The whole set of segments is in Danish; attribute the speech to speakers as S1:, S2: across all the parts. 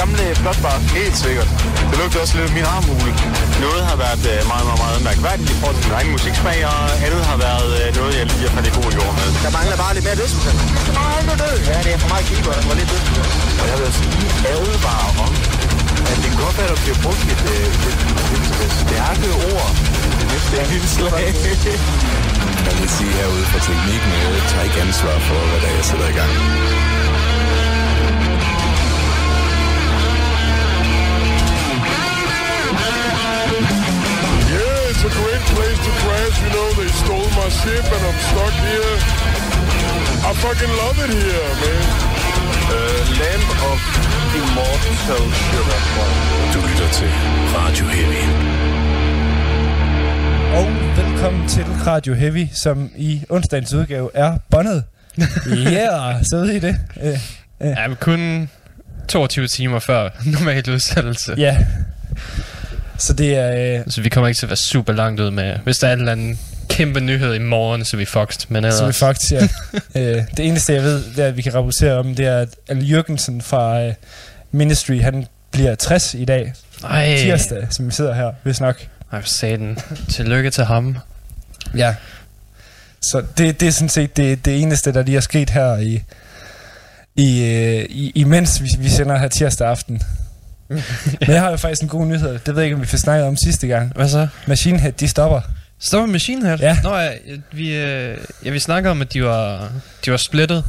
S1: gamle flotbar.
S2: Helt sikkert. Det lugter også lidt af min armhule.
S1: Noget har været øh, meget, meget, meget mærkværdigt i forhold til min egen musiksmag, og andet har været øh, noget, jeg lige har fandt i god jord med.
S3: Der mangler bare lidt mere dødsmusik.
S1: Nej, det
S3: Ja, det er for meget keyboard og for lidt dødsmusik.
S1: Og jeg vil også lige advare om, at det kan godt være, at der bliver brugt et, øh, et, et, et stærke ord det næste indslag.
S2: Jeg vil sige herude fra teknikken, jeg tager ikke ansvar for, hvad der er, jeg sætter i gang.
S4: It's a great place to crash. You know, they stole my ship and I'm stuck here. I fucking love it here, man.
S1: Uh, Land of Immortal Sugar.
S2: Du lytter til Radio Heavy.
S5: Og velkommen til Radio Heavy, som i onsdagens udgave er båndet. Yeah, så ved I det. Uh,
S6: Ja, men kun 22 timer før normalt udsættelse.
S5: ja. Så det er... Uh,
S6: Så vi kommer ikke til at være super langt ud med... Hvis der er en eller anden kæmpe nyhed i morgen, så vi fucked. Men ellers...
S5: så vi faktisk, ja. uh, det eneste, jeg ved, det er, at vi kan rapportere om, det er, at Al Jørgensen fra uh, Ministry, han bliver 60 i dag.
S6: Ej,
S5: Tirsdag, som vi sidder her, hvis nok.
S6: Ej, for satan. Tillykke til ham.
S5: Ja. Så det, det er sådan set det, det eneste, der lige er sket her i, i, øh, i imens vi, vi sender her tirsdag aften. Men jeg har jo faktisk en god nyhed. Det ved jeg ikke, om vi fik snakket om sidste gang.
S6: Hvad så?
S5: Machine Head, de stopper.
S6: Stopper Machine Head?
S5: Ja.
S6: Nå, ja, vi, øh, ja, vi snakker om, at de var, de var splittet.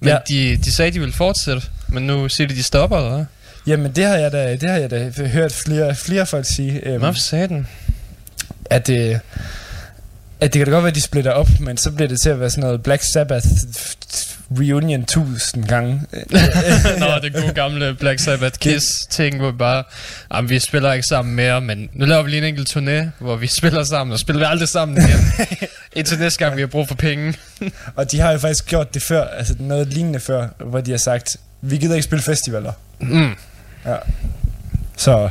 S6: Men
S5: Ja.
S6: de, de sagde, at de ville fortsætte. Men nu siger de, de stopper, eller hvad?
S5: Jamen, det har jeg da, det har jeg da hørt flere, flere folk sige. Øhm,
S6: Nå, for satan.
S5: at, øh, at det kan da godt være, at de splitter op, men så bliver det til at være sådan noget Black Sabbath reunion tusind gange.
S6: Nå, det gode gamle Black Sabbath Kiss ting, hvor vi bare, jamen, vi spiller ikke sammen mere, men nu laver vi lige en enkelt turné, hvor vi spiller sammen, og spiller vi aldrig sammen igen. Indtil næste gang, vi har brug for penge.
S5: Og de har jo faktisk gjort det før, altså noget lignende før, hvor de har sagt, vi gider ikke spille festivaler.
S6: Mm.
S5: Så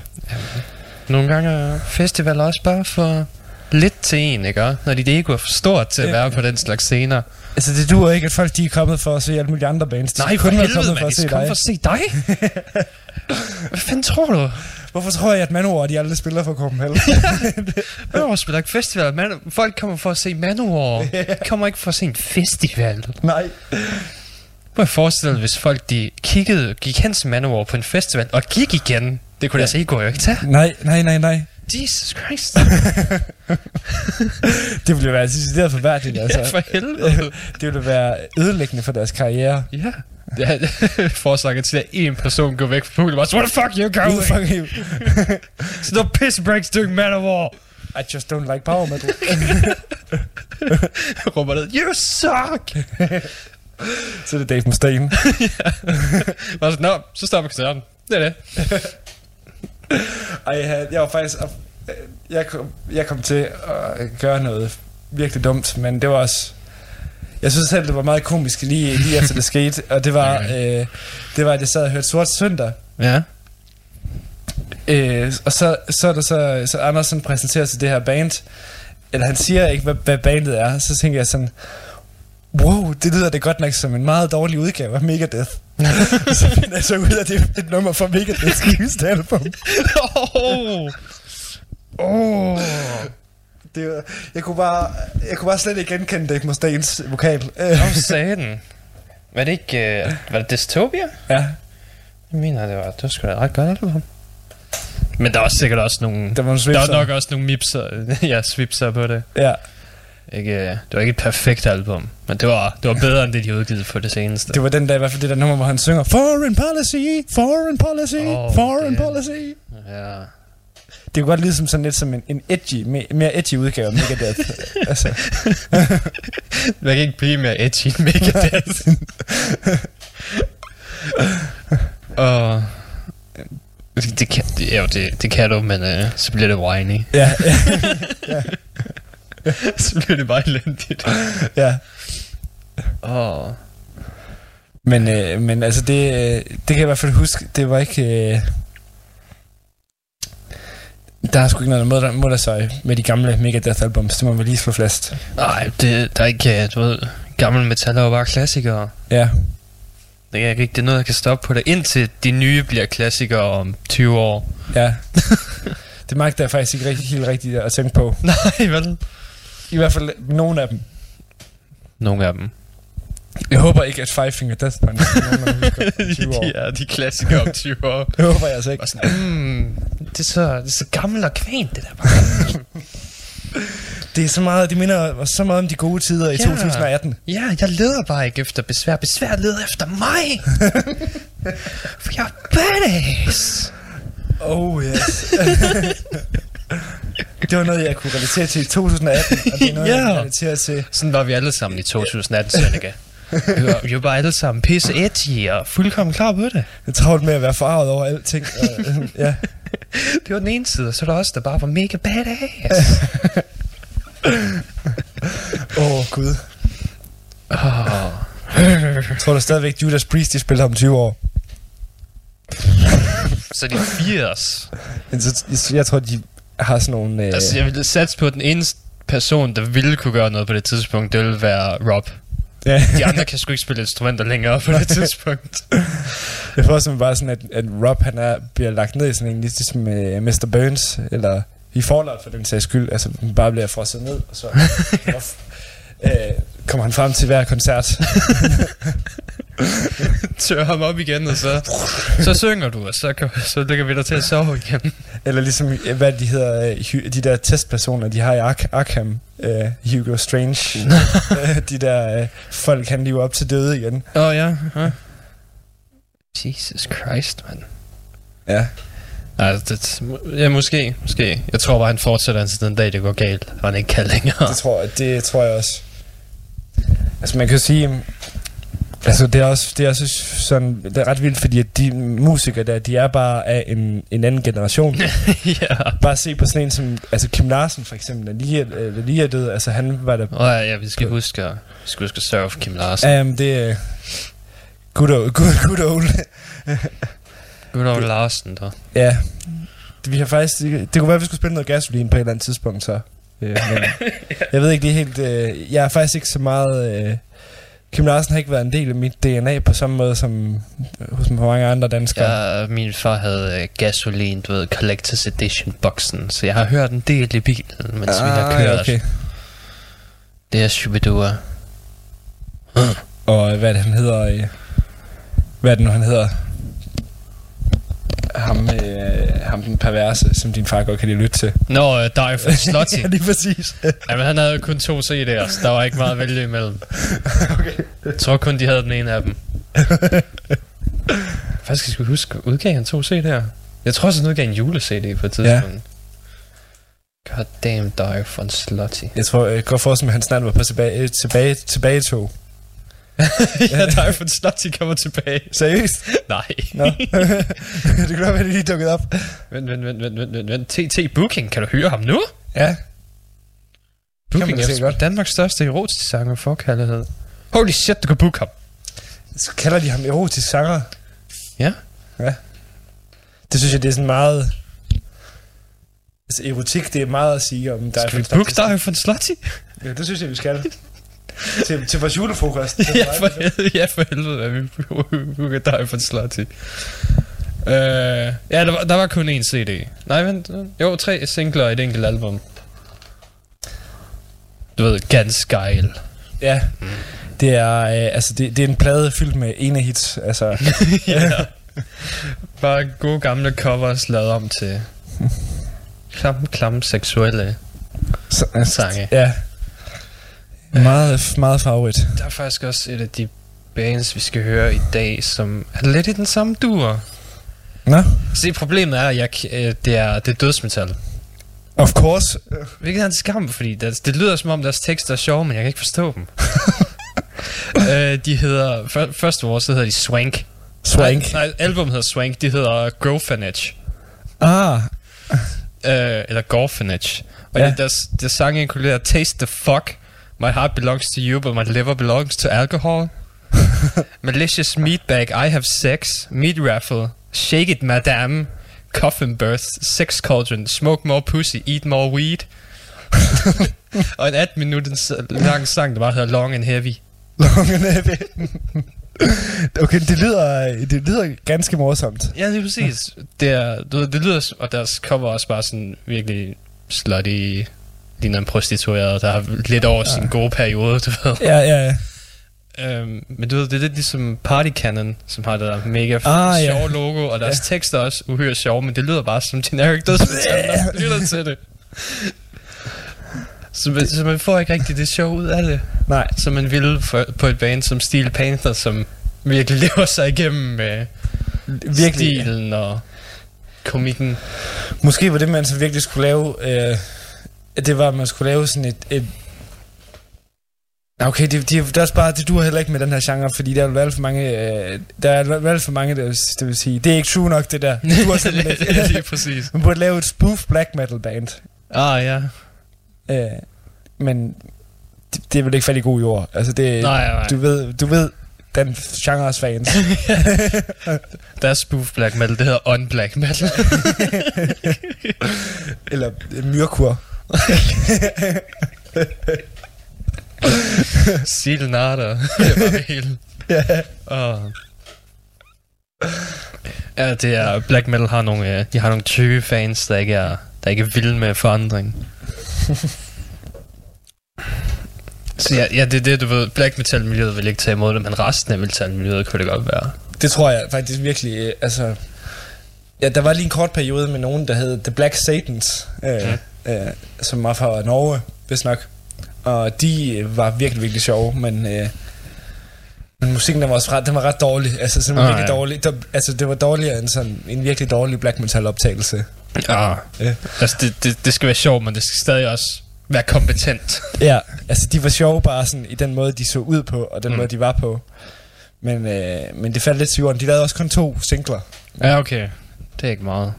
S6: Nogle gange er festivaler også bare for lidt til en, ikke? Når dit ego er for stort til at
S5: Ja.
S6: være på den slags scener.
S5: Altså, det duer ikke, at folk de er kommet for at se alle mulige andre bands. De
S6: Nej, for
S5: kun
S6: helvede,
S5: kommet
S6: man. De skal komme for at se dig. Hvad fanden tror du?
S5: Hvorfor tror jeg, at Manowar de aldrig spiller for Copenhagen?
S6: Manowar spiller ikke festival. Man, folk kommer for at se Manowar. De kommer ikke for at se en festival.
S5: Nej.
S6: Må jeg forestille dig, hvis folk de kiggede, gik hen til Manowar på en festival, og gik igen. Det kunne deres ego jo ikke tage.
S5: Nej, nej, nej, nej.
S6: Jesus Christ.
S5: Det ville være decideret forværdeligt, altså.
S6: Ja, for helvede.
S5: Det ville være ødelæggende for deres karriere.
S6: Ja. Ja, forsanger til, at en person går væk fra publikum what the fuck you going?
S5: fuck you?
S6: So no piss breaks doing Manowar.
S5: I just don't like power metal.
S6: Råber ned, you suck!
S5: Så er det Dave Mustaine.
S6: Og så, nå, så stopper koncerten. Det er det.
S5: Ej, jeg, jeg var faktisk... øh, Jeg kom, jeg kom til at gøre noget virkelig dumt, men det var også... Jeg synes selv, det var meget komisk lige, lige efter det skete, og det var, øh, det var, at jeg sad og hørte Sort Søndag,
S6: Ja.
S5: øh, og så, så er der så, så Andersen præsenterer sig det her band, eller han siger ikke, hvad, hvad bandet er, så tænker jeg sådan, wow, det lyder det godt nok som en meget dårlig udgave af Megadeth. så finder jeg så ud af, at det er et nummer fra Megadeth's nyeste album.
S6: Oh. Oh.
S5: Det var, jeg, kunne bare, jeg kunne bare slet ikke genkende Dave Mustaines vokal. Øh,
S6: Nå, satan. Var det ikke... Uh, var det Dystopia?
S5: ja.
S6: Jeg mener, det var, det var sgu da et ret godt album. Men der var sikkert også nogle...
S5: Der var nogle
S6: der var nok også nogle mipser, ja, svipser på det.
S5: Ja.
S6: Ikke, øh, det var ikke et perfekt album, men det var, det var bedre end det, de udgivet for det seneste.
S5: Det var den der, i hvert fald det der nummer, hvor han synger Foreign policy, foreign policy,
S6: Åh,
S5: foreign
S6: det-
S5: policy.
S6: Ja.
S5: Det kunne godt lyde som sådan lidt som en, en edgy, mere, mere edgy udgave af Megadeth. altså,
S6: Man kan ikke blive mere edgy end Megadeth. Og... Det kan, det, jo, det, det kan du, men øh, så bliver det whiny.
S5: ja, ja,
S6: så bliver det bare elendigt.
S5: ja.
S6: Åh.
S5: Men, øh, men altså, det, øh, det kan jeg i hvert fald huske, det var ikke... Øh, der er sgu ikke noget mod, sig med de gamle Megadeth-albums. Det må man lige slå fast.
S6: Nej, det, der er ikke, øh, du ved, gammel metal er jo bare klassikere.
S5: Ja.
S6: Det Det er ikke rigtig noget, der kan stoppe på det, indtil de nye bliver klassikere om 20 år.
S5: Ja. det magter jeg faktisk ikke rigtig, helt rigtigt at tænke på.
S6: Nej, vel?
S5: I hvert fald nogle af dem.
S6: Nogle af dem.
S5: Jeg håber ikke, at Five Finger Death Punch er nogen, 20 år.
S6: de er de klassikere om 20 år.
S5: Det håber jeg altså ikke.
S6: Sådan, mm, det, er så, det er så gammelt og kvænt, det der bare.
S5: Det er så meget, det minder så meget om de gode tider i
S6: Ja.
S5: 2018.
S6: Ja, jeg leder bare ikke efter besvær. Besvær leder efter mig. For jeg er badass.
S5: Oh yes. Det var noget, jeg kunne relatere til i 2018, og det er noget,
S6: Ja.
S5: jeg kan relatere til.
S6: Sådan var vi alle sammen i 2018, Seneca. Vi var, vi var bare alle sammen pisse edgy og fuldkommen klar på det.
S5: Jeg er travlt med at være forarvet over alting. Og, øh, ja.
S6: Det var den ene side, og så er der også, der bare var mega badass.
S5: Åh, oh, Gud.
S6: oh.
S5: Jeg tror du stadigvæk, Judas Priest, de spiller om 20 år.
S6: Så de er 80.
S5: Men så, jeg, jeg tror, de har sådan nogle... Øh,
S6: Altså, jeg ville satse på, at den eneste person, der ville kunne gøre noget på det tidspunkt, det ville være Rob.
S5: ja,
S6: De andre kan sgu ikke spille instrumenter længere på det tidspunkt.
S5: jeg får simpelthen bare sådan, at, at Rob han er, bliver lagt ned i sådan en, ligesom uh, Mr. Burns, eller i Fallout for den sags skyld. Altså, han bare bliver frosset ned, og så øh, kommer han frem til hver koncert.
S6: Tør ham op igen, og så, så synger du, og så, kan, så lægger vi dig til at sove igen.
S5: Eller ligesom, øh, hvad de hedder, øh, de der testpersoner, de har i Ark- Arkham, øh, Hugo Strange. de der øh, folk, han lever op til døde igen.
S6: Åh, oh, ja. ja. Jesus Christ, mand.
S5: Ja.
S6: Altså, det, ja, måske, måske. Jeg tror bare, han fortsætter indtil den dag, det går galt, og han ikke kan længere.
S5: Det tror, det tror jeg også. Altså man kan sige, altså det er også, det er også sådan, det er ret vildt, fordi at de musikere der, de er bare af en, en anden generation.
S6: ja.
S5: bare se på sådan en som, altså Kim Larsen for eksempel, der lige, er- øh, der lige er død, altså han var der,
S6: Og ja, ja, vi skal huske at, vi skal huske at sørge for Kim Larsen.
S5: um, det er good old, good, good old.
S6: Good old Larsen, der.
S5: ja, vi har faktisk, det, det kunne være, at vi skulle spille noget gasolin på et eller andet tidspunkt, så. Øh, men jeg ved ikke lige helt, øh, jeg er faktisk ikke så meget, øh, Kim Larsen har ikke været en del af mit DNA på samme måde som øh, hos mange andre danskere.
S6: Ja, min far havde øh, gasolin, du ved, Collector's Edition boksen, så jeg har hørt en del i bilen, mens vi har kørt.
S5: Ah, okay.
S6: Det er Shubidua.
S5: Og hvad det, han hedder? Øh, hvad er det nu, han hedder? Ham, øh, ham den perverse, som din far godt kan lide at lytte til.
S6: Nå, Dive for Slutty.
S5: ja, lige præcis.
S6: Jamen, han havde kun to CD'er, så der var ikke meget at vælge imellem.
S5: okay.
S6: Jeg tror kun, de havde den ene af dem. Faktisk skal jeg huske, udgav han to CD'er? Jeg tror også, han udgav en jule-CD på et tidspunkt. God damn Dive for Slutty.
S5: Jeg tror, jeg går for, som han snart var på tilbage, øh, tilbage, tilbage tog.
S6: ja, Dive for Slutty kommer tilbage.
S5: Seriøst?
S6: Nej.
S5: Nå. det kunne godt være, det lige dukkede op.
S6: Vent, vent, vent, vent, vent, vent. TT Booking, kan du høre ham nu?
S5: Ja.
S6: Booking
S5: da
S6: er
S5: godt.
S6: Danmarks største erotiske sanger for kærlighed. Holy shit, du kan booke ham.
S5: Så kalder de ham erotisk sanger.
S6: Ja.
S5: Ja. Det synes jeg, det er sådan meget... Altså, erotik, det er meget at sige om... Der
S6: Skal vi
S5: er
S6: booke dig for en slutty?
S5: Ja, det synes jeg, vi skal. til, til vores julefrokost.
S6: ja, for ja, for helvede, vi booker dig for slutty. Uh, ja, der var, der var kun én CD. Nej, vent. Jo, tre singler i et enkelt album. Du ved, ganske geil.
S5: Ja. Det er, øh, altså, det, det er en plade fyldt med ene hits. Altså,
S6: ja. Bare gode gamle covers lavet om til klam, klam seksuelle
S5: altså,
S6: sange.
S5: Ja. Meget, meget favorit.
S6: Der er faktisk også et af de bands, vi skal høre i dag, som er lidt i den samme dur.
S5: Nå?
S6: Se, problemet er, at jeg, øh, det, er, det er dødsmetal.
S5: Of course.
S6: Hvilket er en skam, fordi det, det lyder som om deres tekster er sjove, men jeg kan ikke forstå dem. øh, de hedder, for, første år, så hedder de Swank.
S5: Swank.
S6: Nej, nej, album hedder Swank, de hedder Grofanage.
S5: Ah,
S6: Øh, eller Gorfanage. Og
S5: ja.
S6: deres, deres sang inkluderer Taste the Fuck, My Heart Belongs to You, but My Liver Belongs to Alcohol. Malicious Meatbag, I Have Sex, Meat Raffle, Shake It Madame, Coffin Birth, Sex Cauldron, Smoke More Pussy, Eat More Weed. og en 18 minutters lang sang, der bare hedder Long and Heavy.
S5: Long and heavy. okay, det lyder, det lyder ganske morsomt.
S6: Ja, det er præcis. Det, er, det lyder, og deres cover er også bare sådan virkelig slutty, ligner en prostitueret, der har lidt over ja. sin gode periode, du ved.
S5: Ja, ja, ja.
S6: Øhm, men du ved, det er lidt ligesom Party Cannon, som har det der mega
S5: Ah,
S6: ah,
S5: ja.
S6: sjove logo, og deres ja. tekster er også uhyre sjove, men det lyder bare som generic dødsmetal, når lytter til det. Så man, så man får ikke rigtig det sjov ud af det,
S5: Nej,
S6: som man ville for, på et band som Steel Panther, som virkelig lever sig igennem med
S5: virkelig.
S6: stilen og komikken.
S5: Måske var det, man så virkelig skulle lave, øh, det var, at man skulle lave sådan et... et Okay, det, det, det er også bare, det duer heller ikke med den her genre, fordi der er jo alt for mange, øh, der er alt for mange, der vil, det vil sige, det er ikke true nok, det der. Det duer simpelthen
S6: ja, lige
S5: ikke.
S6: præcis.
S5: Man burde lave et spoof black metal band.
S6: Ah, ja.
S5: Øh, men det, det er vel ikke falde i god jord. Altså det,
S6: Nej, nej.
S5: du ved, du ved, den genres fans.
S6: Deres spoof black metal, det hedder on-black metal.
S5: Eller myrkur.
S6: Seal Nada. det er bare det hele.
S5: ja.
S6: Og... Ja, det er, black metal har nogle, øh, de har nogle tykke fans, der ikke er, der ikke er vilde med forandring. Så ja, ja, det er det, du ved, black metal miljøet vil ikke tage imod det, men resten af metal miljøet kunne det godt være.
S5: Det tror jeg faktisk virkelig, øh, altså... Ja, der var lige en kort periode med nogen, der hed The Black Satans, øh,
S6: Mm.
S5: Øh, som var fra Norge, hvis nok. Og de øh, var virkelig, virkelig sjove, men... Øh, men musikken den var også ret, den var ret dårlig. Altså, sådan
S6: Ah,
S5: virkelig
S6: ja.
S5: dårlig. Der, altså, det var dårligere end sådan en virkelig dårlig black metal optagelse.
S6: Ja.
S5: Ja.
S6: Altså, det, det, det skal være sjovt, men det skal stadig også være kompetent.
S5: Ja, altså de var sjove bare sådan i den måde, de så ud på, og den
S6: Mm.
S5: mm. måde, de var på. Men, øh, men det faldt lidt til jorden. De lavede også kun to singler.
S6: Ja, okay. Det er ikke meget.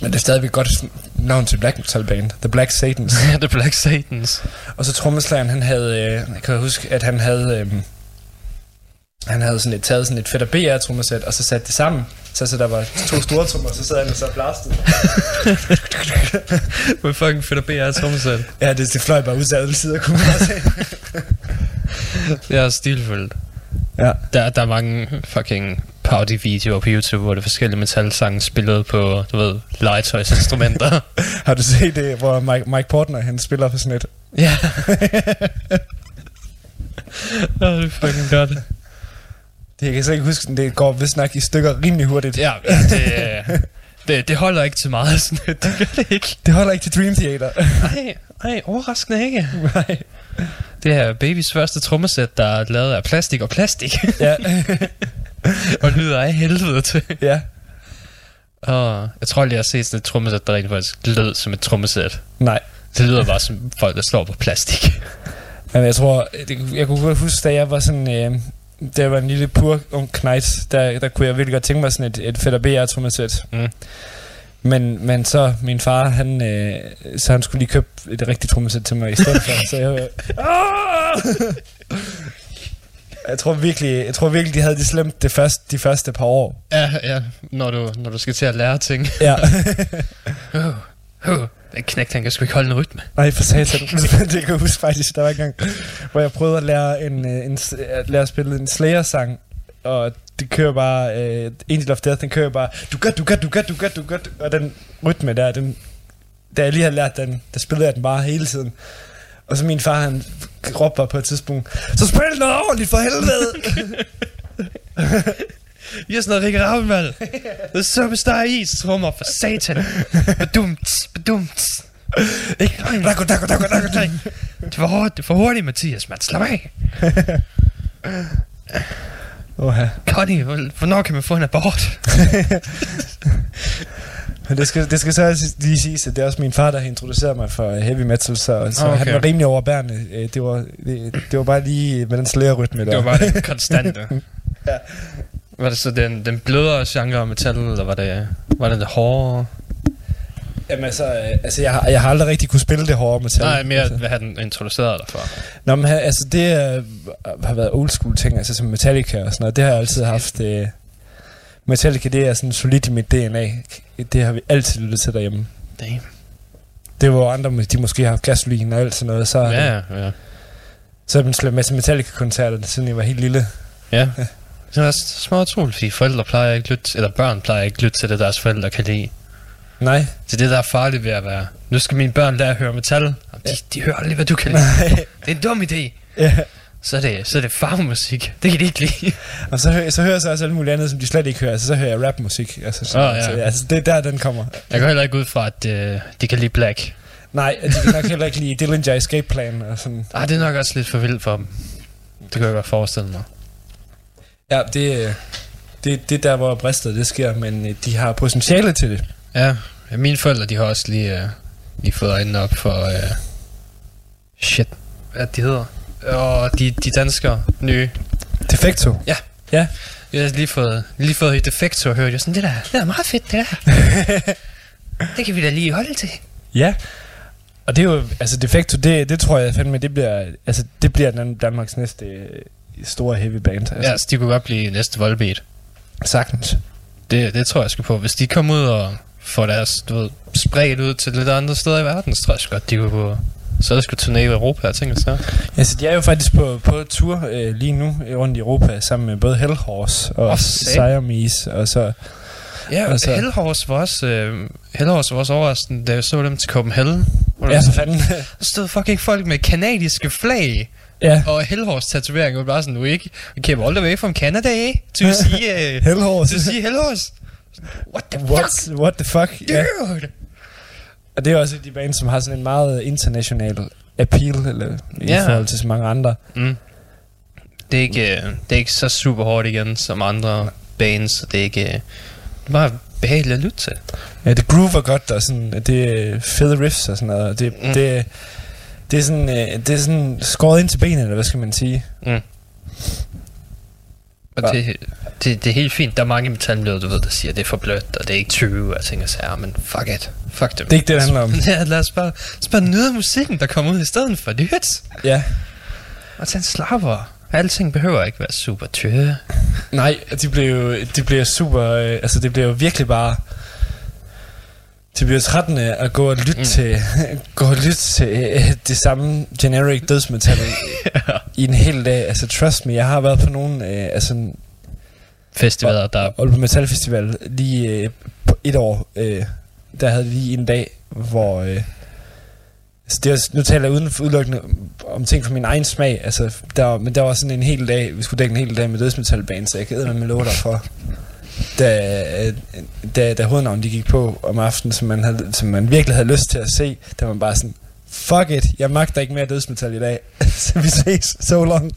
S5: Men det er stadigvæk godt navn til black metal band. The Black Satans.
S6: Ja, The Black Satans.
S5: og så trommeslageren, han havde, øh, jeg kan huske, at han havde, øh, han havde sådan et, taget sådan et fedt BR trommesæt, og så sat det sammen. Så, så der var to store trommer, så sad han og så blastede.
S6: Hvor fucking fedt er trommesæt.
S5: Ja, det, det fløj bare ud til alle sider, kunne man se.
S6: Det er stilfuldt.
S5: Ja.
S6: Der, der er mange fucking party-videoer på YouTube, hvor det er forskellige metalsange spillet på, du ved, legetøjsinstrumenter.
S5: Har du set det, hvor Mike, Mike Portner, han spiller på sådan et?
S6: ja. Åh, det er fucking godt.
S5: Det jeg kan slet ikke huske, det går vist nok i stykker rimelig hurtigt.
S6: Ja, ja det, det, det holder ikke til meget. Sådan, det gør det ikke.
S5: Det holder ikke til Dream Theater.
S6: Nej, nej, overraskende ikke.
S5: Nej.
S6: Det er Babys første trommesæt, der er lavet af plastik og plastik.
S5: ja.
S6: og lyder af helvede til.
S5: ja.
S6: Og jeg tror lige, jeg har set sådan et trommesæt, der rent faktisk lød som et trommesæt.
S5: Nej.
S6: Det lyder bare som folk, der slår på plastik.
S5: Men jeg tror, det, jeg kunne godt huske, da jeg var sådan, øh, da jeg var en lille pur ung knejt, der, der kunne jeg virkelig godt tænke mig sådan et, et fedt BR trommesæt.
S6: Mm.
S5: Men, men så min far, han, øh, så han skulle lige købe et rigtigt trommesæt til mig i stedet for. så jeg, Ah! Jeg tror virkelig, jeg tror virkelig, de havde det slemt det første, de første par år.
S6: Ja, ja, når du, når du skal til at lære ting.
S5: Ja.
S6: Den knægt, han kan sgu ikke holde en rytme.
S5: Nej, for satan. det kan jeg huske faktisk, der var en gang, hvor jeg prøvede at lære, en, øh, en, at lære at spille en Slayer-sang, og det kører bare, uh, Angel of Death, den kører bare, du gør, du gør, du gør, du gør, du gør, og den rytme der, den, da jeg lige havde lært den, der spillede jeg den bare hele tiden. Og så min far, han råbte bare på et tidspunkt, så spil noget ordentligt for helvede!
S6: I er sådan noget Rikke Ravnvald. Det er superstar is, trummer for satan. Badumts, badumts.
S5: Ikke? Dago, dago, dago, dago, dago.
S6: Det var hårdt, det er for hurtigt, Mathias, man. Slap af.
S5: Oha.
S6: Connie, hvor- hvornår kan man få en abort?
S5: Men det skal, det skal så lige siges, at det er også min far, der har introduceret mig for heavy metal, så, så
S6: Ah,
S5: okay. han var rimelig overbærende. Øh, Det var, det, det var bare lige med den slærerytme der.
S6: Det var bare den konstante.
S5: Ja.
S6: Var det så den, den blødere genre af metal, eller var det, var det det hårdere?
S5: Jamen altså, øh, altså jeg, har, jeg har aldrig rigtig kunne spille det hårde metal.
S6: Nej, mere
S5: altså.
S6: hvad har den introduceret dig for?
S5: Nå, men altså det øh, har været old school ting, altså som Metallica og sådan noget, det har jeg altid haft. Øh, Metallica, det er sådan solidt i mit DNA. Det har vi altid lyttet til derhjemme.
S6: Damn.
S5: Det var andre, de måske har haft gasolin og alt sådan noget. Så,
S6: Ja, ja.
S5: så har man slået masse Metallica-koncerter, siden jeg var helt lille.
S6: Ja. Det er også små utroligt, fordi forældre plejer ikke lytte, eller børn plejer ikke lytte til det, deres forældre kan lide.
S5: Nej.
S6: Det er det, der er farligt ved at være. Nu skal mine børn lære at høre metal. Jamen, De, de hører aldrig, hvad du kan lide.
S5: Nej.
S6: Det er en dum idé.
S5: ja.
S6: Så er det, så er det farmusik. Det kan de ikke lide.
S5: Og så, hører, så hører jeg så også alt muligt andet, som de slet ikke hører. Altså, så hører jeg rapmusik. Altså, så,
S6: Åh, ja.
S5: så, altså, det er der, den kommer.
S6: Jeg går heller ikke ud fra, at øh, de kan lide Black.
S5: Nej, de kan nok heller ikke lide Dillinger Escape Plan og sådan.
S6: Ah, det er nok også lidt for vildt for dem. Det kan jeg godt forestille mig.
S5: Ja, det, det, det er der, hvor bristet det sker, men øh, de har potentiale til det.
S6: Ja, mine forældre, de har også lige, øh, lige fået øjnene op for... Øh, shit, hvad de hedder? Og de, de danskere, nye.
S5: Defecto.
S6: Ja.
S5: Ja.
S6: Jeg har lige fået, lige fået Defecto og hørt, jeg sådan, det der, det er meget fedt, det der. det kan vi da lige holde til.
S5: Ja. Og det er jo, altså Defecto, det, det tror jeg fandme, det bliver, altså det bliver Dan- Danmarks næste øh, store heavy band. Altså,
S6: Ja, så de kunne godt blive næste Volbeat.
S5: sagtens.
S6: Det, det tror jeg sgu på. Hvis de kommer ud og får deres, du ved, spredt ud til lidt andre steder i verden, så tror jeg godt, de kunne gå... Så er det sgu turné i Europa, jeg tænker så.
S5: Altså, de er jo faktisk på, på tur øh, lige nu øh, rundt i Europa, sammen med både Hellhorse og oh. Siamese, og så...
S6: Ja,
S5: Altså-
S6: altså, Hellhorse var også, øh, Hellhorse var også overraskende, da jeg så dem til Copenhagen.
S5: Ja,
S6: der
S5: så fanden.
S6: der stod fucking folk med kanadiske flag
S5: ja,
S6: og Hellhorse tatovering. Og bare sådan, nu ikke, we came all the way from Canada, eh? To see, uh,
S5: Hellhorse.
S6: to see Hellhorse. What the fuck?
S5: What, what the fuck? Ja.
S6: Dude!
S5: Og det er også de bands, som har sådan en meget international appeal, eller i
S6: Ja.
S5: forhold til så mange andre.
S6: Mm. Det er, ikke, øh, det er ikke så super hårdt igen som andre bands, så det er ikke... øh, Det er bare behageligt at lytte til.
S5: Ja, det groover godt, og sådan, at det er fede riffs og sådan noget. og Det,
S6: Mm.
S5: det, det, er sådan, øh, det er sådan skåret ind til benet, eller hvad skal man sige?
S6: Mm. Og
S5: Ja.
S6: det, det, det er helt fint. Der er mange metalmiljøer, du ved, der siger, at det er for blødt, og det er ikke true, og jeg tænker så her, men fuck it. Fuck dem.
S5: Det er ikke det, det handler om.
S6: Ja, lad os bare, lad os bare nyde musikken, der kommer ud i stedet for det.
S5: Ja.
S6: Og tage en slapper. Alting behøver ikke være super true.
S5: Nej, de blev jo de blev super... Øh, altså, det blev jo virkelig bare... Det bliver trættende at gå og lytte
S6: Mm.
S5: til, gå og lytte til øh, det samme generic dødsmetal i en hel dag. Altså, trust me, jeg har været på nogle øh, altså,
S6: Festivaler, der...
S5: Aalborg Metal Festival lige øh, et år. Øh, der havde vi lige en dag, hvor... Øh, altså det var, nu taler jeg uden for udelukkende om ting fra min egen smag. Altså, der, men der var sådan en hel dag, vi skulle dække en hel dag med dødsmetalband, så jeg gad med love dig for. Da, øh, da, da hovednavnet de gik på om aftenen, som man, havde, som man virkelig havde lyst til at se, der var man bare sådan, fuck it, jeg magter ikke mere dødsmetal i dag. så vi ses so long.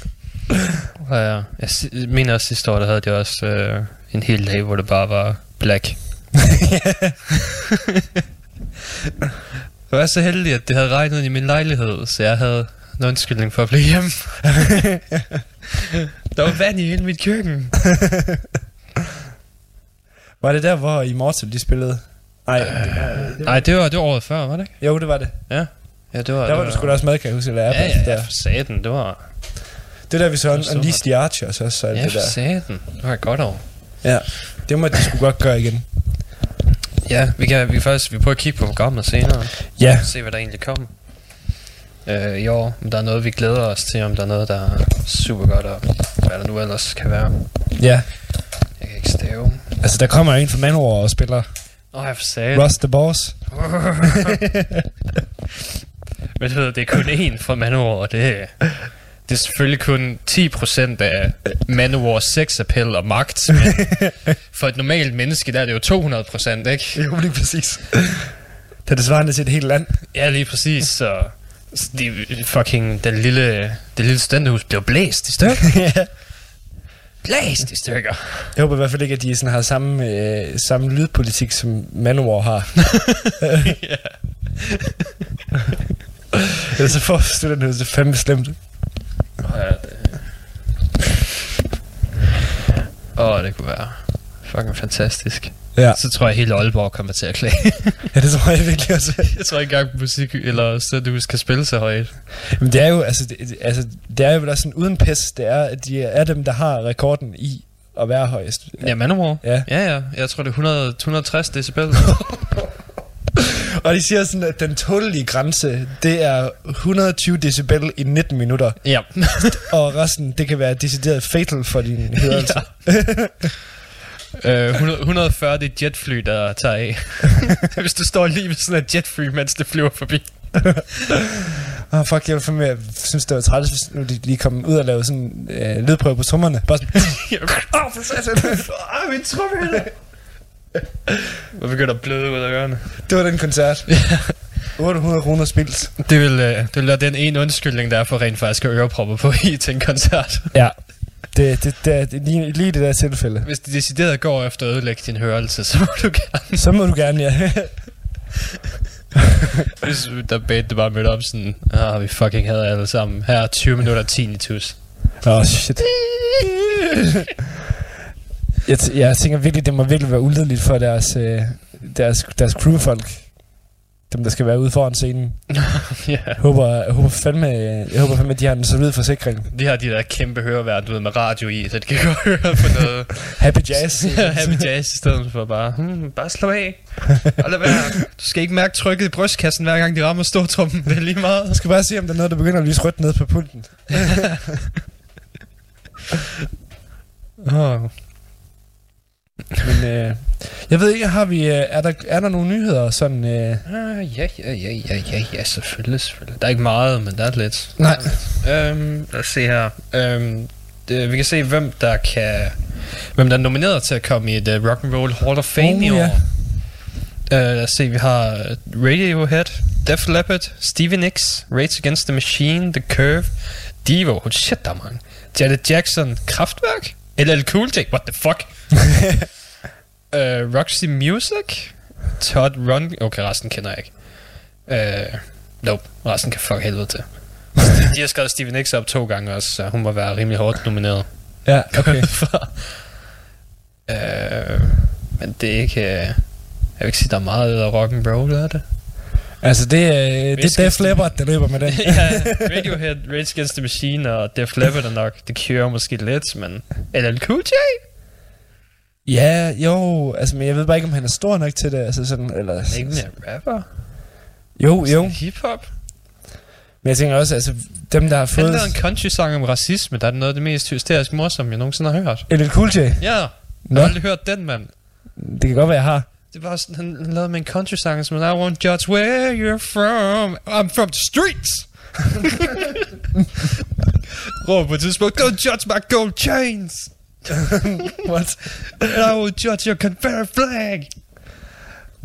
S6: Ja, ja. Jeg si- mener også sidste år, der havde de også øh, en hel dag, hvor det bare var black. Jeg var så heldig, at det havde regnet i min lejlighed, så jeg havde en undskyldning for at blive hjemme. der var vand i hele mit køkken.
S5: Var det der, hvor Immortal de spillede? Nej, det,
S6: Nej, det var, det var året før, var det ikke?
S5: jo, det var det.
S6: Ja, det var
S5: Der var du sgu da også med, kan jeg huske, eller
S6: Ja,
S5: Apple,
S6: ja, ja,
S5: der.
S6: for satan, det var...
S5: Det der, vi så Unleash the Archers også, så
S6: Ja,
S5: det
S6: for
S5: der.
S6: satan. Det var et godt år.
S5: Ja, det må de sgu godt gøre igen.
S6: Ja, vi kan, vi kan faktisk vi prøver at kigge på programmet senere.
S5: Ja,
S6: Se, hvad der egentlig kommer. Øh, I år, om der er noget, vi glæder os til, om der er noget, der er super godt, og hvad der nu ellers kan være.
S5: ja.
S6: Jeg kan ikke stave.
S5: Altså, der kommer en fra Manowar og spiller
S6: Åh, jeg for satan.
S5: Rust the Boss.
S6: Men det er kun én fra Manowar, og det det er selvfølgelig kun 10% af Manowars sexappel og magt, men for et normalt menneske, der er det jo 200%, ikke?
S5: Jo, lige præcis. Det er det svarende til et helt land.
S6: Ja, lige præcis, så... så de, fucking, den lille, det lille studenterhus blev blæst i stykker. Blæst i stykker.
S5: Jeg håber i hvert fald ikke, at de sådan har samme, øh, samme lydpolitik, som Manowar har.
S6: ja.
S5: Ellers så får studenterhuset fandme slemt.
S6: Ja, det... Åh, oh, det kunne være fucking fantastisk.
S5: Ja.
S6: Så tror jeg, at hele Aalborg kommer til at klage.
S5: ja, det tror jeg virkelig også.
S6: jeg tror ikke engang, musik eller studenterhus kan spille så højt.
S5: Men det er jo, altså, det, altså, det er jo også sådan uden pis, det er, at de er dem, der har rekorden i at være højest.
S6: Ja, Manowar.
S5: Ja.
S6: Ja, ja. Jeg tror, det er 100, 160 decibel.
S5: Og de siger sådan, at den tålelige grænse, det er 120 decibel i 19 minutter.
S6: Ja.
S5: Og resten, det kan være decideret fatal for din hørelse.
S6: Øh, 100, 140 det er et jetfly, der tager af. Hvis du står lige ved sådan et jetfly, mens det flyver forbi.
S5: Oh, fuck, jeg, fandme- jeg synes, det var træls, hvis nu de lige kom ud og lavede sådan øh, lydprøve på trommerne. Bare sådan, åh, oh, for satan.
S6: Åh, min tromme Jeg begynder at bløde ud af ørerne.
S5: Det var den koncert. 800 kroner spildt.
S6: Det vil, øh, det vil være den ene undskyldning, der er for rent faktisk at ørepropper på i til en koncert.
S5: Ja. Det, det, det, det, lige, lige det der tilfælde.
S6: Hvis de decideret går efter at ødelægge din hørelse, så må du gerne.
S5: Så må du gerne, ja.
S6: Hvis der bad det bare mødte op sådan, ah, vi fucking havde alle sammen. Her er 20 minutter tinnitus.
S5: Åh, oh, shit. Jeg, t- jeg tænker virkelig, det må virkelig være ulideligt for deres, øh, deres, deres crewfolk. Dem, der skal være ude foran scenen.
S6: ja.
S5: Jeg håber, jeg håber fandme, jeg håber fandme, at de har en solid forsikring.
S6: De har de der kæmpe høreværn, du ved, med radio i, så de kan godt høre på noget
S5: Happy Jazz.
S6: happy jazz, i stedet for bare, hmm, bare slå af. Og lad være. Du skal ikke mærke trykket i brystkassen, hver gang de rammer stortrummen. Det er lige meget.
S5: Jeg skal bare se, om der er noget, der begynder at lyse rødt ned på pulten.
S6: Oh.
S5: Men øh, jeg ved ikke, har vi, øh, er, der, er der nogle nyheder sådan... Øh,
S6: Ah, ja, ja, ja, ja, ja, ja, selvfølgelig, selvfølgelig. Der er ikke meget, men der er lidt.
S5: nej,
S6: Øhm, lad os se her. Øhm, det, vi kan se, hvem der kan... Hvem der er nomineret til at komme i et uh, Rock and Roll Hall of Fame
S5: Oh,
S6: i år.
S5: ja.
S6: Uh, lad os se, vi har øh, Radiohead, Def Leppard, Stevie Nicks, Rage Against the Machine, The Curve, Devo, oh shit, der er mange. Janet Jackson, Kraftwerk, LL Cool J, what the fuck? uh, Roxy Music, Todd Run, okay, resten kender jeg ikke. Uh, nope, resten kan fuck helvede til. De har skrevet Stevie Nicks op to gange også, så hun må være rimelig hårdt nomineret.
S5: ja, okay.
S6: øh, men det er ikke... øh, Jeg vil ikke sige, der er meget af rock and roll, er det?
S5: Altså, det, øh, det er. Def Leppard, der løber med den.
S6: ja, Radiohead, Rage Against the Machine og Def Leppard er nok. Det Cure måske lidt, men... LL Cool J?
S5: Ja, jo, altså, men jeg ved bare ikke, om han er stor nok til det, altså sådan, eller...
S6: Ikke mere rapper?
S5: Jo, jo,
S6: Hip-hop?
S5: men jeg tænker også, altså, dem, der har
S6: Han
S5: fået...
S6: lavede en country-sang om racisme, der er noget af det mest hysterisk morsomme, jeg nogensinde har hørt.
S5: LL Cool J.
S6: Ja, jeg har aldrig hørt den, mand.
S5: Det kan godt være, jeg har.
S6: Det var sådan, han, han lavede med en country-sang, som I won't judge where you're from. I'm from the streets. Råb på et tidspunkt, don't judge my gold chains.
S5: What?
S6: And I will judge your Confederate flag.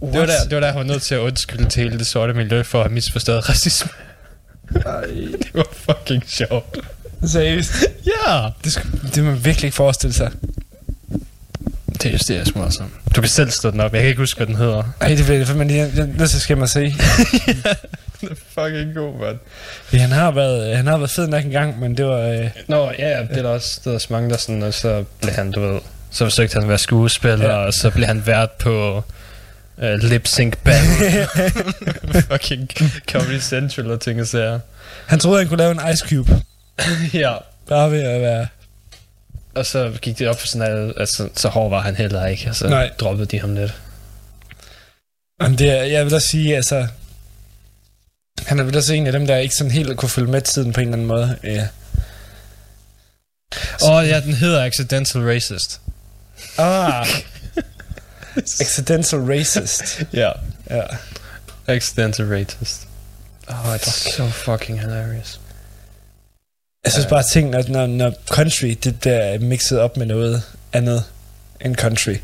S6: Det var, der, det var der, han var nødt til at undskylde til hele det sorte miljø for at have misforstået racisme. det var fucking sjovt.
S5: Seriøst?
S6: Ja.
S5: Det, det man virkelig ikke forestille sig.
S6: Det er jeg er morsomt. Du kan selv stå den op. Jeg kan ikke huske, hvad den hedder.
S5: Ej, det bliver det fandme lige... Jeg nødt til at skæmme at se.
S6: Den er fucking god, mand.
S5: Fordi han har været, han har været fed nok en gang, men det var... Øh,
S6: Nå, ja, ja, det er der også, det er også mange, der sådan, og så blev han, du ved, så forsøgte han at være skuespiller,
S5: Ja.
S6: ja. og så blev han vært på uh, Lip Sync Battle. fucking Comedy Central og ting og sager.
S5: han troede, han kunne lave en Ice Cube.
S6: ja.
S5: Bare ved at være...
S6: Og så gik det op for sådan, at altså, så hård var han heller ikke, og så
S5: Nej.
S6: Droppede de ham lidt.
S5: Men det, er- jeg vil da sige, altså... Han er vel også en af dem, der ikke sådan helt kunne følge med tiden på en eller anden måde. Ja.
S6: Åh oh, ja, den hedder Accidental Racist.
S5: Ah. Accidental racist.
S6: Ja.
S5: Ja.
S6: Accidental Racist. Oh, it's so fucking hilarious.
S5: Jeg synes bare, ting, når, når, når country, det bliver mixet op med noget andet end country,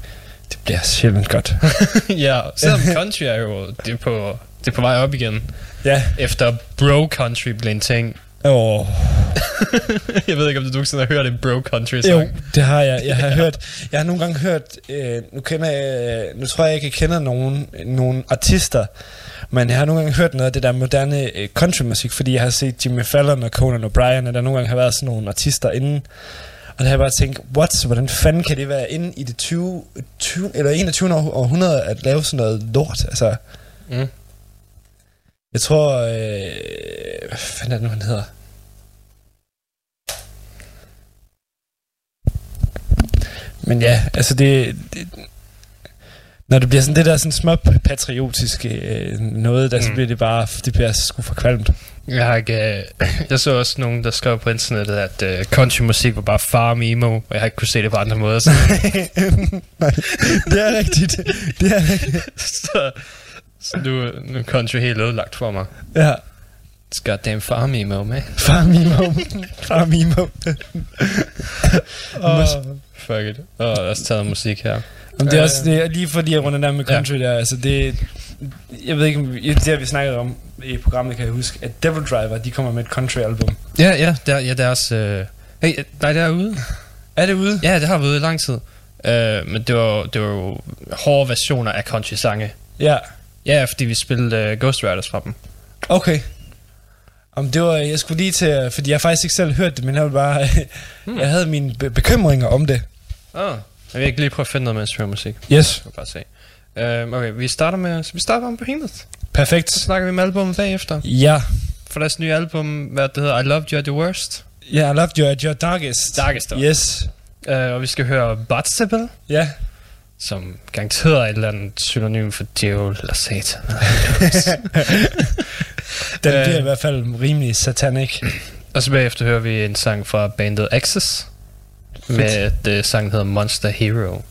S5: det bliver sjældent godt.
S6: ja, selvom country er jo, det er på, det er på vej op igen.
S5: ja.
S6: Efter bro country blev en ting.
S5: Åh.
S6: jeg ved ikke, om du nogensinde har hørt en bro country
S5: Jo,
S6: sang.
S5: det har jeg. Jeg har hørt, jeg har nogle gange hørt, øh, nu kender jeg, nu tror jeg ikke, jeg kender nogen, nogen artister, men jeg har nogle gange hørt noget af det der moderne øh, countrymusik, fordi jeg har set Jimmy Fallon og Conan O'Brien, og der nogle gange har været sådan nogle artister inden, og der har jeg bare tænkt, what, hvordan fanden kan det være inde i det 20, 20 eller 21. år- århundrede at lave sådan noget lort, altså...
S6: Mm.
S5: Jeg tror, øh, hvad fanden er det nu, han hedder? Men ja, altså det, det Når det bliver sådan det der sådan små patriotiske øh, noget, der mm. så bliver det bare, det bliver sgu for kvalmt.
S6: Jeg har ikke... Øh, jeg så også nogen, der skrev på internettet, at øh, countrymusik var bare farm emo, og jeg har ikke kunne se det på andre måder. Så,
S5: Nej, det er rigtigt. Det er rigtigt.
S6: så, så nu, nu er country helt ødelagt for mig.
S5: Ja.
S6: It's goddamn farm emo, man.
S5: Far Mimo. Far Mimo.
S6: Åh.
S5: oh.
S6: Fuck it. Åh, oh, lad os tage musik her.
S5: Men det er også det lige fordi jeg runder der med country ja. der, altså det, jeg ved ikke, det har vi snakket om i programmet, kan jeg huske, at Devil Driver, de kommer med et country album.
S6: Ja, ja, der, ja deres... Øh, hey, nej, det er ude.
S5: Er det ude?
S6: Ja, det har været ude i lang tid. Øh, men det var, det var jo hårde versioner af country-sange.
S5: Ja.
S6: Ja, fordi vi spillede uh, Ghost Riders fra dem.
S5: Okay. Om det var, jeg skulle lige til, fordi jeg har faktisk ikke selv hørt det, men jeg, ville bare,
S6: Hmm.
S5: jeg havde mine be- bekymringer om det.
S6: Ah. Jeg vil ikke lige prøve at finde noget med instrumentmusik.
S5: Yes.
S6: Jeg bare se. Uh, okay, vi starter med... Så vi starter om Behemoth.
S5: Perfekt.
S6: Så snakker vi med albumet bagefter.
S5: Ja.
S6: For deres nye album, hvad det hedder, I Loved You At The Worst.
S5: Ja, I loved you at your darkest.
S6: Darkest,
S5: Yes.
S6: Uh, og vi skal høre Batsibel,
S5: Ja.
S6: som garanteret er et eller andet synonym for djævel eller satan.
S5: Den
S6: Øh.
S5: bliver i hvert fald rimelig satanic.
S6: og så bagefter hører vi en sang fra bandet Access. Med det sangen hedder Monster Hero.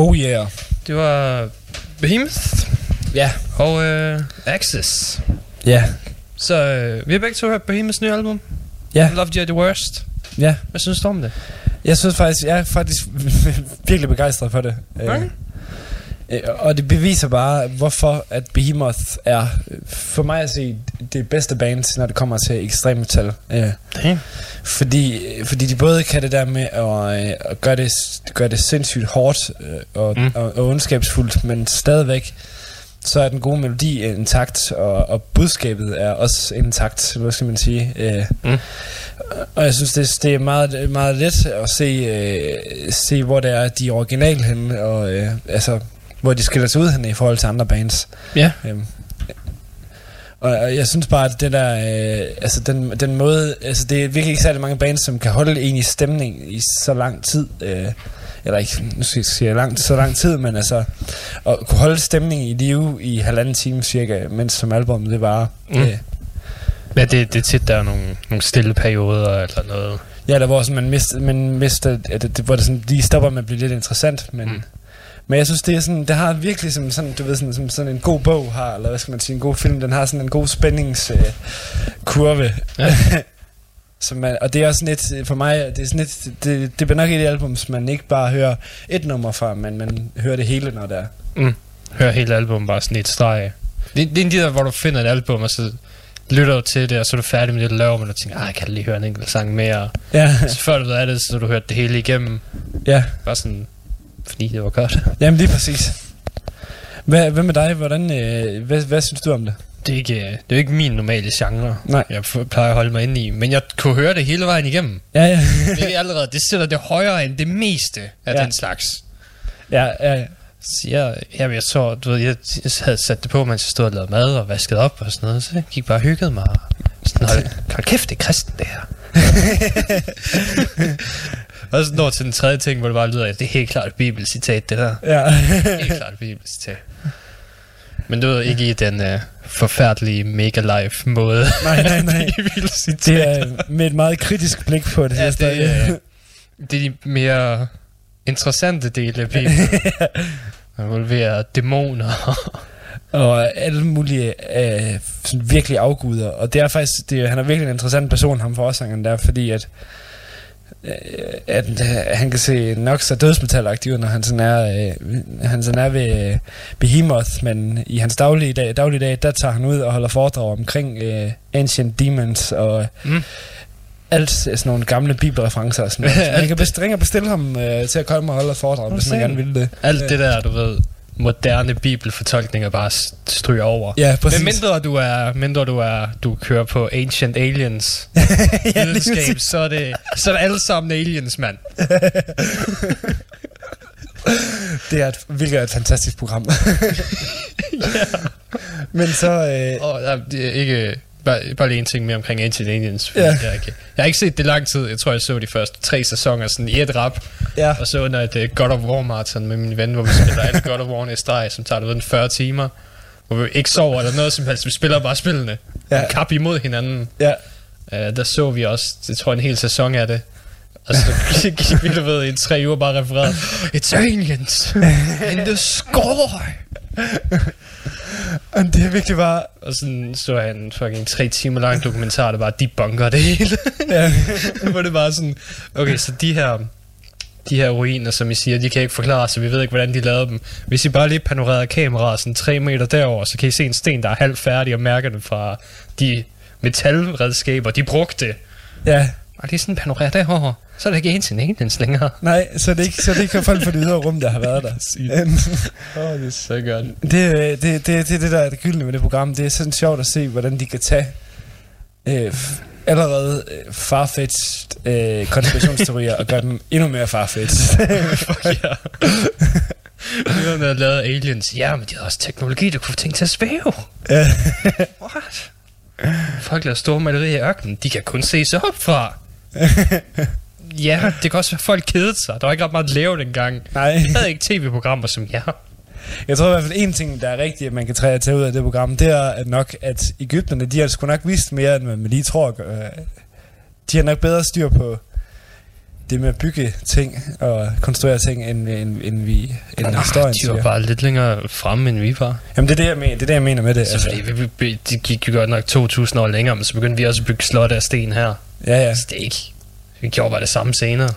S5: Oh yeah.
S6: det var Behemoth
S5: Ja.
S6: og uh, Axis.
S5: Ja.
S6: Så øh, vi har begge to hørt Behemoths nye album.
S5: Ja.
S6: Love You the Worst.
S5: Ja.
S6: Hvad synes du om det?
S5: Jeg synes faktisk, jeg er faktisk virkelig begejstret for det.
S6: Okay.
S5: Øh, og det beviser bare, hvorfor at Behemoth er, øh, for mig at se, det bedste band, når det kommer til ekstrem metal. Øh,
S6: Damn.
S5: fordi, fordi de både kan det der med at, øh, at gøre, det, gøre det sindssygt hårdt øh, og,
S6: Mm.
S5: og, og ondskabsfuldt, men stadigvæk så er den gode melodi intakt, og, og budskabet er også intakt, hvad skal man sige. Øh,
S6: Mm.
S5: Og jeg synes, det, det er meget, meget let at se, øh, se, hvor det er, de er originale henne, og øh, altså, hvor de skiller sig ud henne i forhold til andre bands.
S6: Ja.
S5: Øhm, og og jeg synes bare, at det der, øh, altså den, den måde, altså det er virkelig ikke særlig mange bands, som kan holde en i stemning i så lang tid. Øh, eller ikke, nu skal jeg sige lang, så lang tid, men altså at kunne holde stemningen i live i halvanden time cirka, mens som album det var.
S6: Mm.
S5: Øh,
S6: Ja, det, det er tit, der er nogle, nogle stille perioder eller noget.
S5: ja, der hvor sådan, man mister, man mister at det, det, hvor det sådan, lige stopper med at blive lidt interessant, men...
S6: Mm.
S5: Men jeg synes, det er sådan, det har virkelig som sådan, du ved, sådan, som sådan en god bog har, eller hvad skal man sige, en god film, den har sådan en god spændingskurve. Øh.
S6: Ja.
S5: som man, og det er også sådan et, for mig, det er sådan et, det, det bliver nok et album, som man ikke bare hører et nummer fra, men man hører det hele, når det er.
S6: Mm. Hør hele albumet bare sådan et streg. Det, det er en de der, hvor du finder et album, og så lytter du til det, og så er du færdig med det, du laver, men du tænker, "Ah, jeg kan lige høre en enkelt sang mere.
S5: Ja,
S6: så før du ved af det, så du hørt det hele igennem.
S5: ja.
S6: Bare sådan, fordi det var godt.
S5: Jamen lige præcis. Hvad, hvad med dig? Hvordan, øh, hvad, hvad synes du om det?
S6: Det er ikke, det er ikke min normale genre,
S5: Nej.
S6: jeg plejer at holde mig inde i. Men jeg kunne høre det hele vejen igennem.
S5: Ja, ja.
S6: Det er allerede, det sætter det højere end det meste af
S5: Ja.
S6: den slags.
S5: ja, ja, ja.
S6: Så jeg, jeg, jeg så, du ved, jeg, jeg havde sat det på, mens jeg stod og lavede mad og vaskede op og sådan noget. Så jeg gik bare og hyggede mig. Sådan, hold, hold kæft, det er kristen, det her. og så når til den tredje ting, hvor det bare lyder, at det er helt klart et bibelcitat, det der.
S5: ja.
S6: Helt klart et bibelcitat. Men du ved, ikke i den uh, forfærdelige mega-life måde.
S5: nej, nej, nej.
S6: Bibelcitat.
S5: Det er med et meget kritisk blik på det.
S6: Ja, det,
S5: stadig.
S6: øh, det er de mere interessante dele af Bibelen. Man involverer dæmoner.
S5: og alle mulige øh, sådan virkelig afguder. Og det er faktisk, det, han er virkelig en interessant person, ham forsangeren der, fordi at, at øh, han kan se nok så dødsmetalagtig ud, når han sådan er, øh, han sådan er ved øh, Behemoth, men i hans daglige dag, daglige dag, der tager han ud og holder foredrag omkring øh, Ancient Demons og
S6: Mm.
S5: alt sådan nogle gamle bibelreferencer og sådan noget. Så man kan best- ringe og bestille ham øh, til at komme og holde foredrag, hvis man gerne vil det.
S6: Alt det der, du ved, moderne bibelfortolkninger bare stryger over.
S5: Ja, præcis.
S6: Men mindre du er, mindre du er, du kører på Ancient Aliens
S5: ja,
S6: videnskab, så er det, så er det alle sammen aliens, mand.
S5: Det er et, hvilket er et fantastisk program. Men så... Øh,
S6: Og er ikke, bare, bare lige en ting mere omkring Ancient Aliens.
S5: Ja.
S6: Jeg, ikke, jeg har ikke set det lang tid. Jeg tror, jeg så de første tre sæsoner sådan i et rap.
S5: ja,
S6: Og så under et uh, God of War marathon med min ven, hvor vi spiller alle God of War i streg, som tager det ved en 40 timer. Hvor vi ikke sover eller noget som helst. Vi spiller bare spillene.
S5: Ja.
S6: Ja. Kap imod hinanden.
S5: ja,
S6: Uh, der så vi også, det tror jeg, en hel sæson af det. Og så gik vi, du ved, i tre uger bare refereret. It's aliens in the sky.
S5: Og det er virkelig bare...
S6: Og sådan så han en fucking tre timer lang dokumentar, der bare debunker det hele.
S5: Ja,
S6: Hvor det bare sådan, okay, så de her, de her ruiner, som I siger, de kan ikke forklare, så vi ved ikke, hvordan de lavede dem. Hvis I bare lige panorerede kameraet sådan tre meter derover, så kan I se en sten, der er halvt færdig, og mærker den fra de metalredskaber, de brugte.
S5: ja.
S6: Og lige sådan panorerer derover, så er det ikke en aliens længere.
S5: Nej, så det ikke, så det er ikke folk fra det ydre rum, der har været der.
S6: Åh, det er så godt.
S5: det, øh, det, det, det, det, der er det gyldne med det program. Det er sådan sjovt at se, hvordan de kan tage øh, allerede øh, farfetched øh, konspirationsteorier og gøre dem endnu mere farfetched.
S6: Fuck ja. Vi har lavet aliens. Ja, men de har også teknologi, der kunne få ting til at svæve. What? Folk laver store malerier i ørkenen. De kan kun se sig op fra. ja, det kan også være, at folk kedede sig. Der var ikke ret meget at lave dengang.
S5: Nej.
S6: Vi havde ikke tv-programmer som jer.
S5: Jeg tror i hvert fald en ting, der er rigtigt, at man kan træde tage ud af det program, det er at nok, at Ægypterne, de har sgu nok vist mere, end man lige tror. Øh, De har nok bedre styr på det med at bygge ting og konstruere ting, end, end, end vi end
S6: Ah,
S5: historien
S6: de var
S5: siger.
S6: bare lidt længere fremme, end vi var.
S5: Jamen det er det, jeg mener, det er det, jeg mener med det.
S6: Altså, fordi vi, vi, de gik jo godt nok 2.000 år længere, men så begyndte vi også at bygge slotte af sten her.
S5: ja, ja.
S6: Altså, det er ikke... Vi gjorde bare det samme senere.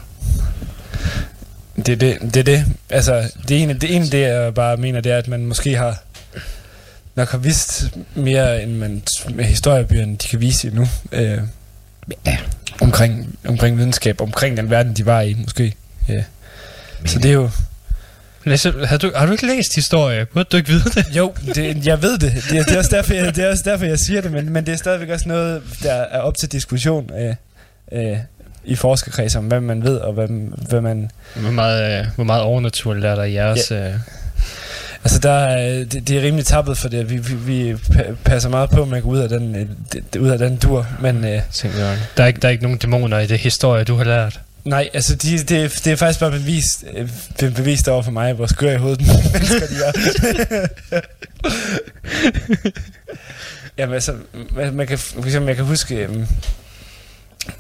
S5: Det er det, det, er det. Altså, det ene, det ene, det jeg bare mener, det er, at man måske har nok har vidst mere, end man med historiebøgerne, de kan vise endnu. Øh,
S6: Ja.
S5: omkring, omkring videnskab, omkring den verden, de var i, måske. Ja. Så det er jo...
S6: Læs, har, du, har du ikke læst historie? Burde du ikke vide det?
S5: Jo, det, jeg ved det. Det, er- det, er også derfor, jeg, det er også derfor, jeg siger det, men, men det er stadigvæk også noget, der er op til diskussion øh, øh, i forskerkredser, om hvad man ved, og hvad, hvad man...
S6: Hvor meget, øh, hvor meget overnaturligt er der i jeres... Ja. Øh,
S5: Altså, der er, det, det er rimelig tappet for det. Vi, vi, vi pa- passer meget på, at man går ud af den, øh, ud af den dur. Men øh,
S6: der, er ikke, der er ikke nogen dæmoner i det historie, du har lært.
S5: nej, altså, de, det, det er faktisk bare bevist, øh, bevist over for mig, hvor skøre i hovedet mennesker de er. Jamen, altså, man, man kan, for eksempel, jeg kan huske, øh,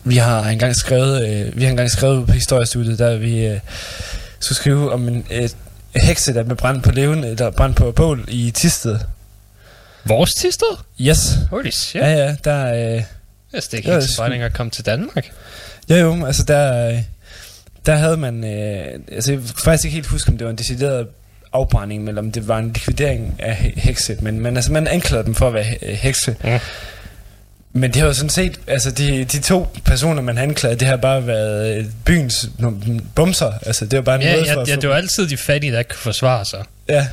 S5: vi har engang skrevet, øh, vi har engang skrevet på historiestudiet, der vi øh, skulle skrive om en øh, hekse, der blev brændt på levende, der brændt på bål i Tisted.
S6: Vores tisted?
S5: Yes.
S6: Holy shit.
S5: Ja, ja, der øh,
S6: Jeg det
S5: Ja,
S6: ikke
S5: er
S6: engang kom til Danmark.
S5: Jo, jo, altså der, øh, der havde man, øh, altså jeg kan faktisk ikke helt huske, om det var en decideret afbrænding, eller om det var en likvidering af he- hekse, men, men altså man anklagede dem for at være he- hekse.
S6: Ja.
S5: Men det har jo sådan set, altså de, de to personer, man anklagede, det har bare været øh, byens bumser, altså det var bare en
S6: Ja,
S5: måde
S6: ja,
S5: for
S6: ja, det var altid de fattige, der ikke kunne forsvare sig.
S5: Ja.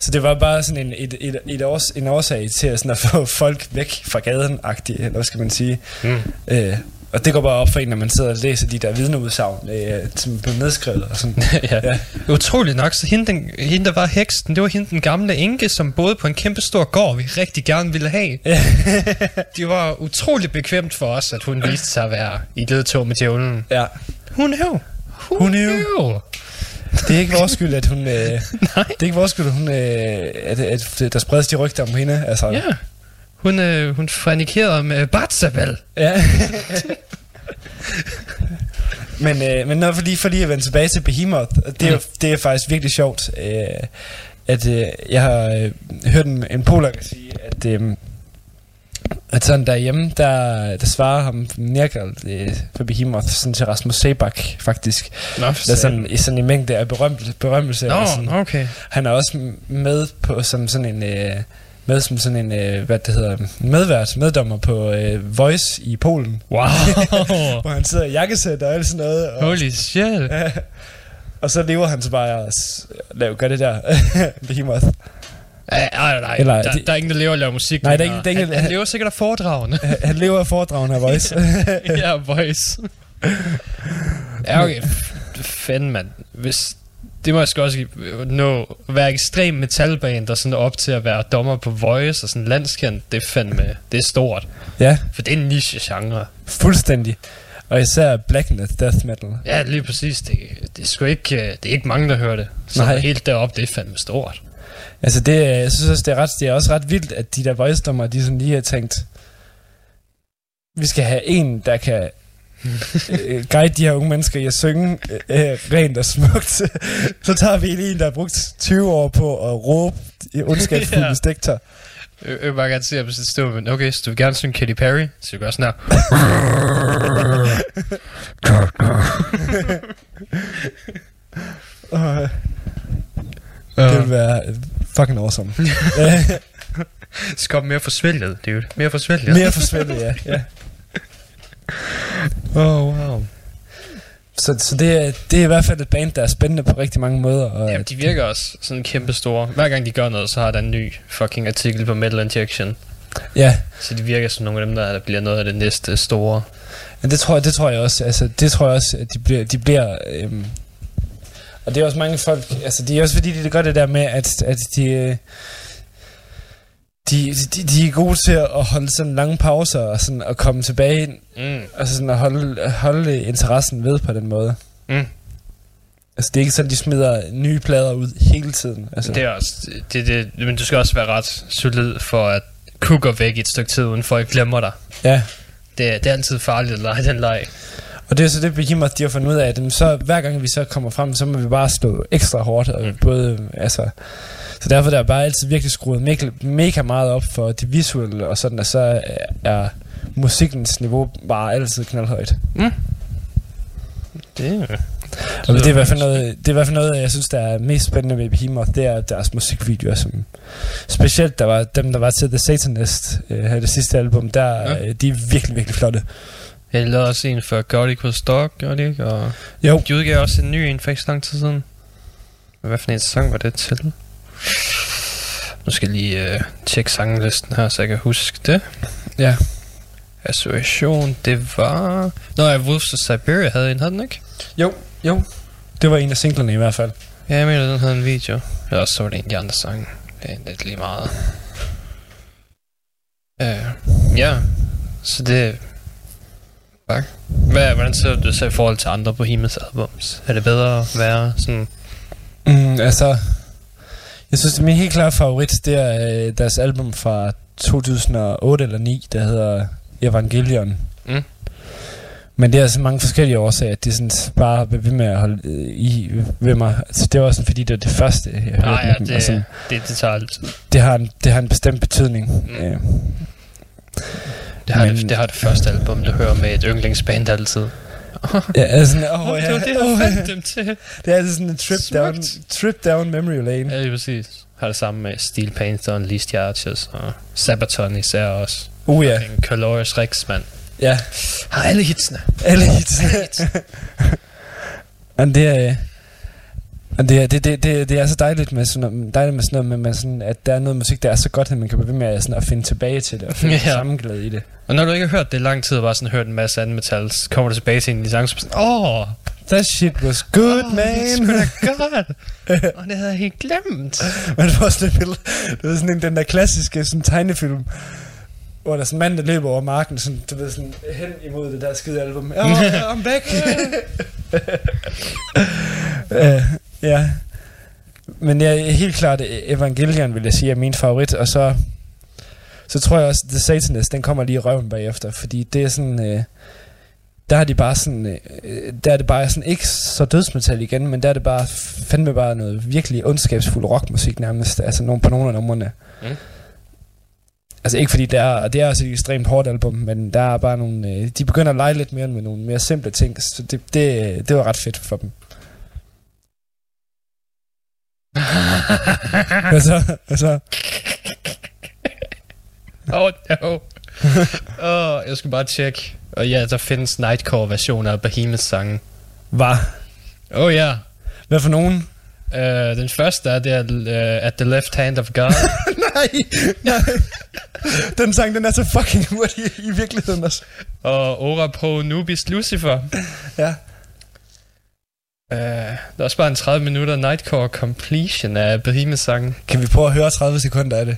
S5: Så det var bare sådan en, et, et, et års, en årsag til at, sådan at få folk væk fra gaden-agtigt, eller hvad skal man sige.
S6: Mm.
S5: Øh, og det går bare op for en, når man sidder og læser de der vidneudsagn, øh, som blev nedskrevet og sådan.
S6: ja.
S5: Ja.
S6: Utroligt nok, så hende, den, hende, der var heksen, det var hende, den gamle enke, som boede på en kæmpe stor gård, vi rigtig gerne ville have.
S5: Ja.
S6: det var utroligt bekvemt for os, at hun viste sig at være i ledtog med djævlen.
S5: ja.
S6: Hun er jo.
S5: Hun er. Det er ikke vores skyld, at hun... Øh, det er ikke vores skyld, at, hun, øh, at, at der spredes de rygter om hende. Altså,
S6: Ja. Hun, øh, hun fornikerede med Batsabel.
S5: ja. men øh, men når, fordi, fordi at vende tilbage til Behemoth, det er, jo, det er faktisk virkelig sjovt, øh, at øh, jeg har øh, hørt en, en polak sige, at, øh, at sådan derhjemme, der, der svarer ham Nergal øh, for Behemoth sådan til Rasmus Sebak, faktisk.
S6: Nå,
S5: Der er sådan, i sådan en mængde af berømt, berømmelse. og sådan.
S6: Nå, okay.
S5: Han er også med på som sådan en øh, med som sådan en øh, hvad det hedder medvært meddommer på øh, Voice i Polen
S6: Wow.
S5: hvor han sidder i jakkesæt og alt sådan noget og,
S6: Holy shit.
S5: og så lever han så bare og laver gør det der Behemoth
S6: Ej, nej, nej.
S5: Eller-
S6: der, der er ingen, der lever og laver musik.
S5: Nej, der er ingen- der er ingen-
S6: han, han lever sikkert af foredragene.
S5: han lever af foredragen af Voice
S6: ja, voice. ja, okay. Fanden, mand. Hvis, det må jeg sgu også nå være ekstrem metalband, der sådan er op til at være dommer på Voice og sådan landskendt, det er fandme, det er stort.
S5: ja
S6: For det er en niche-genre.
S5: fuldstændig og især Black Death Metal
S6: Ja, lige præcis. Det, det, er sgu ikke, øh, det er ikke mange, der hører det. Så
S5: Nej.
S6: helt deroppe, det er fandme stort.
S5: altså det er- jeg synes også det er ret det er også ret vildt at de der Voice de sådan lige har tænkt vi skal have en der kan øh, guide de her unge mennesker i at synge øh, øh, rent og smukt, så tager vi lige en, der har brugt 20 år på at råbe i ondskabsfulde yeah. stikter.
S6: Jeg, vil bare gerne se, hvis det stod, men okay, så du vil gerne synge Katy Perry, så du gør sådan her.
S5: Øh, det vil være øh, fucking awesome.
S6: Så kom mere forsvælget, dude. Mere forsvælget.
S5: Mere forsvældet, ja. ja.
S6: Oh, wow.
S5: Så, så det, er, det er i hvert fald et band, der er spændende på rigtig mange måder. Og,
S6: Jamen, de virker også sådan kæmpe store. Hver gang de gør noget, så har der en ny fucking artikel på Metal Injection.
S5: ja,
S6: Så de virker som nogle af dem, der, der bliver noget af det næste store.
S5: men det tror, jeg, det tror jeg også. Altså, det tror jeg også, at de bliver... De bliver øhm, og det er også mange folk... Altså, det er også fordi, de gør det der med, at, at de... øh, De, de, de er gode til at holde sådan lange pauser og sådan at komme tilbage
S6: Mm.
S5: Altså sådan at holde, holde interessen ved på den måde.
S6: Mm.
S5: Altså det er ikke sådan, de smider nye plader ud hele tiden. Altså,
S6: Det er også, det, det, men du skal også være ret solid for at kunne gå væk i et stykke tid, uden folk glemmer dig.
S5: Ja,
S6: Det, er- det er altid farligt at lege den leg.
S5: Og det er så det, Behemoth de har fundet ud af, at så, hver gang vi så kommer frem, så må vi bare stå ekstra hårdt. Og
S6: Mm.
S5: både, altså, så derfor der er bare altid virkelig skruet mega, mega meget op for det visuelle, og sådan, at så er, musikkens niveau bare altid knaldhøjt.
S6: Det er
S5: Og det er, i hvert fald noget, det er i hvert fald noget, jeg synes, der er mest spændende ved Behemoth, det er deres musikvideoer, som specielt der var dem, der var til The Satanist, øh, det sidste album, der,
S6: ja.
S5: øh, de er virkelig, virkelig flotte.
S6: Jeg lavede også en for Gothic was Dog, gjorde de ikke? Og
S5: Jo,
S6: de udgav også en ny en for ikke så lang tid siden. Hvad for en sang var det til? Nu skal jeg lige øh, tjekke sanglisten her, så jeg kan huske det.
S5: ja.
S6: Association, det var... Nå, ja, Wolves of Siberia havde en, havde den ikke?
S5: Jo, jo. Det var en af singlerne i hvert fald.
S6: Ja, jeg mener, den havde en video. Eller også så var det en af de andre sange. Det er lidt lige meget. Uh, ja, så det... Fuck. Hvad, hvordan ser du det så i forhold til andre Bohemians albums? Er det bedre at være sådan...
S5: Mm, altså, jeg synes, det er min helt klare favorit, det er øh, deres album fra 2008 eller 9, der hedder Evangelion.
S6: Mm.
S5: Men det er altså mange forskellige årsager, at det sådan bare blev ved med at holde øh, i ved mig. Altså, det var sådan, fordi det var det første, jeg hørte med
S6: ja,
S5: dem, og sådan,
S6: det, det, det tager alt.
S5: det, har en, det har en bestemt betydning.
S6: Mm.
S5: Øh,
S6: Det har,
S5: Men-
S6: det, det har det første album, du hører med et yndlingsband altid.
S5: ja, altså, åh,
S6: Åh,
S5: ja,
S6: det var det, fandt dem til.
S5: Det er altså sådan en trip
S6: Smukt.
S5: down, trip down memory lane.
S6: Ja, lige præcis. Har det samme med Steel Painter, Unleashed Arches og Sabaton især også.
S5: Uh ja,
S6: En Colores Rex, mand.
S5: ja.
S6: Har alle hitsene.
S5: Alle hits. Men det er... det, er- det, det, det, det er så dejligt med sådan noget, dejligt med sådan noget med, med sådan, at der er noget musik, der er så godt, at man kan blive ved med at, sådan, at finde tilbage til det, og finde
S6: Ja.
S5: samenglæde i det.
S6: Og når du ikke har hørt det i lang tid, og bare sådan hørt en masse anden metal, så kommer du tilbage til en af du sådan, åh, oh,
S5: That shit was good,
S6: oh,
S5: man!
S6: Det sgu da godt. Og det havde jeg helt glemt.
S5: Men det var det billede, det var sådan en, den der klassiske sådan, tegnefilm, hvor der er sådan en mand, der løber over marken, sådan, du ved, sådan hen imod det der skide album. Oh, I'm back! uh, ja. Men jeg er helt klart, Evangelion vil jeg sige er min favorit, og så, så tror jeg også, The Satanist, den kommer lige i røven bagefter, fordi det er sådan, øh, der har de bare sådan, øh, der er det bare sådan ikke så dødsmetal igen, men der er det bare fandme bare noget virkelig ondskabsfuld rockmusik nærmest, altså nogle, på nogle af numrene.
S6: Mm.
S5: Altså ikke fordi det er, og det er også et ekstremt hårdt album, men der er bare nogle, øh, de begynder at lege lidt mere med nogle mere simple ting, så det, det, det var ret fedt for dem. Hvad så? Hvad så?
S6: Oh, no. oh, jeg skal bare tjekke. Og ja, der findes Nightcore-versioner af Behemoth sange. Åh oh, ja.
S5: Hvad for nogen?
S6: Uh, den første er, det er uh, At the Left Hand of God.
S5: nej, nej. Den sang, den er så fucking hurtig i virkeligheden også.
S6: og Ora Pro Nubis Lucifer.
S5: Ja.
S6: Uh, der er også bare en 30 minutter Nightcore completion af Behemoth sangen.
S5: Kan vi prøve at høre 30 sekunder af det?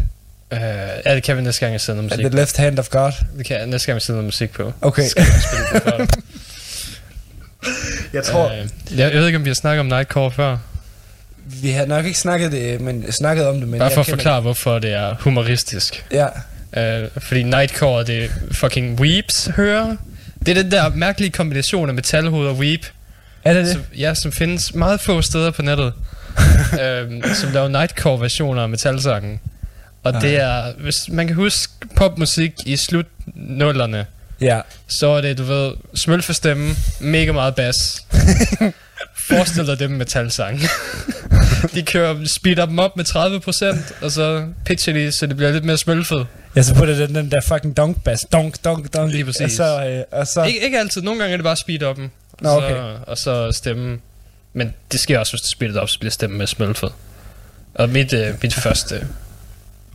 S6: Uh, ja, det kan vi næste gang, jeg sender musik.
S5: the left hand of God.
S6: Det kan jeg næste gang, jeg sender musik på.
S5: Okay.
S6: Skal jeg spille det for dig.
S5: Jeg tror,
S6: Øh, jeg, jeg ved ikke, om vi har snakket om Nightcore før.
S5: vi har nok ikke snakket, det, men snakket om det, men
S6: Bare for at forklare, hvorfor det er humoristisk.
S5: Ja,
S6: Uh, fordi Nightcore, det fucking weeps hører. Det er den der mærkelige kombination af metalhoved og weep,
S5: er det det?
S6: som, ja, som findes meget få steder på nettet. øhm, som laver Nightcore-versioner af metalsangen. Og
S5: Ah.
S6: det er, hvis man kan huske popmusik i slut nullerne,
S5: Ja.
S6: så er det, du ved, smølfestemme, mega meget bass. Forestil dig dem med metalsang. de kører, speeder dem op med 30%, og så pitcher de, så det bliver lidt mere smølfet.
S5: Jeg så putter den, den der fucking donk bass. Donk, donk, donk.
S6: Lige præcis.
S5: Og så, øh, og så
S6: Ikke, ikke altid, nogle gange er det bare speed up'en,
S5: Nå, okay.
S6: så, og så stemmen. Men det sker også, hvis det op, så bliver stemmen mere smølfet. Og mit, øh, mit første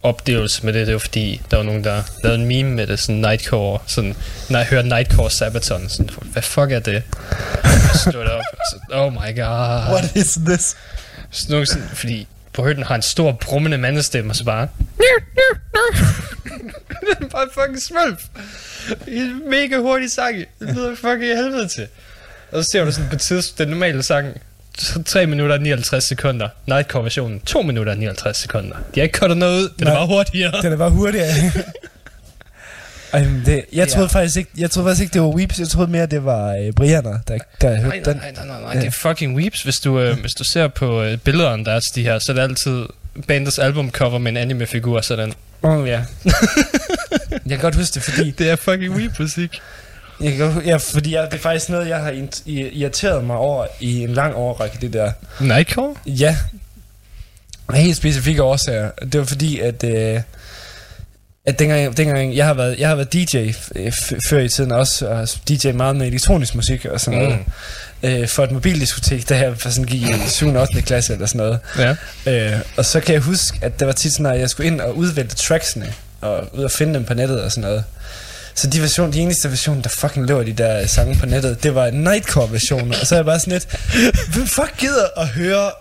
S6: oplevelse med det, det var fordi, der var nogen, der lavede en meme med det, sådan Nightcore, sådan, når jeg hører Nightcore Sabaton, sådan, hvad fuck er det? Og så stod op, og så, oh my god.
S5: What is this?
S6: Sådan nogle, sådan, fordi på højden har en stor brummende mandestemme, og så bare... det er bare fucking smølf. I en mega hurtig sang. Det lyder fucking helvede til. Og så ser du sådan på tids, den normale sang, 3 minutter og 59 sekunder. Nightcore-versionen, 2 minutter og 59 sekunder. De har ikke kuttet noget ud, den er bare hurtigere.
S5: Den er bare hurtigere. Ej, det, jeg, troede
S6: Ja.
S5: faktisk ikke, jeg troede faktisk ikke, det var Weeps. Jeg troede mere, det var øh, Brianna, der, der
S6: Nej,
S5: hørte
S6: nej,
S5: den.
S6: nej, nej, nej, nej. Det er fucking weeps. Hvis du, øh, hvis du ser på øh, billederne, der er de her, så er det altid bandets albumcover med en anime-figur, sådan.
S5: Oh, ja. jeg kan godt huske det, fordi...
S6: Det er fucking weep musik.
S5: Jeg kan godt, ja, fordi jeg, det er faktisk noget, jeg har irriteret mig over i en lang årrække, det der.
S6: Nightcore?
S5: Ja. Af helt specifikke årsager. Det var fordi, at... Øh, at dengang, dengang jeg har været, jeg har været DJ før i tiden også, og DJ meget med elektronisk musik og sådan noget. Øh, for et mobildiskotek, der jeg sådan gik i 7. og 8. klasse eller sådan noget.
S6: Ja.
S5: Øh, og så kan jeg huske, at det var tit sådan, at jeg skulle ind og udvælge tracksene, og ud og finde dem på nettet og sådan noget. Så de, version, de eneste versioner, der fucking lå de der sange på nettet, det var Nightcore-versioner. Og så er jeg bare sådan lidt, hvem fuck gider at høre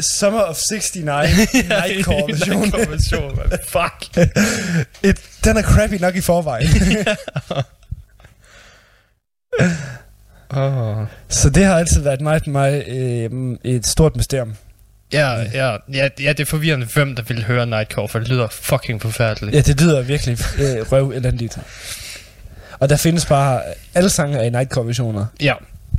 S5: Summer of 69 Nightcore-version?
S6: Nightcore-version, man. Fuck.
S5: Et, den er crappy nok i forvejen.
S6: Oh.
S5: så det har altid været mig, mig øh, et stort mysterium.
S6: Ja, ja, ja, ja, det er forvirrende, hvem der vil høre Nightcore, for det lyder fucking forfærdeligt.
S5: Ja, det lyder virkelig øh, røv elendigt. Og der findes bare alle sange af Nightcore-versioner.
S6: Ja,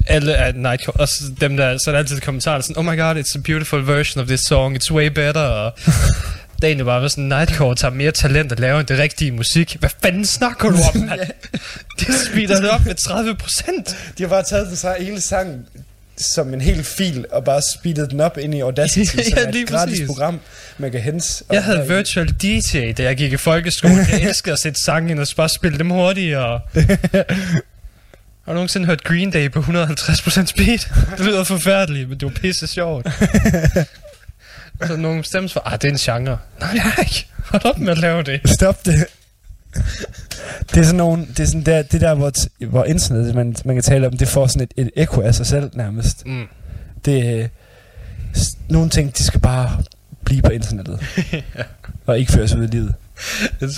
S6: alle er Nightcore. Og så dem der, så er der altid kommentarer sådan, oh my god, it's a beautiful version of this song, it's way better. Og det er egentlig bare sådan, Nightcore tager mere talent at lave end det rigtige musik. Hvad fanden snakker du om, mand? Det speeder det op med 30 procent.
S5: De har bare taget den så hele sangen som en hel fil, og bare speedet den op ind i Audacity,
S6: Ja,
S5: som er et gratis
S6: præcis.
S5: program, man kan hente.
S6: Jeg
S5: og
S6: havde
S5: i.
S6: virtual DJ, da jeg gik i folkeskole. Jeg elskede at sætte sange ind og bare spille dem hurtigere. Har du nogensinde hørt Green Day på 150% speed? Det lyder forfærdeligt, men det var pisse sjovt. så nogle bestemmer for, ah, det er en genre. Nej, ikke. Hold op med at lave det.
S5: Stop det. Det er sådan nogle, det er sådan der, det der, hvor, t- hvor internet, man, man kan tale om, det får sådan et, et ekko af sig selv nærmest.
S6: Mm.
S5: Det, øh, s- nogle ting, de skal bare blive på internettet. Og ikke føres ud i livet.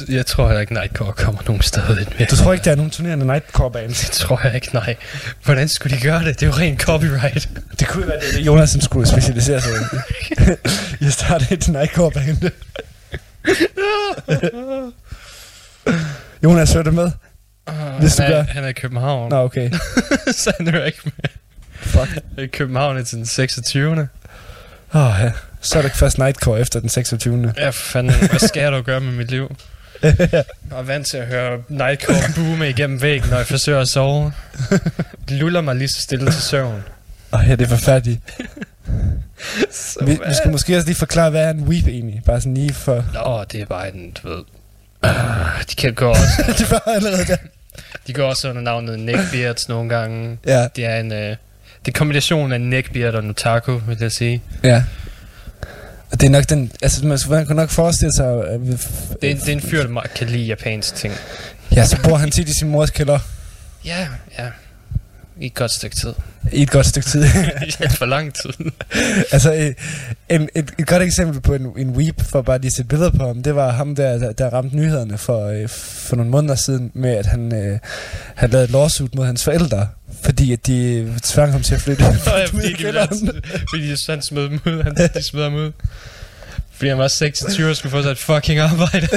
S6: Jeg, tror heller ikke, Nightcore kommer nogen steder ind mere.
S5: Du tror ikke, der er nogen turnerende nightcore bands?
S6: Det tror jeg ikke, nej. Hvordan skulle de gøre det? Det er jo rent copyright.
S5: Det kunne være det, Jonas som skulle specialisere sig i. Jeg startede et nightcore band. Jonas, hørte med? Hvis du
S6: han, er, han er i København.
S5: Nå, okay.
S6: så han hører ikke med.
S5: Fuck.
S6: I København er til den 26.
S5: Åh, oh, ja. Så er der ikke først nightcore efter den 26.
S6: Ja, for fanden. Hvad skal jeg dog gøre med mit liv? Jeg er vant til at høre Nightcore boome igennem væggen, når jeg forsøger at sove. Det luller mig lige så stille til søvn.
S5: Åh, ja, det er forfærdeligt.
S6: Så
S5: Vi, vi skal måske også lige forklare, hvad er en weep egentlig? Bare sådan lige for...
S6: Nå, det er bare en, du ved... Uh, de kan gå også,
S5: det var allerede der.
S6: de går også under navnet neckbeards nogle gange.
S5: Ja,
S6: Det er en... Uh, det er kombinationen af neckbeard og nutaku, vil jeg sige.
S5: ja. Og det er nok den... Altså, man, man kan nok forestille sig... Vi-
S6: Det er, det er en fyr, der kan lide japanske ting.
S5: ja, så bor han tit i sin mors kælder
S6: Ja, ja. I et godt stykke tid.
S5: i et godt stykke tid.
S6: I for lang tid.
S5: altså, øh, en, et, et godt eksempel på en, en weep, for bare lige at sætte billeder på ham, det var ham, der, der, der ramte nyhederne for, øh, for nogle måneder siden, med at han øh, havde lavet et lawsuit mod hans forældre, fordi at de tvang ham til at flytte.
S6: Nå ja, de, ville fordi de, han smed dem ud. Han, de smed ham ud. Fordi han var 26 og skulle få sig et fucking arbejde.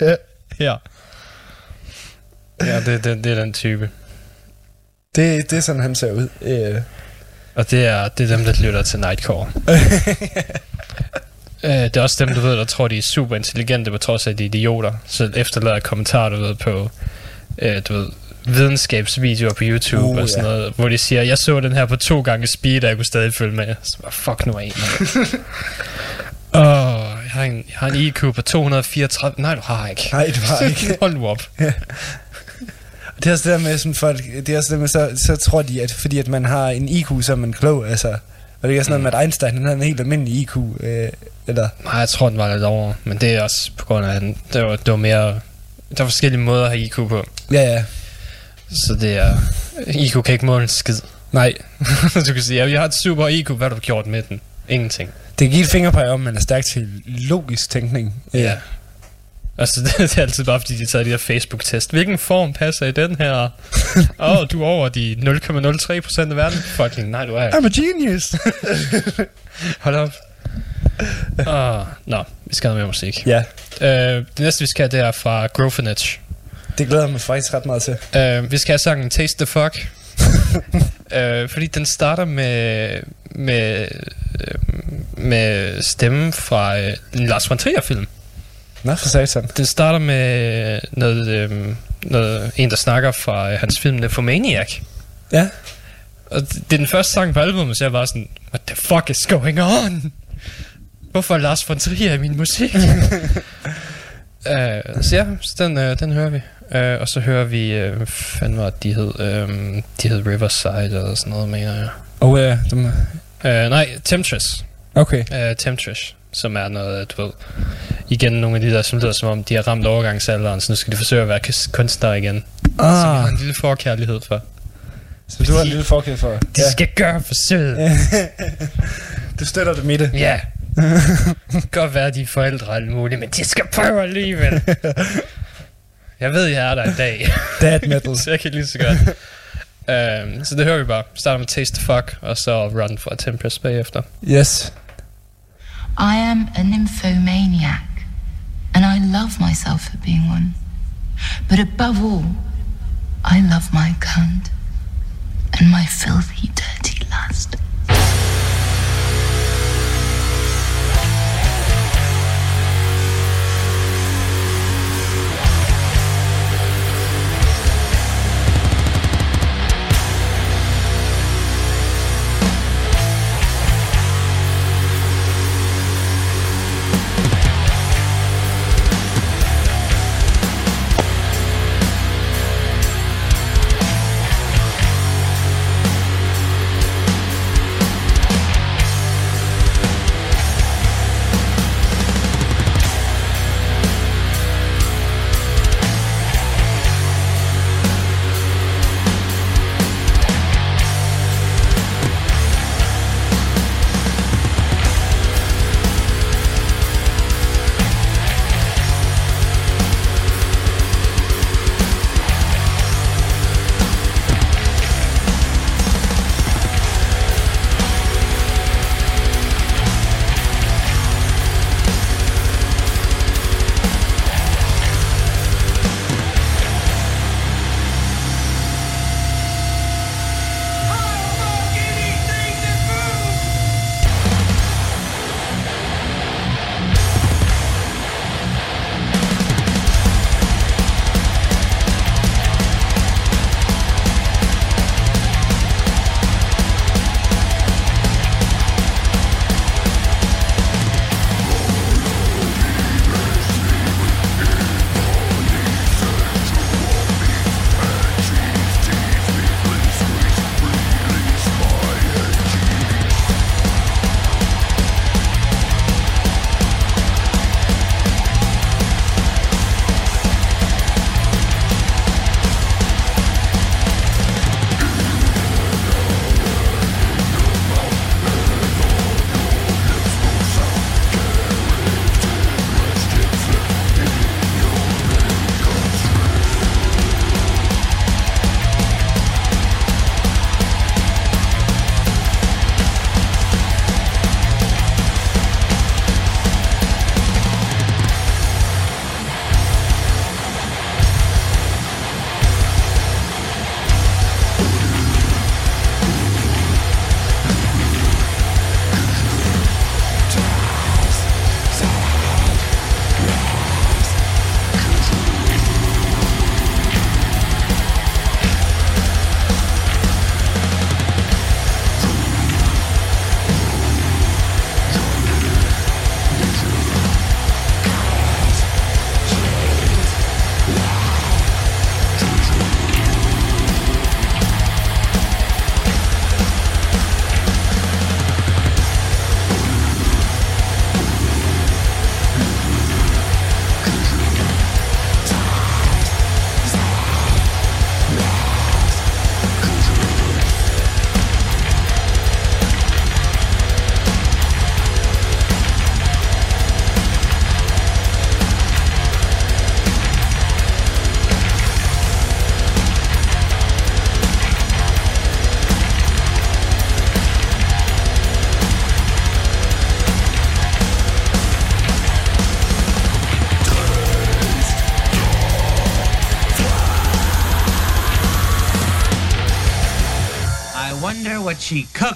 S5: Ja.
S6: ja. Ja, det, det, det er den type.
S5: Det, det er sådan, han ser ud. Øh,
S6: Og det er, det er dem, der lytter til Nightcore. Øh, det er også dem, du ved, der tror, de er super intelligente, på trods af, at de er idioter. Så efterlader kommentarer, du ved, på øh, du ved, videnskabsvideoer på YouTube
S5: Uh,
S6: og sådan
S5: ja.
S6: noget, hvor de siger, jeg så den her på to gange speed, og jeg kunne stadig følge med. Så bare, fuck nu af. Åh, jeg, har en, jeg har en IQ på 234. Nej, du har ikke.
S5: nej, det var ikke.
S6: Hold nu op.
S5: Det er også det der med sådan folk, det er også det med, så, så tror de, at fordi at man har en IQ, så er man klog, altså. Og det er sådan noget med, at Einstein, han havde en helt almindelig IQ, øh, eller...
S6: Nej, jeg tror, den var lidt over. Men det er også på grund af, at det, var, det var mere... Der var forskellige måder at have IQ på.
S5: Ja, ja.
S6: Så det er... IQ kan ikke måle en skid.
S5: Nej,
S6: du kan sige, at jeg har et super IQ. Hvad har du gjort med den? Ingenting.
S5: det giver et fingerpege om, man er stærk til logisk tænkning.
S6: Ja. Altså, det, er altid bare, fordi de tager de her Facebook-test. Hvilken form passer i den her? Åh, oh, du er over de 0,03 procent af verden. Fucking, nej, du er.
S5: I'm a genius.
S6: Hold op. Oh, nå, vi skal have mere musik.
S5: ja.
S6: Uh, det næste, vi skal have, det er fra Grofenage.
S5: Det glæder jeg mig faktisk ret meget til.
S6: Uh, vi skal have sangen Taste the Fuck. uh, fordi den starter med, med, øh, med stemmen fra uh, en Lars von Trier film.
S5: Nå, for satan.
S6: Den starter med noget, øh, noget, en, der snakker fra øh, hans film Nymphomaniac.
S5: Ja.
S6: Og det det er den første sang på albumet, så jeg var sådan, what the fuck is going on? Hvorfor er Lars von Trier i min musik? uh, så ja, så den, uh, den hører vi. Uh, og så hører vi, uh, hvad fanden var det, de hed? Um, de hed Riverside eller sådan noget, mener jeg.
S5: Og ja, dem...
S6: Uh, nej, Temptress.
S5: Okay.
S6: Uh, Temptress, som er noget, du ved, igen nogle af de der, som lyder som om, de har ramt overgangsalderen, så nu skal de forsøge at være kunstnere igen. Ah. Som jeg har en lille forkærlighed for.
S5: Så du har en lille forkæld for...
S6: De ja. skal gøre forsøget.
S5: Du støtter dem i det.
S6: Ja. Godt være, de er forældre alt muligt, men de skal prøve alligevel. jeg ved, jeg er der en dag,
S5: Dad metal.
S6: så jeg kan lige så godt. Um, så det hører vi bare. Starter med Taste the Fuck, og så Run for Tempest bagefter.
S5: Yes.
S7: I am a nymphomaniac, and I love myself for being one. But above all, I love my cunt and my filthy, dirty lust.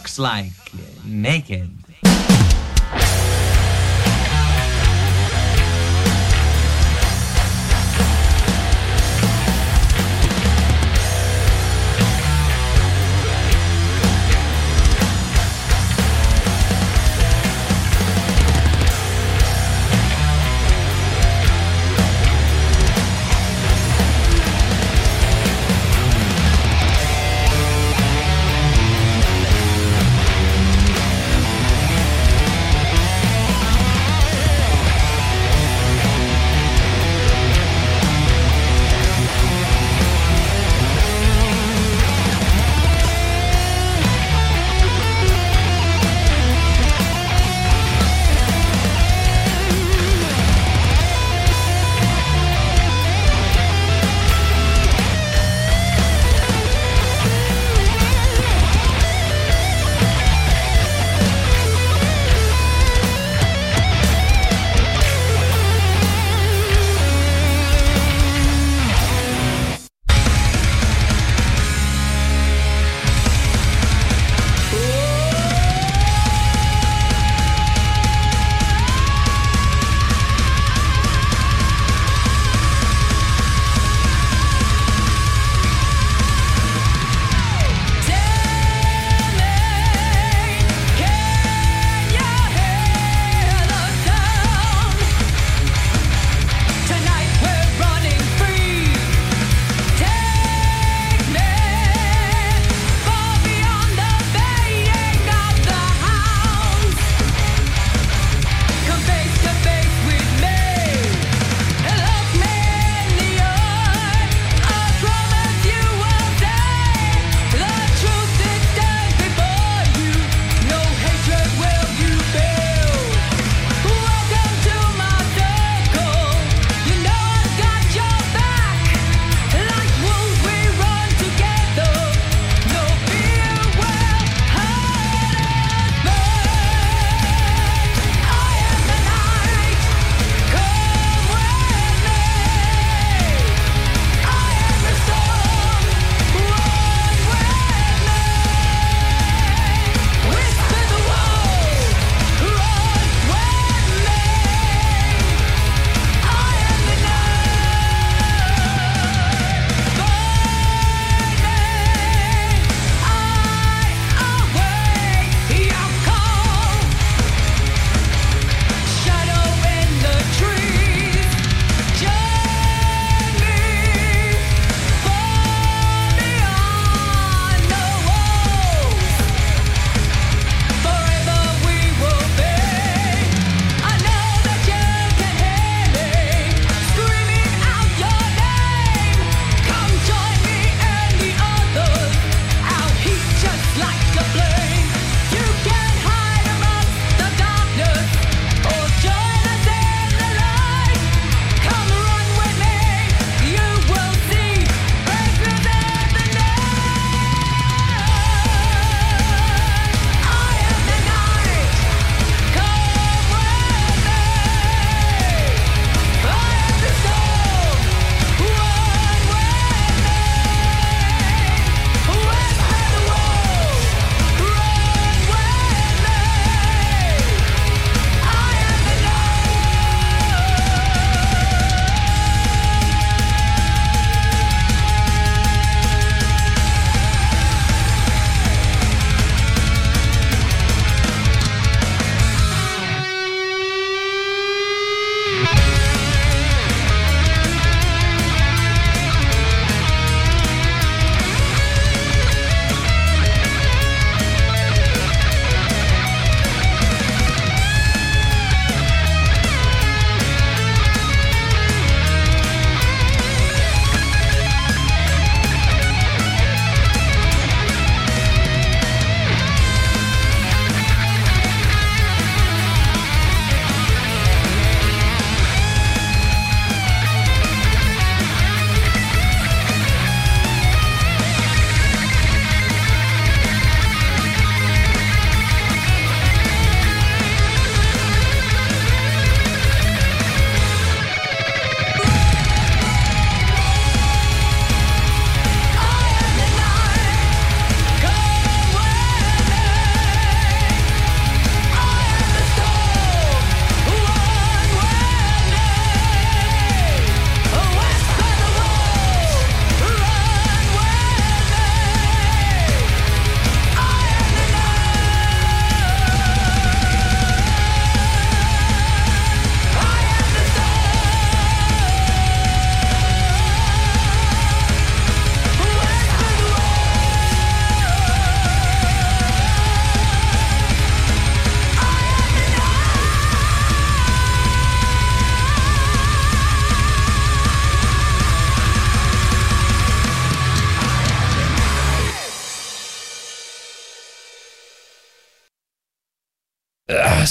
S8: looks like naked.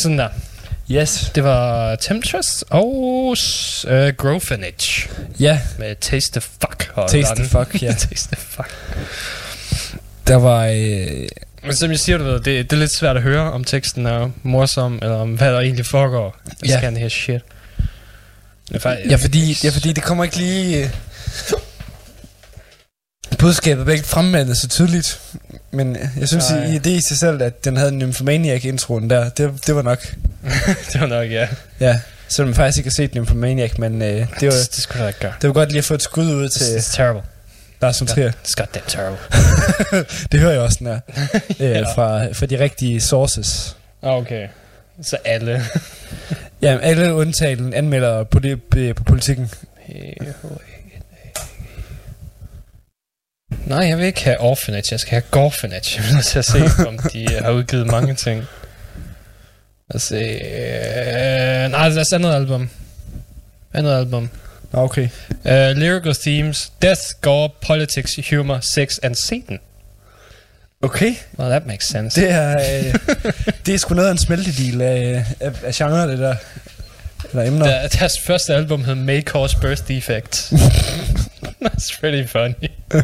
S6: Sådan der.
S5: Yes.
S6: Det var Temptress og uh, Growfinage
S5: Ja,
S6: med Taste the Fuck.
S5: Taste
S6: on.
S5: the Fuck, ja.
S6: Taste the Fuck.
S5: der var... Øh,
S6: Men som jeg siger, du ved, det, det er lidt svært at høre, om teksten er morsom, eller om hvad der egentlig foregår.
S5: Ja.
S6: skal her shit. Er faktisk,
S5: ja, fordi, ja, fordi det kommer ikke lige... Budskabet bliver ikke fremmandet så tydeligt. Men øh, jeg synes,
S6: Nej.
S5: i det i sig selv, at den havde en Nymphomaniac-introen der, det, det var nok...
S6: det var nok, ja.
S5: Ja, selvom jeg faktisk ikke har set Nymphomaniac, men øh, det, var,
S6: det, det skulle du ikke gøre.
S5: det var godt lige at få et skud ud til
S6: It's terrible.
S5: Lars von Trier.
S6: It's goddamn terrible.
S5: det hører jeg også, den er. øh, fra, fra de rigtige sources.
S6: Ah, Okay. Så alle.
S5: Ja, alle undtagen anmelder på, det, på politikken.
S6: Nej, jeg vil ikke have Orphanage, jeg skal have Gorphanage. Jeg vil nødt til at se, om de har udgivet mange ting. Lad os se. Øh, nej, deres andet album. Andet album.
S5: Okay.
S6: Uh, lyrical themes, death, gore, politics, humor, sex and Satan.
S5: Okay.
S6: Well, that makes sense.
S5: Det er, øh, det er sgu noget af en smeltedeal af, af, af genre, det der. Eller emner.
S6: Der, deres første album hed May Cause Birth Defects. That's pretty funny.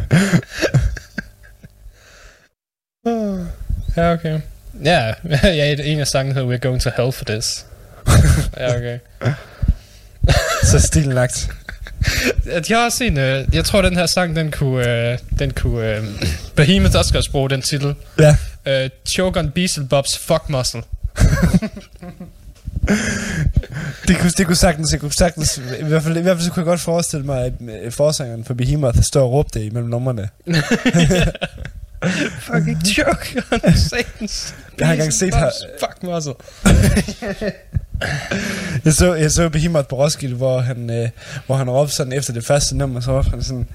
S6: ja, okay. Ja, ja, en af sangene hedder We're Going to Hell for This. ja, okay.
S5: Så stilen lagt.
S6: Jeg har også en, øh, jeg tror den her sang, den kunne, øh, den kunne, øh, Behemoth også godt bruge den titel.
S5: Ja.
S6: Øh, Choke on Beelzebub's Fuck Muscle.
S5: Det kunne, det kunne sagtens, jeg kunne sagtens, i hvert fald, i hvert fald så kunne jeg godt forestille mig, at øh, forsangeren for Behemoth står og råbte det imellem numrene.
S6: Fucking choke on Satan's
S5: Jeg har engang set her-
S6: Fuck Muscle.
S5: Jeg så, jeg så Behemoth på Roskilde, hvor han, øh, hvor han råbte sådan efter det første nummer, så råbte han sådan,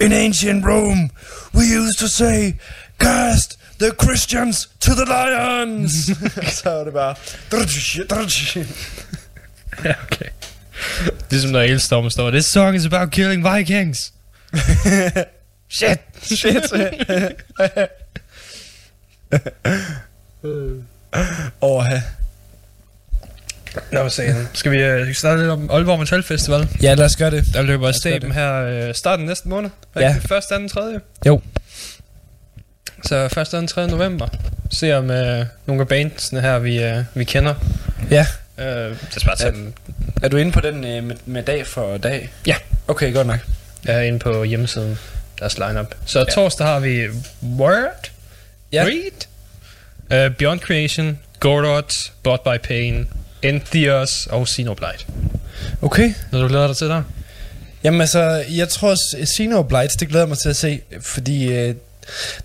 S5: In ancient Rome, we used to say, cast the Christians to the lions. så var det bare.
S6: Ja, okay. Ligesom når Ailstorm står, This song is about killing Vikings. Shit.
S5: Shit. Åh.
S6: Nå, han? Skal vi uh, starte lidt om Aalborg Metal Festival?
S5: ja, lad os gøre det.
S6: Der løber af staben
S5: det.
S6: her uh, starten næste måned.
S5: Ja.
S6: Ja. Først, anden, tredje.
S5: Jo.
S6: Så først, anden, 3. november. Se om uh, nogle af bandsene her, vi, uh, vi kender.
S5: Ja.
S6: Uh, det skal bare dem
S5: Er du inde på den øh, med, med dag for dag?
S6: Ja.
S5: Okay, godt nok.
S6: Jeg er inde på hjemmesiden, deres lineup. Så
S5: Ja.
S6: torsdag har vi Word,
S5: Ja.
S6: Reed, uh, Beyond Creation, Gordot, Bought by Pain, Entheos og Xenoblade.
S5: Okay.
S6: Når du glæder dig til der?
S5: Jamen altså, jeg tror, Sino Blights, det glæder mig til at se, fordi øh,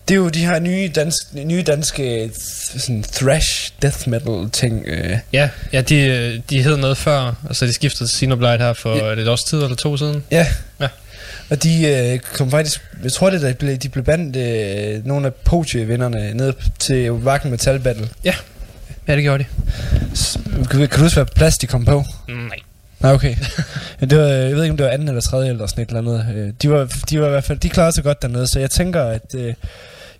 S5: det er jo de her nye, dansk, nye danske sådan thrash death metal ting. Øh.
S6: Ja, ja de, de hed noget før, og så de skiftede til Xenoblade her for
S5: Ja.
S6: ja. et års tid eller to siden.
S5: Ja.
S6: Ja.
S5: Og de øh, kom faktisk, jeg tror det, der blev, de blev bandt øh, nogle af Poche-vinderne ned til Wacken Metal Battle.
S6: Ja, det gjorde de.
S5: S- Kan, kan du huske, hvad plads de kom på?
S6: Nej.
S5: Nej, okay. Det var, jeg ved ikke, om det var anden eller tredje eller sådan et eller andet. Øh, De var, de var i hvert fald, de klarede sig godt dernede, så jeg tænker, at øh,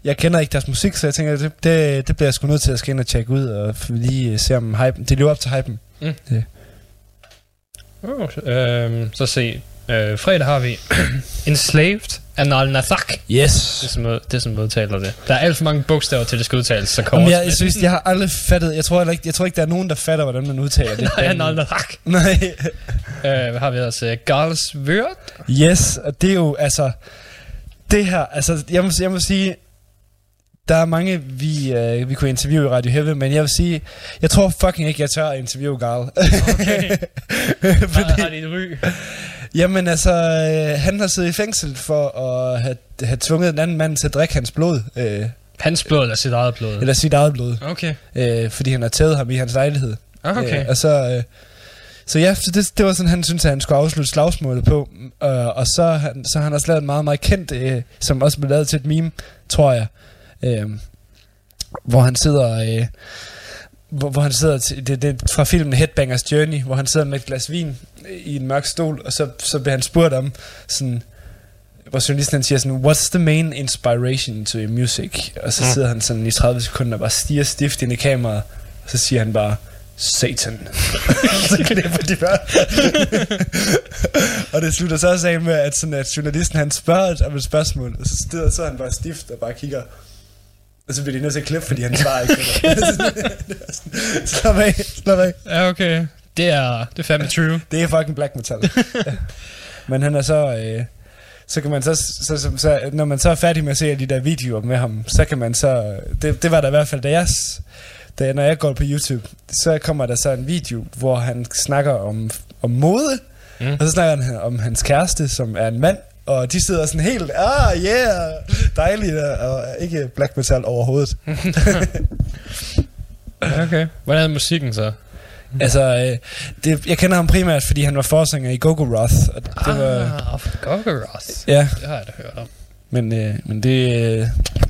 S5: jeg kender ikke deres musik, så jeg tænker, det, det, det bliver jeg sgu nødt til at skal ind og tjekke ud, og lige øh, se om hypen, det lever op til hypen.
S6: Oh, øhm, så se. Øh, fredag har vi Enslaved Anal Nathak.
S5: Yes.
S6: Det er, ud- det er som udtaler det. Der er alt for mange bogstaver til, det skal udtales så kort.
S5: Jamen, jeg, jeg synes, jeg har aldrig fattet, jeg tror, ikke, jeg tror ikke, der er nogen, der fatter, hvordan man udtaler det.
S6: Nej, Anal Nathak.
S5: Nej.
S6: Øh, hvad har vi ellers? Uh, Gals Word.
S5: Yes, og det er jo, altså, det her, altså, jeg må, jeg må sige, der er mange, vi, øh, vi kunne interviewe i Radio Heaven, men jeg vil sige, jeg tror fucking ikke, jeg tør at interviewe Garl.
S6: Okay.
S5: Fordi,
S6: har de et ry?
S5: Jamen altså, øh, han har siddet i fængsel for at have, have tvunget en anden mand til at drikke hans blod, øh,
S6: Hans blod eller sit eget blod?
S5: eller sit eget blod,
S6: Okay.
S5: øh, fordi han har taget ham i hans lejlighed.
S6: Ah, Okay.
S5: Øh, og så, øh, så ja, så det, det var sådan, han synes, at han skulle afslutte slagsmålet på. Øh, og så, har han- så har han også lavet en meget, meget kendt, øh, som også blev lavet til et meme, tror jeg. Øh, hvor han sidder... Øh, hvor, hvor han sidder til, det, det, fra filmen Headbangers Journey, hvor han sidder med et glas vin i en mørk stol, og så, så bliver han spurgt om sådan, hvor journalisten siger sådan, what's the main inspiration to your music? Og så
S6: Mm.
S5: sidder han sådan i 30 sekunder og bare stiger stift ind i kameraet, Så siger han bare, Satan. så klipper de bare. og det slutter så også af med, at, sådan, at journalisten han spørger om et spørgsmål, og så steder så han bare stift og bare kigger. Og så bliver de nødt til at klippe, fordi han svarer ikke. slap af, slap af.
S6: Ja, okay. Det er, det er fandme true.
S5: Det er fucking black metal. Ja. Men han er så... Øh, så kan man så, så, så, så, når man så er færdig med at se de der videoer med ham, så kan man så, det, det var der i hvert fald, da jeg, da, når jeg går på YouTube, så kommer der så en video, hvor han snakker om, om mode,
S6: mm.
S5: og så snakker han om hans kæreste, som er en mand, og de sidder sådan helt, ah yeah, dejligt, og ikke black metal overhovedet.
S6: Ja, okay. Hvordan er musikken så?
S5: altså, øh, det, jeg kender ham primært, fordi han var forsanger i Gogoroth, og det var,
S6: Ah, Gorgoroth.
S5: ja,
S6: Det har jeg da hørt om.
S5: Men, øh, men det, øh,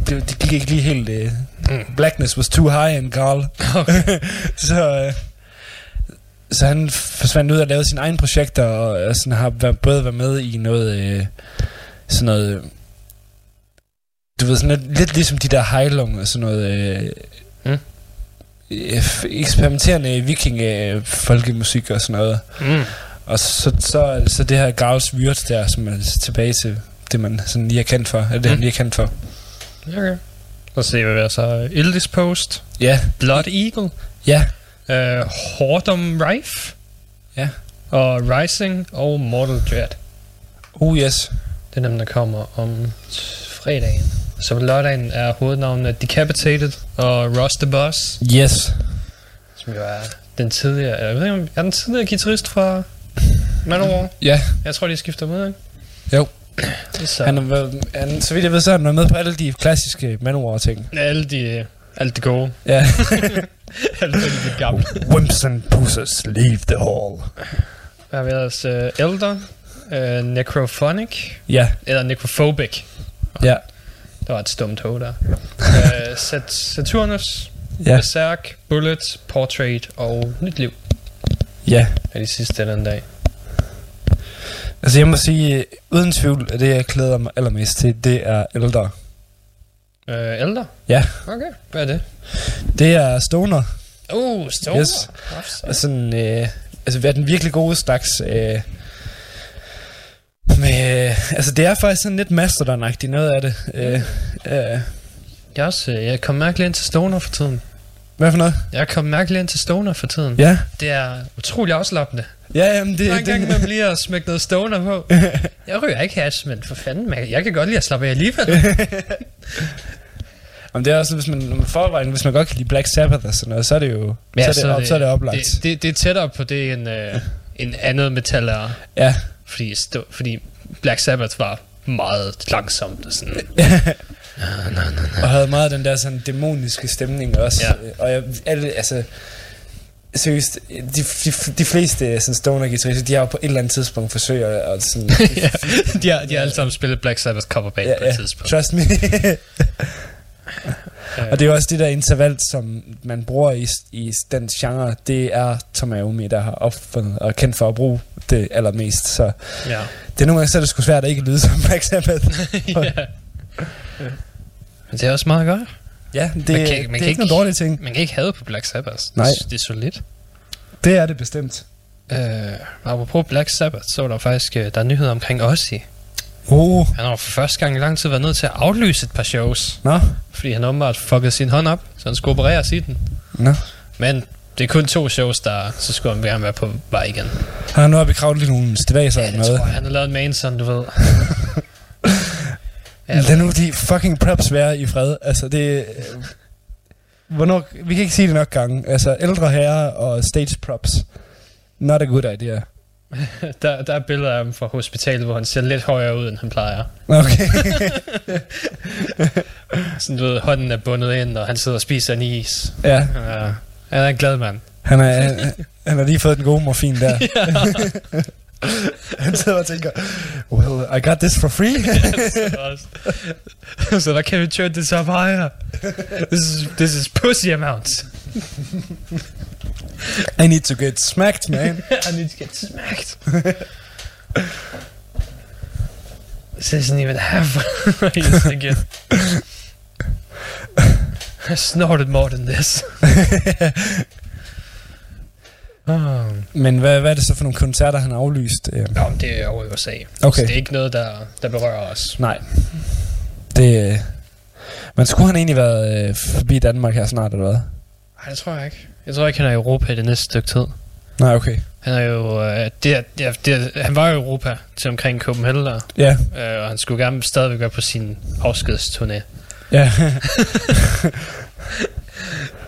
S5: det, det gik ikke lige helt... Øh, blackness was too high and Carl.
S6: Okay.
S5: så, øh, så han forsvandt ud og lavede sine egne projekter, og, og sådan har været, både været med i noget... Øh, sådan noget... Du ved, sådan lidt, lidt ligesom de der hejlung og sådan noget... Øh,
S6: Mm.
S5: øh, eksperimenterende viking øh, folkemusik og sådan noget.
S6: Mm.
S5: Og så, så, så det her Garls Vyrt der, som er tilbage til det, man sådan lige er kendt for. Eller det,
S6: Mm.
S5: han lige er kendt for.
S6: Okay. Så ser vi hvad så. Ildis Post.
S5: Ja,
S6: Blood Eagle.
S5: ja.
S6: Uh, Hordom Rife.
S5: Ja.
S6: Og Rising og Mortal Dread.
S5: Oh yes.
S6: Det er dem, der kommer om fredagen. Så lørdagen er hovednavnene Decapitated og Ross the Boss,
S5: Yes.
S6: som jo er den tidligere, jeg ved ikke, om- er den tidligere guitarist fra Manowar?
S5: Ja,
S6: Jeg tror, de skifter med, ikke?
S5: Jo.
S6: Så
S5: han, er, han, så vidt jeg ved, så er han været med på alle de klassiske Manowar-ting.
S6: alle de, alt det gode.
S5: Ja.
S6: alt det gamle.
S5: Wimps and pussers leave the hall.
S6: Hvad har vi ellers? Uh, Elder, uh, Necrophonic,
S5: Ja,
S6: eller Necrophobic.
S5: ja,
S6: Der var et stumt hov der. uh, Sat- Saturnus,
S5: ja,
S6: Berserk, Bullet, Portrait og Nyt Liv
S5: ja.
S6: er de sidste den dag.
S5: Altså jeg må sige, uden tvivl, at det jeg glæder mig allermest til, det er ældre.
S6: Uh, Elder?
S5: Ja.
S6: Okay, hvad er det?
S5: Det er Stoner.
S6: Uh, Stoner.
S5: Yes. Og sådan, øh, altså hvad er den virkelig gode slags... Øh, med, altså det er faktisk sådan lidt mastodon noget af det. Øh, øh,
S6: Jeg, også, øh, jeg kom mærkeligt ind til Stoner for tiden.
S5: hvad for noget?
S6: Jeg kom mærkeligt ind til Stoner for tiden.
S5: Ja,
S6: Det er utrolig afslappende.
S5: ja jamen det,
S6: en gang med lige at smække noget Stoner på. Jeg ryger ikke hash, men for fanden, man, jeg kan godt lide at slappe af alligevel.
S5: Jamen, det er også, hvis man, når man forvejen, hvis man godt kan lide Black Sabbath og sådan noget, så er det jo ja, så, er det, op, så er det oplagt.
S6: Det, det, det er tættere på det, end, øh, end andet metal er.
S5: Ja,
S6: Fordi, stå, fordi Black Sabbath var meget langsomt og sådan.
S5: og havde meget den der sådan dæmoniske stemning også.
S6: Ja.
S5: Og jeg, alle, altså, seriøst, de, de, de fleste sådan stoner guitarister, de har jo på et eller andet tidspunkt forsøgt at at sådan...
S6: ja, de har, de har alle sammen spillet Black Sabbath cover band på et tidspunkt.
S5: trust me. og det er også det der interval, som man bruger i, i den genre, det er Tom Iommi, der har opfundet og kendt for at bruge det allermest. Så
S6: Ja.
S5: det er nogle gange så er det sgu svært at ikke lyde som Black Sabbath.
S6: ja. Men det er også meget godt.
S5: ja, det,
S6: Man kan-
S5: kan,
S6: man
S5: det
S6: kan
S5: er ikke
S6: ikke-
S5: noget dårlige ting.
S6: Man kan ikke have på Black Sabbath.
S5: Nej.
S6: Det, det er solidt.
S5: Det er det bestemt.
S6: Uh, apropos Black Sabbath, så var der faktisk uh, der er nyheder omkring Ozzy.
S5: Oh,
S6: Han har for første gang i lang tid været nødt til at aflyse et par shows,
S5: nå,
S6: fordi han åbenbart fuckede sin hånd op, så han skulle opereres i den.
S5: nå.
S6: Men det er kun to shows, der så skulle han gerne være på vej igen.
S5: Har han nu oppe i lige nogle stivaser
S6: Ja,
S5: noget?
S6: tror. Han har lavet en Manson, du ved. Ja,
S5: Lad nu de fucking props være i fred. Altså, det... øh, Hvornår, vi kan ikke sige det nok gange. Altså, ældre herrer og stage props. Not a good idea.
S6: der, der er billeder af ham fra hospitalet, hvor han ser lidt højere ud, end han plejer.
S5: Okay.
S6: Sådan, du ved, hånden er bundet ind, og han sidder og spiser en is.
S5: ja,
S6: Ja, han er en glad mand.
S5: han, er, han, han har lige fået den gode morfin der. han sidder og tænker, well, I got this for free.
S6: so I can turn this up higher. This is, this is pussy amounts.
S5: I need to get smacked, man.
S6: I need to get smacked. this isn't even half what I used to get. snorted more than this. oh.
S5: Men hvad, hvad er det så for nogle koncerter, han har aflyst? Øh,
S6: Nå, det er over i USA.
S5: Okay.
S6: Så det er ikke noget, der, der berører os.
S5: Nej. Det... Øh, men skulle han egentlig været øh, forbi Danmark her snart, eller hvad?
S6: Nej, det tror jeg ikke. Jeg tror ikke, han er i Europa i det næste stykke tid.
S5: Nej, okay.
S6: Han er jo... Øh, det, det, det, han var jo i Europa til omkring Copenhagen,
S5: Ja,
S6: øh, og han skulle gerne stadigvæk være på sin afskedsturné.
S5: ja.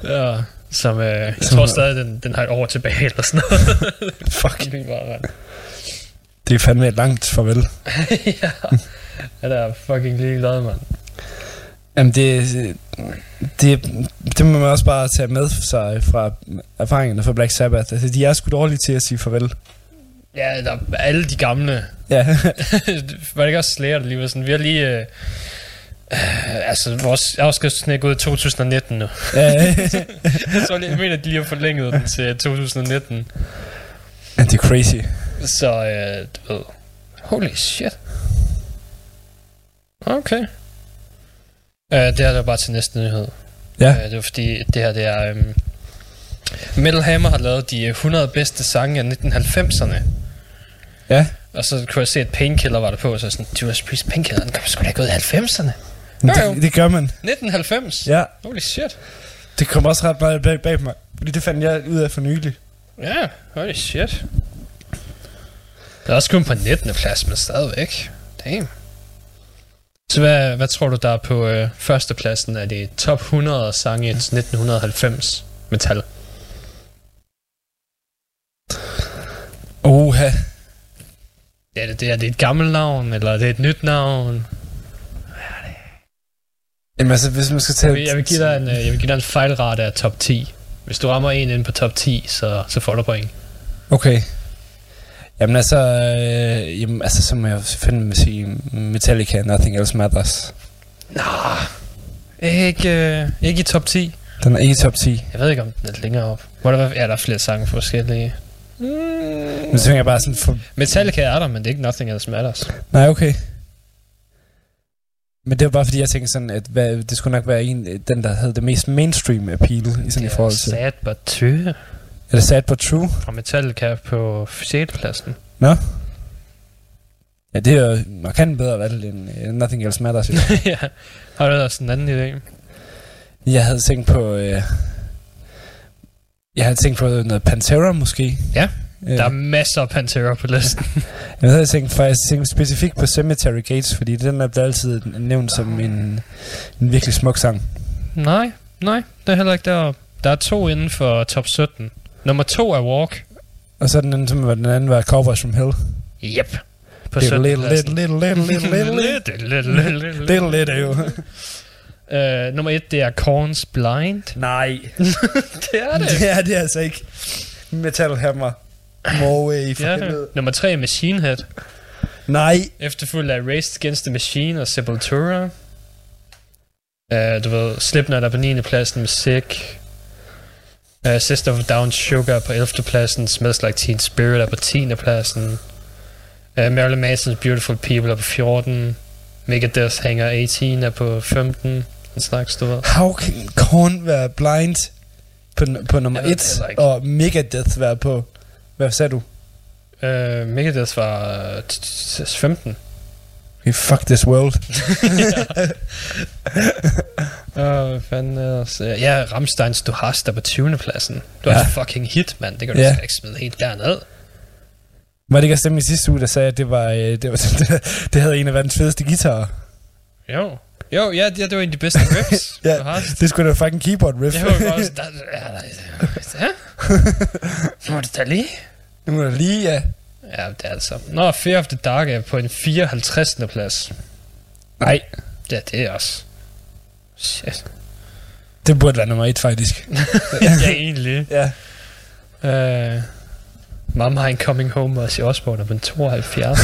S6: Ja, som, øh, jeg
S5: Som-
S6: tror stadig, den, den har et år tilbage eller sådan noget.
S5: Fuck.
S6: Det bare.
S5: Det er fandme et langt farvel.
S6: ja. Han er fucking ligeglad, mand.
S5: Jamen det, det, det må man også bare tage med sig fra erfaringerne fra Black Sabbath. Altså, de er sgu dårlige til at sige farvel.
S6: Ja, der er alle de gamle.
S5: Ja,
S6: var det ikke også Slayer, der lige var sådan? Vi har lige... Øh, øh, altså, vores afskedsturné er gået i 2019 nu.
S5: ja,
S6: lige, jeg mener, at de lige har forlænget den til 2019.
S5: ja. det er crazy.
S6: Så, øh, du ved... Holy shit. Okay. Uh, det her det var bare til næste nyhed.
S5: Ja.
S6: Uh, det var fordi, det her det er... Um, Metal Hammer har lavet de 100 bedste sange af 1990'erne.
S5: Ja.
S6: Og så kunne jeg se, at Painkiller var der på, og så sådan, Judas Priest Painkiller, den kom sgu da ikke ud i 90'erne.
S5: Men
S6: Jo, jo.
S5: det, det gør man.
S6: 1990?
S5: Ja,
S6: Holy shit.
S5: det kom også ret meget bag, bag mig. Fordi det fandt jeg ud af for nylig.
S6: Ja, holy shit. Det er også kun på 19. plads, men stadigvæk. Damn. Så hvad, hvad tror du, der er på øh, førstepladsen af de top 100 sange i 1990 metal?
S5: Oha.
S6: Ja, det, det, er det et gammelt navn, eller er det et nyt navn?
S5: Jamen altså, hvis man skal
S6: Jeg
S5: tage...
S6: vil, jeg vil, give, dig en, øh, jeg vil give dig en fejlrate af top 10. Hvis du rammer en ind på top 10, så, så får du point.
S5: Okay. Jamen altså, øh, jamen, altså så må jeg fandme sige Metallica, Nothing Else Matters.
S6: Nå, ikke, øh, ikke i top 10.
S5: Den er ikke i top 10.
S6: Jeg ved ikke, om den er længere op. Hvor der, var- ja, der er flere sange forskellige.
S5: Men så tænker jeg bare sådan for...
S6: Metallica er der, men det er ikke Nothing Else Matters.
S5: Nej, okay. Men det var bare fordi, jeg tænkte sådan, at hvad, det skulle nok være en, den, der havde det mest mainstream appeal i sådan i forhold til...
S6: Sad But True
S5: Er det sad but true?
S6: fra Metallica på 6. pladsen.
S5: Nå? Ja, det er jo markant bedre valg end uh, Nothing Else Matters.
S6: ja. Har du også en anden idé? jeg
S5: havde tænkt på... Uh, jeg havde tænkt på noget Pantera måske.
S6: Ja,
S5: Øh,
S6: Der er masser af Pantera på listen.
S5: Jeg havde tænkt faktisk tænkt specifikt på Cemetery Gates, fordi den er blevet altid nævnt som en, en virkelig smuk sang.
S6: nej, nej, det er heller ikke deroppe. Der er to inden for top 17. Nummer to er Walk.
S5: Og så den anden, som var den anden var Cowboys from Hell.
S6: Yep. På
S5: Little,
S6: 17.
S5: little, little, little, little, little, little, little,
S6: little, little, little, little.
S5: little, little, jo.
S6: Uh, nummer et, det er Korns Blind.
S5: Nej.
S6: Det er
S5: Det er det altså ikke. Metal Hammer. Morway for
S6: Ja,
S5: helvede.
S6: nummer tre er Machine Head.
S5: Nej.
S6: Efterfulgt af Raced Against the Machine og Sepultura. Uh, du ved, Slipknot er på 9. pladsen med Sick. Uh, Sister of Down Sugar på 11. pladsen. Smells Like Teen Spirit er på 10. pladsen. Uh, Marilyn Manson's Beautiful People er på 14. Megadeth Hanger 18 er på 15. En slags, du ved.
S5: How can Korn være blind på, på nummer
S6: Jeg ved det
S5: 1,
S6: heller ikke.
S5: og Megadeth være på... Hvad sagde du?
S6: Uh, Megadeth var uh, t- t- 15.
S5: Okay, fuck this world.
S6: Åh, oh, hvad fanden ellers? Øh, Ja, Rammsteins Du Hast er på 20. pladsen. Du har
S5: Ja.
S6: fucking hit, mand. Det kan du
S5: Ja.
S6: ikke smide helt derned.
S5: Var det ikke dem i sidste uge, der sagde, at det var, øh, det, var det, det havde en af verdens fedeste guitarer?
S6: Jo. Jo, ja, ja det var en af de bedste riffs,
S5: Ja.
S6: du har.
S5: Det skulle da fucking keyboard riff.
S6: Jeg var også... Der, ja, der, ja. Må du da lige?
S5: Nu må du lige, ja.
S6: Ja, det er altså... Nå, Fear of the Dark er på en 54. plads.
S5: Nej,
S6: Ja, det er også... Shit.
S5: det burde være nummer 1, faktisk.
S6: ja, egentlig.
S5: Ja.
S6: Uh, Mama I'm Coming Home og Ozzy Osbourne er på en 72.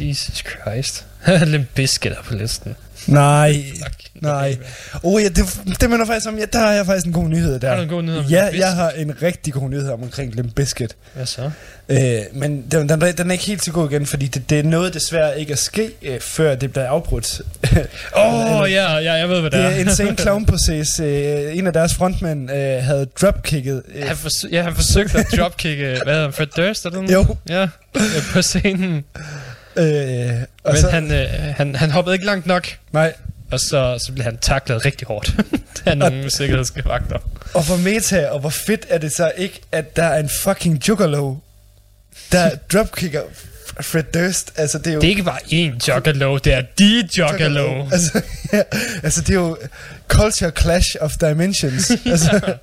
S6: Jesus Christ. Limp Bizkit er på listen.
S5: Nej, nej. Oh, ja, det, det minder faktisk om, ja, der har jeg faktisk en god nyhed der.
S6: Har du en god nyhed om
S5: Ja, jeg har en rigtig god nyhed om omkring Limp Bizkit.
S6: Hvad så?
S5: Øh, men den, den, den er ikke helt så god igen, fordi det, det er noget desværre ikke at ske, øh, før det bliver afbrudt.
S6: Åh, oh, ja, ja, jeg ved, hvad det er.
S5: er Insane Clown Process. Øh, en af deres frontmænd øh, havde dropkicket. Øh,
S6: Han, forsøg, ja, han forsøgte at dropkicke, hvad hedder han, Fred Durst eller noget?
S5: Jo.
S6: Ja, øh, på scenen.
S5: Øh, og
S6: Men
S5: så,
S6: han, øh, han, han hoppede ikke langt nok,
S5: nej,
S6: og så, så blev han taklet rigtig hårdt af nogle sikkerhedsvagter.
S5: og hvor meta, og hvor fedt er det så ikke, at der er en fucking juggalo, der dropkicker Fred Durst. Altså, det er jo...
S6: Det er ikke bare én juggalo, det er de juggalo.
S5: Altså, ja, altså, det er jo culture clash of dimensions. altså,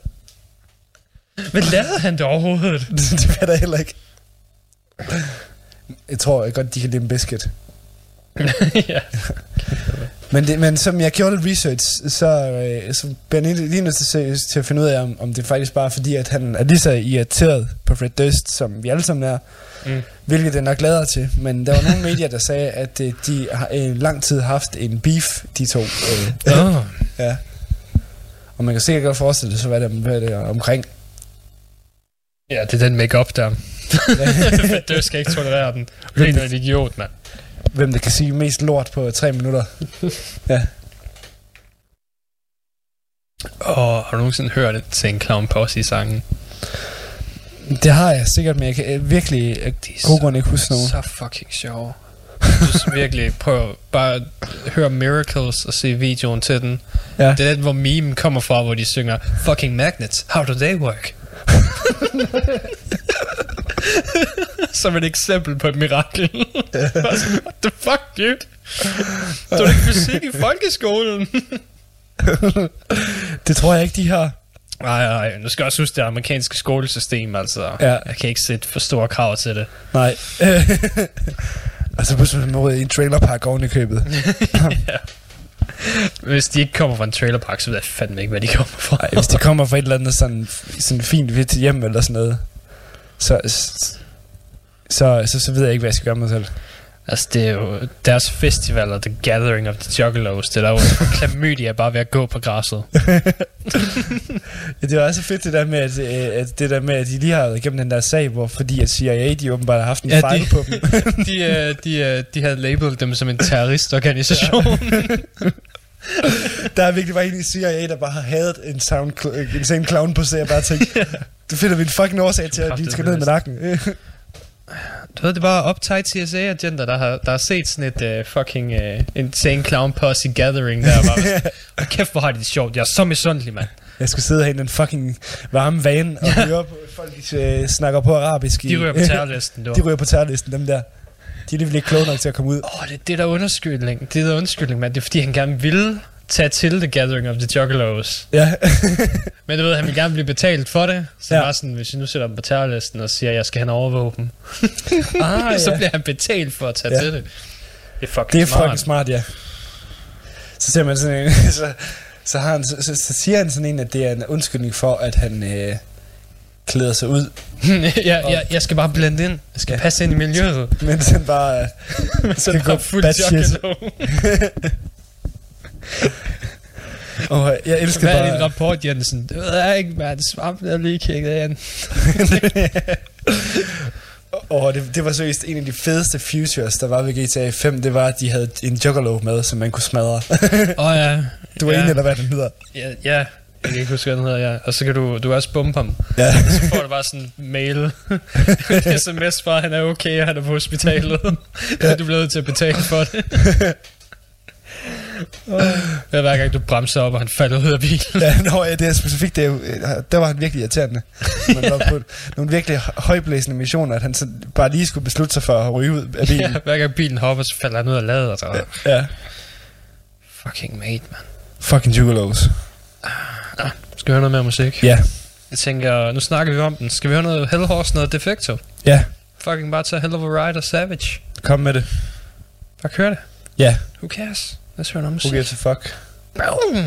S6: Hvad lavede han det overhovedet?
S5: det, det ved jeg heller ikke. Jeg tror godt, de kan lide en biscuit.
S6: ja.
S5: Men, det, men som jeg gjorde lidt research, så, øh, så bliver jeg lige- nødt til, til at finde ud af, om, om det faktisk bare er fordi, at han er lige så irriteret på Fred Durst, som vi alle sammen er.
S6: Mm.
S5: Hvilket det nok glæder til. Men der var nogle medier, der sagde, at øh, de har i lang tid haft en beef, de to. Øh,
S6: Oh.
S5: ja. Og man kan sikkert godt forestille sig, hvad det, hvad det er omkring.
S6: Ja, det er den make-up der. Durst skal ikke tolerere den. Det er en idiot, mand.
S5: Hvem der kan sige mest lort på tre minutter. ja.
S6: Og har du nogensinde hørt det til en clown posse i sangen?
S5: Det har jeg sikkert, men jeg kan øh, virkelig
S6: er
S5: god
S6: så-
S5: grund ikke huske nogen.
S6: Så fucking sjov. Du skal virkelig prøv bare at høre Miracles og se videoen til den.
S5: Ja.
S6: Det er den, hvor meme kommer fra, hvor de synger Fucking magnets, how do they work? Som et eksempel på et mirakel. Sådan, What the fuck, dude? Du er ikke fysik i folkeskolen.
S5: Det tror jeg ikke, de har.
S6: Nej, nej, nu skal jeg også huske det amerikanske skolesystem, altså.
S5: Ja.
S6: Jeg kan ikke sætte for store krav til det.
S5: Nej. og så pludselig man ud i en trailerpark oven i købet.
S6: Hvis de ikke kommer fra en trailerpark, så ved jeg fandme ikke, hvad de kommer fra.
S5: Nej, hvis de kommer fra et eller andet sådan, sådan fint hvidt hjem eller sådan noget, så, så, så, så ved jeg ikke, hvad jeg skal gøre med mig selv.
S6: Altså, det er jo deres festival og The Gathering of the Juggalos. Det er der jo klamydia bare ved at gå på græsset.
S5: Ja, det var også fedt det der med, at, øh, at, det der med, at de lige har været igennem den der sag, hvor fordi at CIA, de åbenbart har haft en Ja, fejl
S6: de-
S5: på dem.
S6: De, øh, de, øh, de havde labelt dem som en terroristorganisation.
S5: der er virkelig bare en i CIA, der bare har hadet en sound, en scene clown på sig, og bare tænkt, det finder vi en fucking årsag til, at de skal ned med nakken.
S6: Du ved, det bare uptight CSA-agenter, der har, der har set sådan et uh, fucking uh, insane clown posse gathering der. Bare, og kæft, hvor har de det sjovt. Jeg er så misundelig, mand.
S5: Jeg skulle sidde herinde i den fucking varme van og høre på folk, øh, snakker på arabisk.
S6: De ryger på terrorlisten, du.
S5: de ryger på terrorlisten, dem der. De er alligevel ikke kloge nok til at komme ud.
S6: Åh, oh, det, det er der undskyldning. Det er der undskyldning, mand. Det er fordi, han gerne ville tage til The Gathering of the Juggalos.
S5: Ja,
S6: Men du ved, han vil gerne blive betalt for det. Så
S5: Ja.
S6: bare sådan, hvis jeg nu sætter dem på terrorlisten og siger, at jeg skal have en overvåben,
S5: ah,
S6: så
S5: ja.
S6: bliver han betalt for at tage
S5: Ja.
S6: til det. Det er fucking
S5: det er
S6: smart.
S5: fucking smart, ja. Så ser man sådan en, så, så, har han, så, så, så siger han sådan en, at det er en undskyldning for, at han øh, klæder sig ud,
S6: ja, ja, jeg skal bare blende ind. Jeg skal
S5: Ja.
S6: passe ind i miljøet.
S5: mens han bare... Øh, Det
S6: går
S5: går
S6: fuld juggalo.
S5: og jeg elsker
S6: Hvad er
S5: bare...
S6: din rapport, Jensen? Det ved jeg ikke, mand. Svampen er lige kigget ind.
S5: Og det, det var seriøst en af de fedeste futures, der var ved GTA 5, det var, at de havde en juggalo med, som man kunne smadre.
S6: Åh oh, ja.
S5: du var
S6: ja.
S5: enig, eller hvad den hedder?
S6: Ja, ja. Jeg kan ikke huske, hvad den hedder, ja. Og så kan du, du også bumpe ham.
S5: Ja.
S6: Så får du bare sådan en mail. sms fra, at han er okay, og han er på hospitalet. ja. Du bliver nødt til at betale for det. Er hver gang du bremser op, og han falder ud af bilen.
S5: ja, nå, ja, det er specifikt, det er der var han virkelig irriterende. Man var på nogle virkelig højblæsende missioner, at han så bare lige skulle beslutte sig for at ryge ud af bilen.
S6: Ja, hver gang bilen hopper, så falder han ud af ladet. Og
S5: ja.
S6: fucking mate, man.
S5: Fucking juggalos.
S6: Skal vi høre noget mere musik?
S5: Ja.
S6: Jeg tænker, nu snakker vi om den. Skal vi høre noget Hellhorse, noget Defecto?
S5: Ja,
S6: Fucking bare tage Hell of a Ride og Savage.
S5: kom med det.
S6: Bare kør det.
S5: Ja,
S6: Who cares? Lad os høre noget
S5: who
S6: musik.
S5: gives a fuck.
S6: Boom.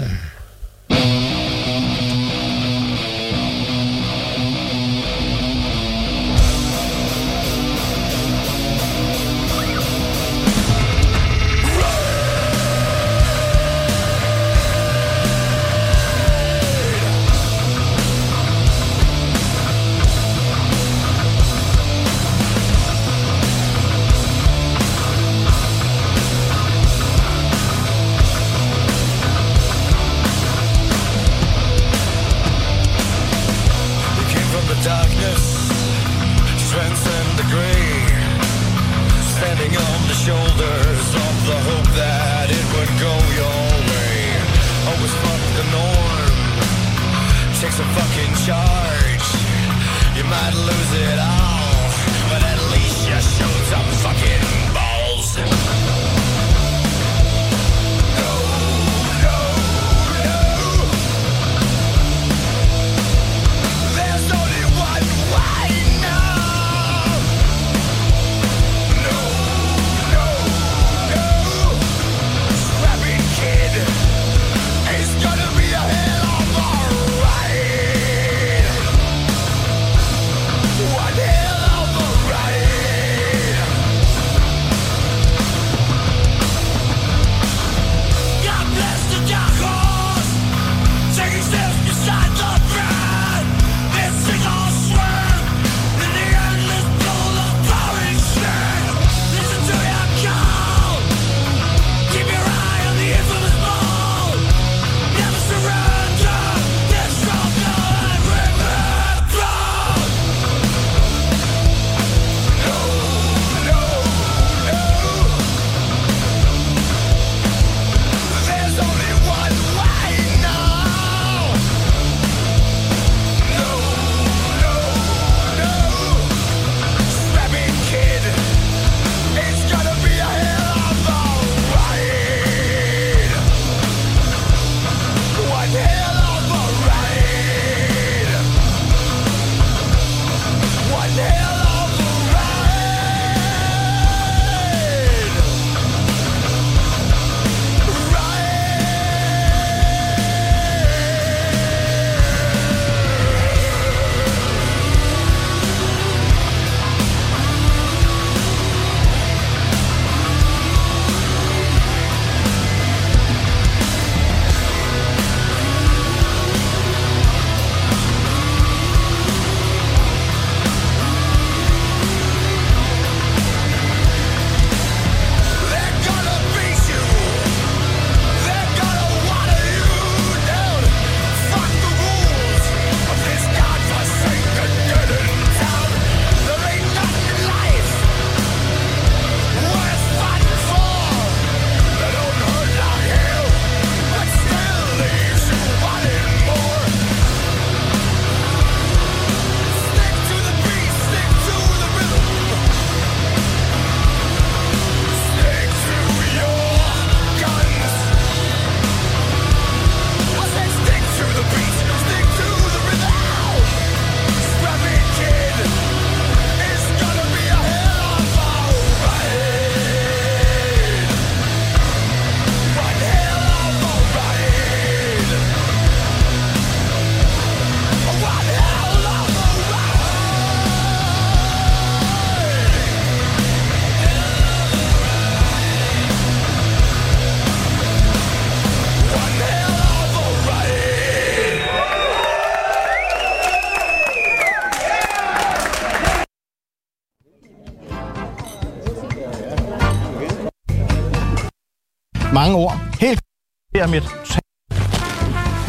S9: Er mit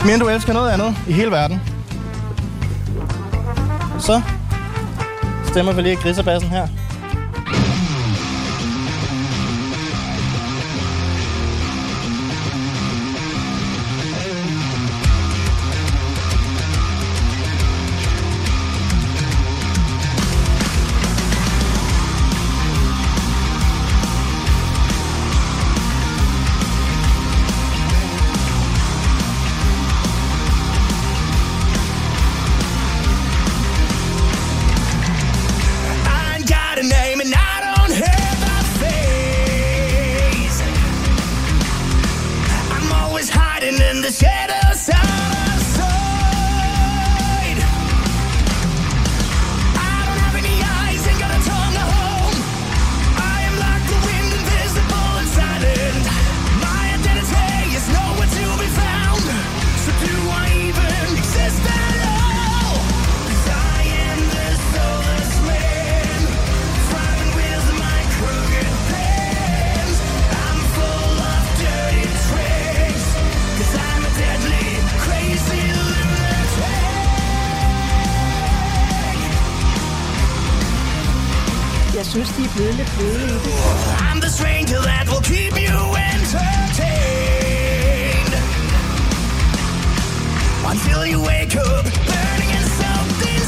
S9: Men du elsker noget andet i hele verden. Så stemmer vi lige grisebassen her.
S10: Jeg synes, de er blevet lidt bløde.
S11: I'm the stranger that will keep you entertained until you wake up burning in something.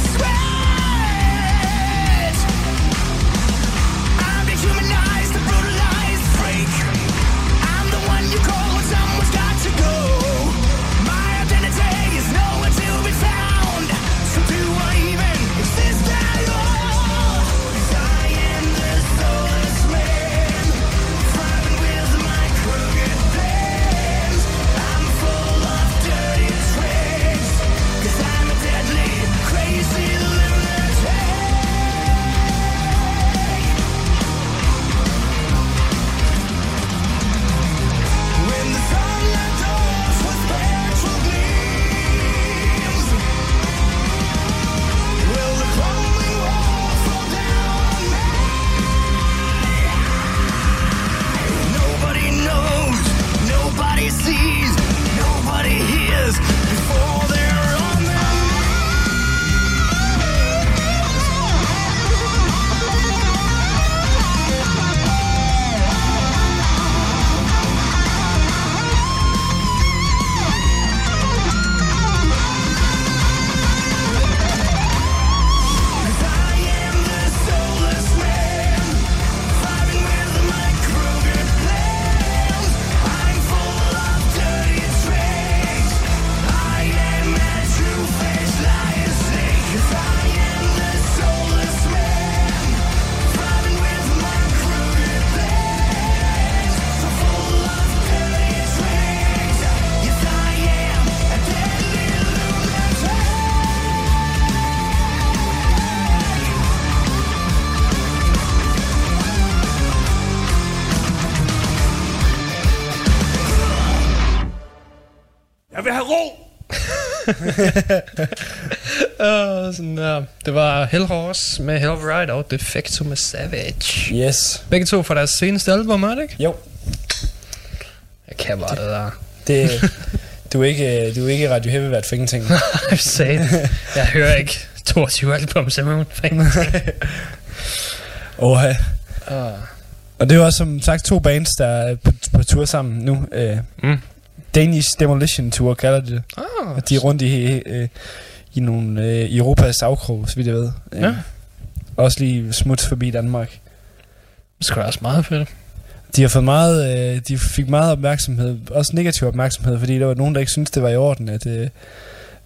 S11: I'm dehumanized, the brutalized freak. I'm the one you call when someone's got to go.
S6: Uh, sådan der. Det var Hell Horse med Hell Ride og Defecto med Savage.
S5: Yes.
S6: Begge to fra deres seneste album, er det ikke?
S5: Jo.
S6: Jeg kan bare det der.
S5: Det, du, er ikke, du er ikke Radio Heavy været for ingenting.
S6: Jeg sagde det. Jeg hører ikke 22 album simpelthen.
S5: Åh, ja.
S6: uh,
S5: Og det også som sagt to bands, der er på, på tur sammen nu. Øh,
S6: Mm.
S5: Danish Demolition Tour kalder de det.
S6: ah,
S5: Og de er rundt i, øh, i nogle øh, Europas afkrog, så vidt jeg ved. Øh,
S6: Ja.
S5: Også lige smut forbi Danmark.
S6: det skal også meget fedt.
S5: De har fået meget, øh, de fik meget opmærksomhed, også negativ opmærksomhed, fordi der var nogen, der ikke syntes, det var i orden, at, øh,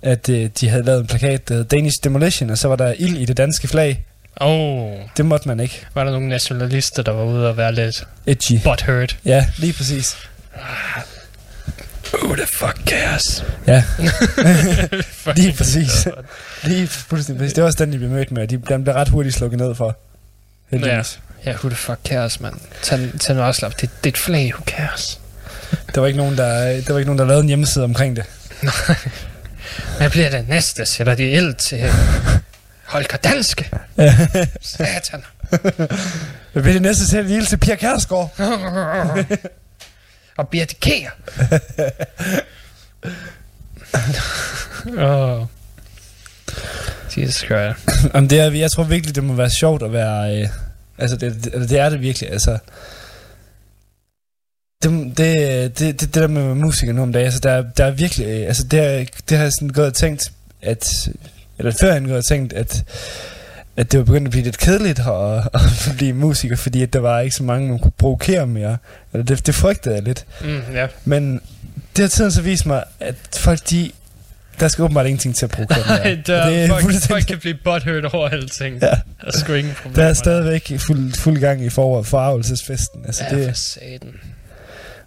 S5: at øh, de havde lavet en plakat, der hed Danish Demolition, og så var der ild i det danske flag.
S6: Oh,
S5: Det måtte man ikke.
S6: var der nogle nationalister, der var ude og være lidt
S5: Edgy.
S6: butthurt?
S5: Ja, lige præcis.
S6: Who the fuck cares?
S5: Ja, lige præcis. lige fuldstændig præcis. Det var også den, de blev mødt med, og de, den blev ret hurtigt slukket ned for. Heldigvis.
S6: Ja, who the fuck cares, mand? Tag, tag nu også Det, det er et flag, who cares?
S5: Der var ikke nogen, der, der var ikke nogen, der lavede en hjemmeside omkring det.
S6: Hvad bliver det næste? Sætter de ild til Holger Danske? Satan.
S5: Hvad bliver det næste til lige til Pia Kærsgaard?
S6: og abdikere. Åh. Jesus Christ.
S5: Jamen, det er, jeg tror virkelig, det må være sjovt at være... Øh, altså, det, det, det er det virkelig. Altså, det, det, det, det, det der med musikere nu om dagen, altså, der, der er virkelig... øh, Altså, det, er, det har jeg sådan gået og tænkt, at... Eller før jeg gået og tænkt, at at det var begyndt at blive lidt kedeligt at, at blive musiker, fordi at der var ikke så mange, man kunne provokere mere. Eller det, det frygtede jeg lidt.
S6: Mm, ja.
S5: Men det har tiden så vist mig, at folk de... Der skal åbenbart ingenting til at provokere mere.
S6: Nej, der,
S5: det er
S6: folk,
S5: fuldstændig-
S6: folk kan blive butthurt over alting.
S5: Ja.
S6: Der er sgu ingen problem.
S5: Der er stadigvæk fuld, fuld gang i for, forarvelsesfesten. Altså,
S6: Ja,
S5: det,
S6: for satan.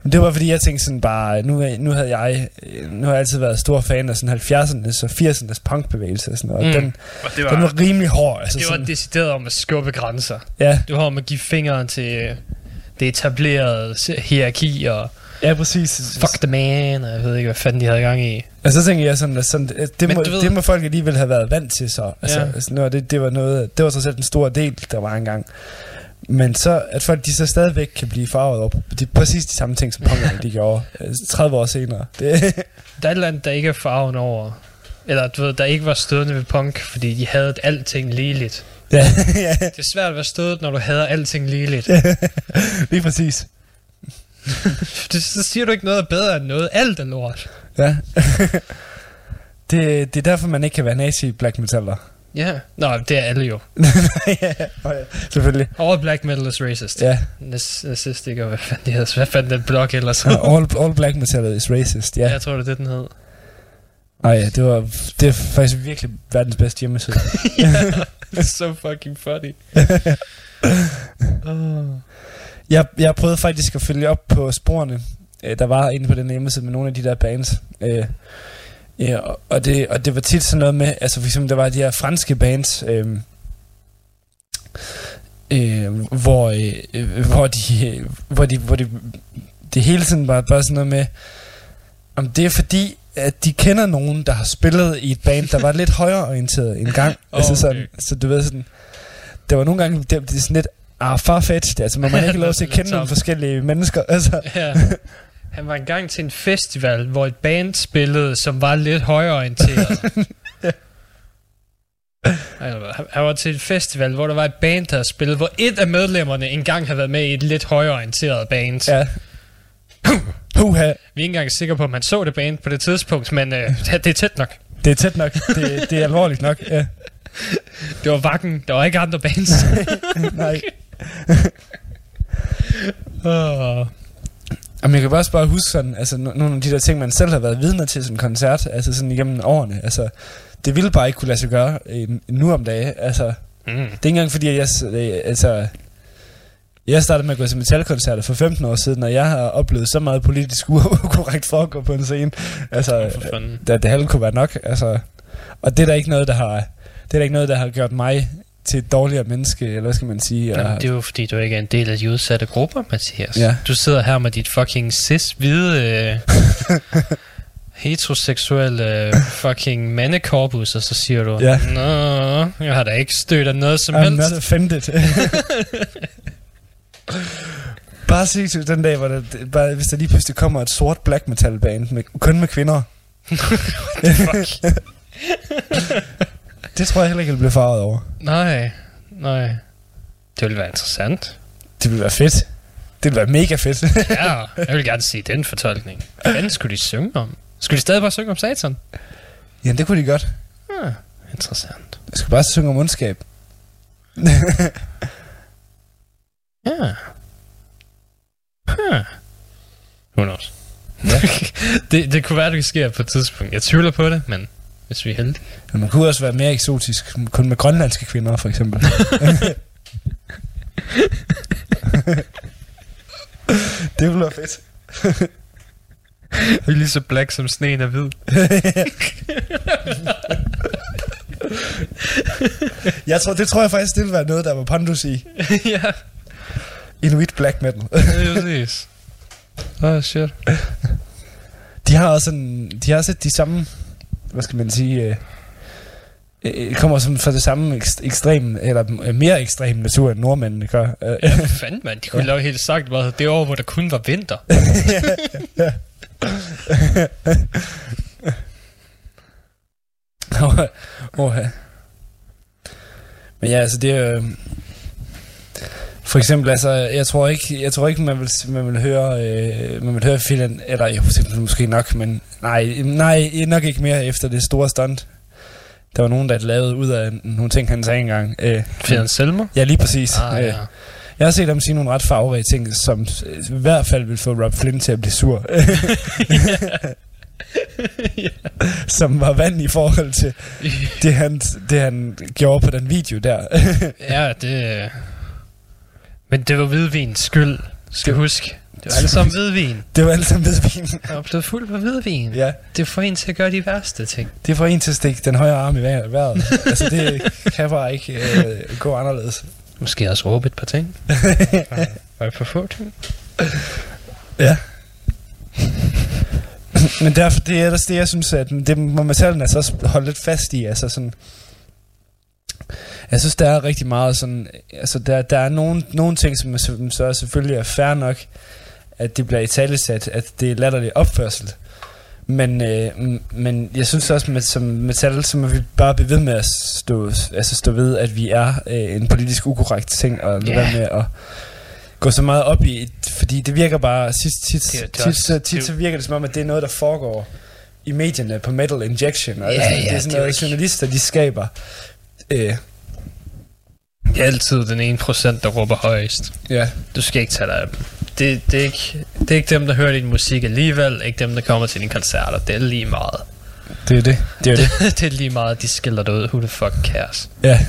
S5: Men det var fordi, jeg tænkte sådan bare, nu, nu havde jeg, øh, nu har jeg altid været stor fan af sådan 70'ernes og 80'ernes punkbevægelse og sådan noget.
S6: Mm.
S5: Den,
S6: Og det var-
S5: den var rimelig hård. Altså
S6: Det var
S5: sådan,
S6: decideret om at skubbe grænser.
S5: Ja.
S6: Du har om at give fingeren til øh, det etablerede hierarki og...
S5: Ja, præcis.
S6: Fuck the man, og jeg ved ikke, hvad fanden de havde gang i.
S5: Og så tænker jeg sådan, at sådan, at det,
S6: Men
S5: må,
S6: ved-
S5: det må folk alligevel have været vant til så. Altså,
S6: Ja.
S5: altså det, det, var noget, det var så selv en stor del, der var engang. Men så, at folk de så stadigvæk kan blive farvet op. Det er præcis de samme ting, som punkerne de gjorde altså 30 år senere. Det,
S6: Der er et eller andet, der ikke er farven over... Eller du ved, der ikke var stødende ved punk, fordi de havde alting ligeligt.
S5: ja, ja,
S6: Det er svært at være stødet, når du hader alting ligeligt.
S5: lige præcis.
S6: det, så siger du ikke noget er bedre end noget. Alt er lort.
S5: Ja. det, det er derfor, man ikke kan være nazi black metaller.
S6: Ja. Nå, det er alle jo.
S5: ja, ja, selvfølgelig.
S6: All black metal is racist.
S5: Ja.
S6: Nas- Nazist, og hvad fanden det hedder. Hvad fanden den blog ellers
S5: all, all black metal is racist, ja.
S6: Jeg tror, det er det, den hed.
S5: Ej, ja, det var det er faktisk virkelig verdens bedste hjemmeside.
S6: Det er so fucking funny. oh.
S5: jeg, jeg prøvede faktisk at følge op på sporene, øh, der var inde på den hjemmeside med nogle af de der bands. Øh, ja, og- det, og det var tit sådan noget med, altså for eksempel, der var de her franske bands, øh, øh, hvor, øh, hvor de, hvor de, hvor de, det hele tiden var bare sådan noget med, om det er fordi, at de kender nogen, der har spillet i et band, der var lidt højreorienteret en gang.
S6: Oh,
S5: altså sådan,
S6: okay.
S5: så du ved sådan, der var nogle gange, det, det er sådan lidt, ah, farfetched, altså må man ikke lov til at kende nogle forskellige mennesker, altså.
S6: Ja. Han var engang til en festival, hvor et band spillede, som var lidt højreorienteret. Altså, Han var til en festival, hvor der var et band, der spillede, hvor et af medlemmerne engang havde været med i et lidt højreorienteret band.
S5: Ja. Puha.
S6: Vi er ikke engang sikre på, om man så det band på det tidspunkt, men øh, det er tæt nok.
S5: Det er tæt nok, det, det er alvorligt nok, ja.
S6: Det var vakken, der var ikke andre bands.
S5: Nej.
S6: oh.
S5: Jamen, jeg kan bare også bare huske sådan, altså no- nogle af de der ting, man selv har været vidner til en koncert, altså sådan igennem årene, altså, det ville bare ikke kunne lade sig gøre øh, nu om dagen, altså,
S6: Mm.
S5: det er ikke engang fordi, at jeg, øh, altså, jeg startede med at gå til metalkoncerter for 15 år siden, og jeg har oplevet så meget politisk ukorrekt foregå på en scene, altså,
S6: fanden.
S5: det, det halve kunne være nok, altså, og det er der ikke noget, der har, det er der ikke noget, der har gjort mig til et dårligere menneske, eller hvad skal man sige,
S6: Jamen,
S5: og,
S6: det er jo fordi, du ikke er en del af de udsatte grupper, Mathias.
S5: Ja.
S6: Du sidder her med dit fucking cis-hvide øh, heteroseksuelle øh, fucking mandekorpus, og så siger du,
S5: Ja.
S6: Nå, jeg har da ikke stødt af noget som
S5: I'm
S6: helst.
S5: not offended. bare se til den dag, hvor der, bare, hvis der lige pludselig kommer et sort black metal band, med, kun med kvinder. det tror jeg heller ikke, jeg bliver farvet over.
S6: Nej, nej. Det ville være interessant.
S5: Det ville være fedt. Det ville være mega fedt.
S6: Ja, jeg vil gerne se den fortolkning. Hvad skulle de synge om? Skulle de stadig bare synge om satan?
S5: ja, det kunne de godt.
S6: Ah, interessant.
S5: Jeg skal bare synge om ondskab.
S6: Ja. Huh. Who knows?
S5: Ja.
S6: det, det kunne være, det sker på et tidspunkt. Jeg tvivler på det, men hvis vi er heldige.
S5: Men man kunne også være mere eksotisk. Kun med grønlandske kvinder, for eksempel. det ville være fedt.
S6: Vi er lige så black som sneen er hvid.
S5: jeg tror, det tror jeg faktisk, det ville være noget, der var pondus i.
S6: ja.
S5: Inuit black metal.
S6: Det er præcis. Åh, oh, shit.
S5: De har også sådan, de har også de samme, hvad skal man sige, øh, øh, kommer som fra det samme ekst- ekstrem, eller øh, mere ekstrem natur, end nordmændene gør. Øh,
S6: Ja, fanden mand, de kunne ja. lave helt sagt, hvad det år, hvor der kun var vinter.
S5: Åh, ja. Men ja, altså det er jo... For eksempel, altså, jeg tror ikke, jeg tror ikke man vil, man vil høre, øh, man vil høre filen, eller jo, simpelthen måske nok, men nej, nej, nok ikke mere efter det store stunt. Der var nogen, der lavet ud af nogle ting, han sagde engang. Øh,
S6: Fian Selmer?
S5: Ja, lige præcis.
S6: Ah,
S5: Øh,
S6: ja.
S5: Jeg har set ham sige nogle ret farverige ting, som øh, i hvert fald vil få Rob Flynn til at blive sur. som var vand i forhold til det, han, det, han gjorde på den video der.
S6: ja, det... Men det var hvidvins skyld, skal du huske. Det var alle sammen hvidvin.
S5: Det var alle sammen hvidvin.
S6: Jeg er blevet fuld på hvidvin.
S5: Ja.
S6: Det får en til at gøre de værste ting.
S5: Det får en til at stikke den højre arm i vejret. altså, det kan bare ikke øh, gå anderledes.
S6: Måske også råbe et par ting. Var det for få ting?
S5: Ja. Men derfor, det er ellers det, jeg synes, at det må man selv altså også holde lidt fast i. Altså sådan, jeg synes, der er rigtig meget sådan, altså der, der er nogle, nogle ting, som, som så selvfølgelig er fair nok, at det bliver i talesat, at det er latterlig opførsel. Men, øh, men jeg synes også, med, som metal, så må vi bare blive ved med at stå, altså stå ved, at vi er øh, en politisk ukorrekt ting, og lade
S6: Ja.
S5: være med at gå så meget op i, fordi det virker bare, tit, tit, tit, tit
S6: jo-
S5: så virker det som om, at det er noget, der foregår i medierne på Metal Injection, og
S6: Ja,
S5: sådan,
S6: ja,
S5: det er sådan
S6: jo
S5: noget, journalister, de skaber. Øh,
S6: Det er altid den ene procent, der råber højst.
S5: Ja.
S6: Du skal ikke tage dig af dem. Det, det, er ikke, det er ikke dem, der hører din musik alligevel. Ikke dem, der kommer til dine koncerter. Det er lige meget.
S5: det er det. Det er det.
S6: det er lige meget, de skiller dig ud. Who the fuck cares?
S5: Ja.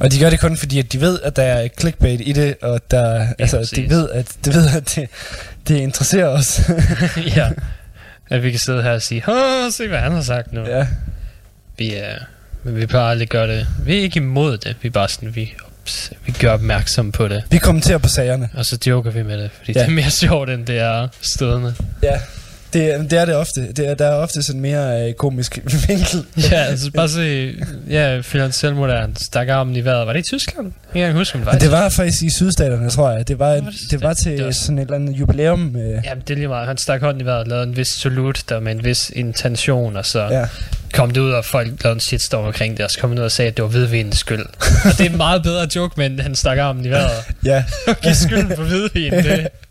S5: Og de gør det kun fordi, at de ved, at der er clickbait i det, og der, ja, altså, de
S6: præcis.
S5: ved, at, de ved, at det, det interesserer os.
S6: ja. At vi kan sidde her og sige, Åh, se hvad han har sagt nu.
S5: ja.
S6: Vi er... Men vi bare aldrig gør det. Vi er ikke imod det. Vi er bare sådan, vi, vi gør opmærksom på det.
S5: Vi kommenterer på sagerne.
S6: Og så joker vi med det. Fordi
S5: Ja.
S6: det er mere sjovt, end det er stødende.
S5: Ja, det, er- det er det ofte. Det er, der er ofte sådan mere øh, komisk vinkel.
S6: ja, altså bare se... Ja, Philip Selvmord der, stak armen i vejret. Var det i Tyskland? Jeg kan huske, om det var
S5: det var faktisk i sydstaterne, tror jeg. Det var,
S6: det-
S5: det var til
S6: det var-
S5: sådan et eller andet jubilæum. Øh,
S6: Ja, det er lige meget. Han stak hånden i vejret og lavede en vis salut der med en vis intention, og så
S5: Ja.
S6: kom det ud, og folk lavede en shitstorm omkring det, og så kom han ud og sagde, at det var hvidvinens skyld. og det er en meget bedre joke, men han stak armen i vejret.
S5: ja.
S6: og giv skylden for hvidvin. Det,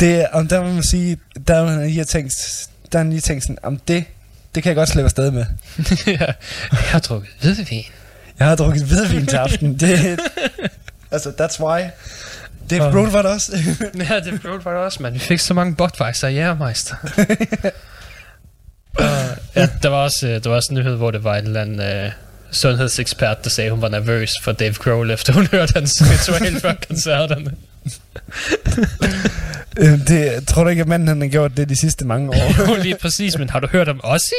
S5: Det, om der må man sige, der har lige tænkt, der har lige tænkt sådan, om det, det kan jeg godt slippe afsted med.
S6: ja. Jeg har drukket hvidvin.
S5: Jeg har drukket hvidvin til aften. Det, altså, that's why. Dave
S6: Åh.
S5: Grohl var det også.
S6: ja, det blev det også, man. Vi fik så mange Budweiser i Jærmeister. uh, ja, der var også, øh, der var også en nyhed, hvor det var en eller anden uh, sundhedsekspert, der sagde, at hun var nervøs for Dave Grohl, efter hun hørte hans ritual før koncerterne.
S5: Øh, det, tror du ikke, at manden han har gjort det de sidste mange år?
S6: jo, lige præcis, men har du hørt om Ozzy?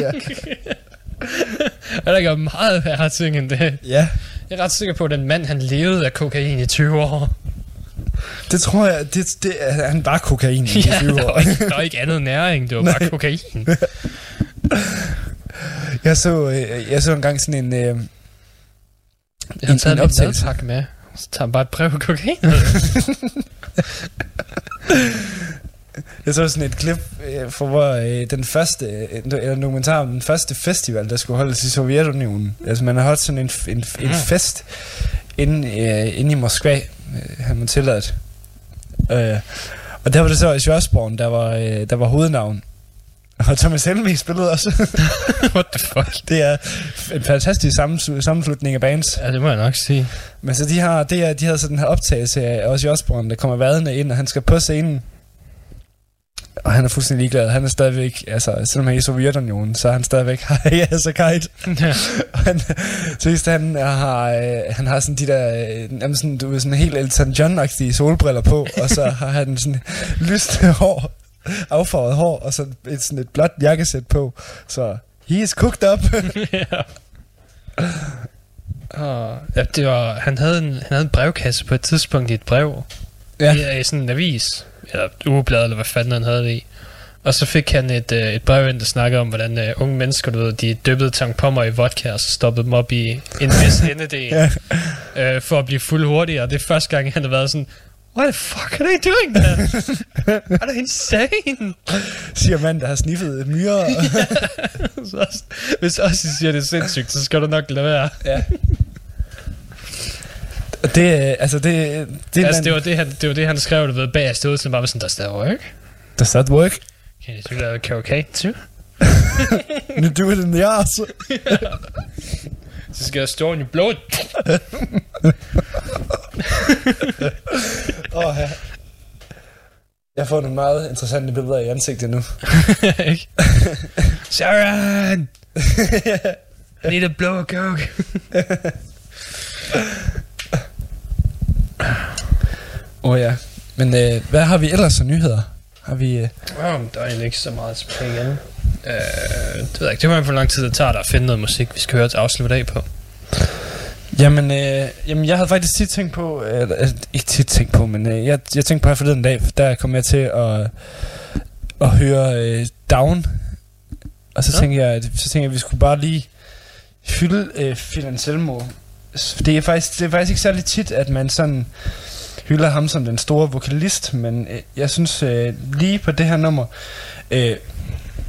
S5: Ja.
S6: Han har gjort meget værre ting end det.
S5: ja,
S6: Jeg er ret sikker på, at den mand, han levede af kokain i 20 år.
S5: det tror jeg. Det, det, han var kokain i
S6: Ja,
S5: 20
S6: der
S5: år.
S6: var, ikke, der var ikke andet næring, det var bare
S5: Nej.
S6: kokain.
S5: Jeg så, øh, jeg så engang sådan en... Øh,
S6: Jeg
S5: En-
S6: har taget
S5: en optagelse.
S6: med. Så tager han bare et brev med kokain.
S5: jeg så sådan et klip øh, fra hvor øh, den første, øh, eller en dokumentar om den første festival, der skulle holdes i Sovjetunionen. Altså man har holdt sådan en, en, en
S6: Mm.
S5: fest inde, øh, inde i Moskva, øh, har man tilladt. Øh, og der var det så Ozzy Osbourne, der var, øh, der var hovednavn. Og Thomas Helmig spillede også.
S6: What the fuck?
S5: det er en fantastisk sammenslutning af bands.
S6: Ja, det må jeg nok sige.
S5: Men så de har, det er, de har så den her optagelse af Ozzy Osbourne, der kommer vadende ind, og han skal på scenen. Og han er fuldstændig ligeglad. Han er stadigvæk, altså, selvom han er i Sovjetunionen, så er han stadigvæk, hej, jeg er så kite.
S6: Ja.
S5: Og han, så han har, øh, han har sådan de der, øh, sådan, du ved, sådan helt Elton John-agtige solbriller på, og så har han sådan lyst hår, affarvet hår, og så et, sådan et blåt jakkesæt på. Så, he is cooked up.
S6: ja. Og, ja, det var, han, havde en, han havde en brevkasse på et tidspunkt i et brev.
S5: Ja.
S6: I, I sådan en avis. Eller ugeblad, eller hvad fanden han havde det i. Og så fik han et, øh, et brev ind, der snakkede om, hvordan øh, unge mennesker, du ved, de dyppede tankpommer i vodka, og så stoppede dem op i en vis endedel, øh, for at blive fuld hurtigere. Og det er første gang, han har været sådan, What the fuck are they doing there? are they insane?
S5: Siger mand, der har sniffet et myre.
S6: Så også, hvis også I siger, det er sindssygt, så skal du nok lade være.
S5: ja. Det, altså det, det,
S6: altså,
S5: man-
S6: det, var det, han, det var det, han skrev, du ved, bag stod sådan bare var sådan, does that work?
S5: Does that work?
S6: Can you do that cocaine too?
S5: You do it in the ass.
S6: Så skal jeg stå i blodet.
S5: Åh, ja. Jeg får nogle meget interessante billeder i ansigtet nu.
S6: Ikke? Sharon! I need a blow a coke.
S5: Åh oh, ja. Men øh, hvad har vi ellers af nyheder? Har vi... Øh...
S6: Wow, der er egentlig ikke så meget tilbage igen. Øh, det ved jeg ikke. Det var for lang tid, det tager dig at finde noget musik, vi skal høre til afslutte af på.
S5: Jamen, øh, jamen, jeg havde faktisk tit tænkt på, øh, øh, ikke tit tænkt på, men øh, jeg, jeg tænkte på her forleden dag, der kom jeg til at, at høre øh, Down, og så,
S6: Ja.
S5: tænkte jeg, så tænkte jeg, at vi skulle bare lige hylde øh, Phil Anselmo. Det er, faktisk, det er faktisk ikke særlig tit, at man sådan hylder ham som den store vokalist, men øh, jeg synes øh, lige på det her nummer, øh,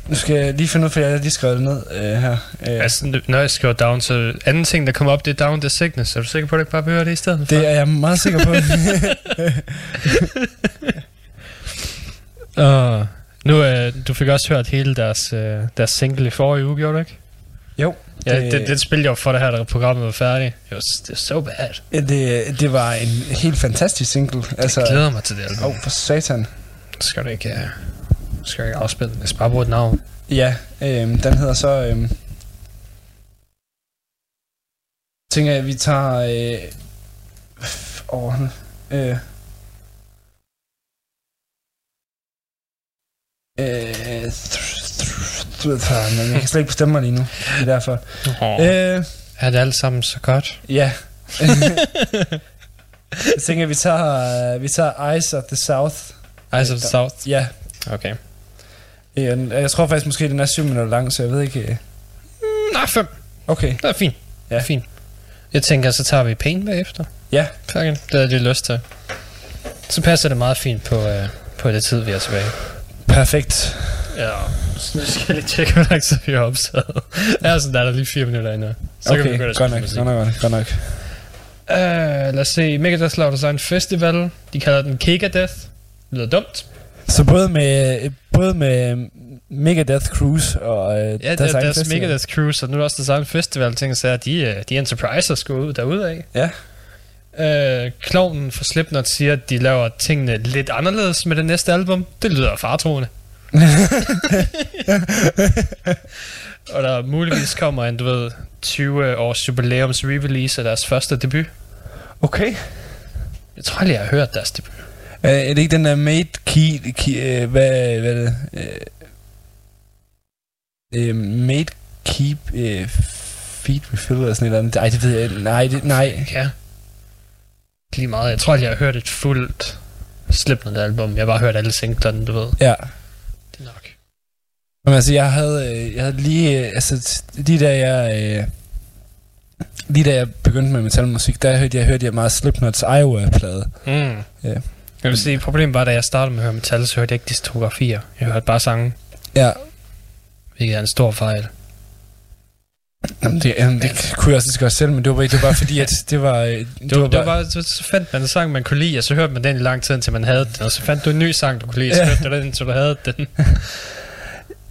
S5: nu skal jeg lige finde ud, for jeg har lige skrevet det ned øh, her. Øh,
S6: Altså, når jeg skriver down, så anden ting, der kommer op, det er down, er sickness. Er du sikker på, at du ikke bare høre det i stedet?
S5: det er jeg meget sikker på.
S6: Og nu, øh, du fik også hørt hele deres, øh, deres single i forrige uge, gjorde du ikke?
S5: Jo.
S6: Ja,
S5: det-
S6: det, det, spillede jeg jo for det her, da programmet var færdigt. Det var, det var so bad.
S5: Det, det var en helt fantastisk single. Altså,
S6: Jeg glæder mig til det album.
S5: Åh, oh, for satan.
S6: Skal du ikke, uh, skal du ikke afspille den? Jeg skal bare bruge et navn.
S5: Ja, øhm, den hedder så... Øhm, tænker jeg, vi tager... Øh, over, øh, øh, th- men jeg kan slet ikke bestemme mig lige nu. Det er derfor.
S6: Oh.
S5: Øh,
S6: Er det alt sammen så godt?
S5: Ja. jeg tænker, vi tager, vi tager Eyes of the South.
S6: Eyes of the South?
S5: Ja.
S6: Okay.
S5: Ja, Jeg tror faktisk måske, den er 7 minutter lang, så jeg ved ikke... øh.
S6: Nej, fem.
S5: Okay.
S6: Det er fint.
S5: Ja.
S6: Fint. Jeg tænker, så tager vi Pain bagefter.
S5: Ja.
S6: Fucking, det havde jeg lyst til. Så passer det meget fint på, uh, på det tid, vi er tilbage.
S5: Perfekt.
S6: Ja, så nu skal jeg lige tjekke, hvor lang tid vi har optaget. Ja, så der er der lige fire minutter endnu. Så
S5: okay,
S6: kan vi
S5: godt
S6: spille
S5: nok, godt nok, godt nok.
S6: Uh, lad os se. Megadeth laver så en festival. De kalder den Kigadeth. Det lyder dumt.
S5: Så både med, både med Megadeth Cruise og øh,
S6: Ja,
S5: deres
S6: deres. Megadeth Cruise, og nu er der også deres egen festival, sig, at de, øh, de Enterpriser skal ud derude af.
S5: Ja.
S6: Øh, Klovnen fra Slipknot siger, at de laver tingene lidt anderledes med det næste album. Det lyder fartroende. og der muligvis kommer en, du ved, 20 års jubilæums re-release af deres første debut.
S5: Okay.
S6: Jeg tror aldrig, jeg har hørt deres debut.
S5: Øh, er det ikke den der Made Key... key øh, hvad, hvad er det? Øh, øh, made Keep... Øh, feed Refill eller sådan et eller andet. Ej, det ved jeg Nej, det, nej.
S6: Ja. Lige meget. Jeg tror aldrig, jeg har hørt et fuldt Slipknot album. Jeg har bare hørt alle singlerne, du ved.
S5: Ja.
S6: Det er nok.
S5: Men altså, jeg havde, øh, jeg havde lige... øh, Altså, lige da jeg... Øh, lige da jeg begyndte med metalmusik, der hørte jeg, hørte jeg meget Slipknots Iowa-plade.
S6: Mm.
S5: Ja.
S6: Jeg vil sige, problemet var, da jeg startede med at høre metal, så hørte jeg ikke diskografier. Jeg hørte bare sange.
S5: Ja.
S6: Hvilket er en stor fejl.
S5: Jamen, det, jamen, det kunne jeg også godt selv, men det var, bare- det var bare fordi, at det var... øh, Det,
S6: Det var, det var bare, så, så fandt man en sang, man kunne lide, og så hørte man den i lang tid, indtil man havde den. Og så fandt du en ny sang, du kunne lide, og så hørte du den, indtil du havde den.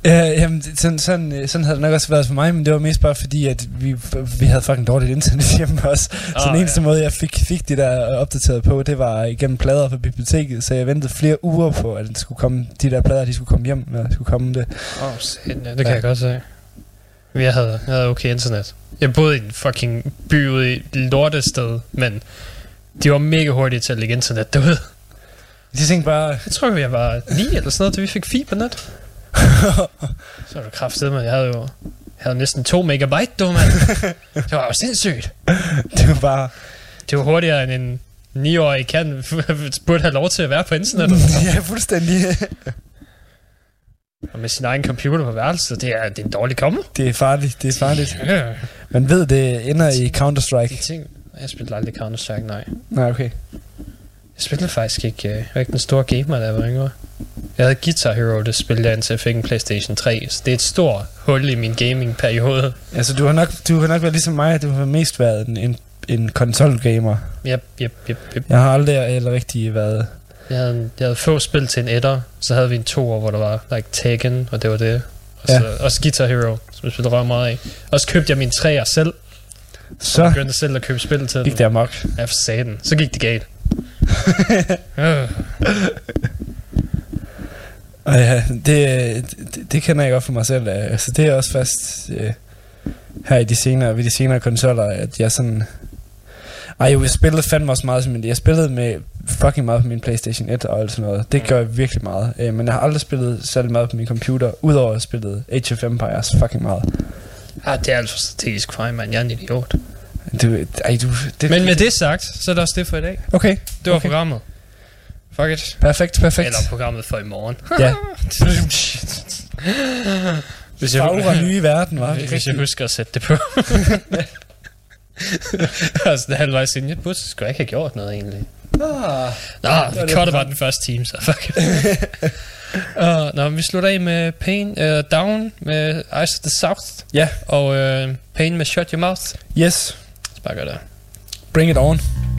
S5: Ja, jamen, det- sådan, sådan, øh, sådan havde det nok også været for mig, men det var mest bare fordi, at vi, vi havde fucking dårligt internet hjemme også. Så
S6: Ah,
S5: den eneste
S6: ja.
S5: måde, jeg fik, fik de der opdateret på, det var igennem plader fra biblioteket, så jeg ventede flere uger på, at det skulle komme, de der plader, de skulle komme hjem, det skulle komme det.
S6: Åh, oh, ja, det kan ja. jeg godt se. Jeg havde, jeg havde okay internet. Jeg boede i en fucking by ude i lortested, men de var mega hurtige til at lægge internet derude.
S5: De tænkte bare...
S6: Jeg tror, jeg var 9 eller sådan noget, til vi fik fibernet. så var det kraftigt, men jeg havde jo jeg havde næsten 2 megabyte, du mand. det var jo sindssygt.
S5: Det var bare...
S6: Det var hurtigere end en 9-årig kan burde have lov til at være på internettet.
S5: ja, fuldstændig.
S6: Og med sin egen computer på værelset, det er, det er en dårlig kombo.
S5: Det er farligt, det er farligt.
S6: Ja.
S5: Man ved, det ender i Counter-Strike.
S6: Ting. Jeg spillede aldrig Counter-Strike, nej.
S5: Nej, okay.
S6: Jeg spillede faktisk ikke, øh, jeg var ikke den store gamer, da jeg var yngre. Jeg havde Guitar Hero, det spillede jeg indtil jeg fik en Playstation 3, så det er et stort hul i min gaming-periode.
S5: Altså, du har nok, du har nok været ligesom mig, du har mest været en, en, en konsol-gamer.
S6: Yep, yep, yep, yep.
S5: Jeg har aldrig eller rigtig været...
S6: Jeg havde, jeg havde få spil til en etter, så havde vi en toer, hvor der var like Tekken, og det var det. Og
S5: Ja.
S6: så, også Guitar Hero, som jeg spillede meget af. Og så købte jeg min træer selv,
S5: Så
S6: og begyndte selv at købe spil til
S5: gik det amok.
S6: Ja, for satan. Så gik det galt. øh.
S5: Og ja, det, det, det kender jeg godt for mig selv. Altså, det er også fast øh, her i de senere, ved de senere konsoller, at jeg sådan... Ej, jo, jeg spillede fandme også meget min... Jeg spillede med fucking meget på min Playstation 1 og alt sådan noget. Det gør jeg virkelig meget. Øh, men jeg har aldrig spillet særlig meget på min computer, udover at jeg spillede Age of Empires fucking meget.
S6: Ah, det er alt for strategisk for mig, mand. Jeg er en idiot.
S5: Du, ej, du, det,
S6: Men med det sagt, så er det også det for i dag.
S5: Okay,
S6: Det var
S5: okay.
S6: programmet. Fuck it.
S5: Perfekt, perfekt.
S6: Eller programmet for i morgen.
S5: Ja.
S6: Hvis jeg,
S5: Fagre nye verden, var
S6: hvis jeg husker at sætte det på. altså, det er halvvejs inden. Jeg burde sgu ikke have gjort noget, egentlig. Nå,
S5: var
S6: vi cutter bare den første time, så fuck it. uh, nå, vi slutter af med Pain uh, Down med Ice of the South.
S5: Ja.
S6: Og uh, Pain med Shut Your Mouth.
S5: yes.
S6: Gør det.
S5: Bring it on.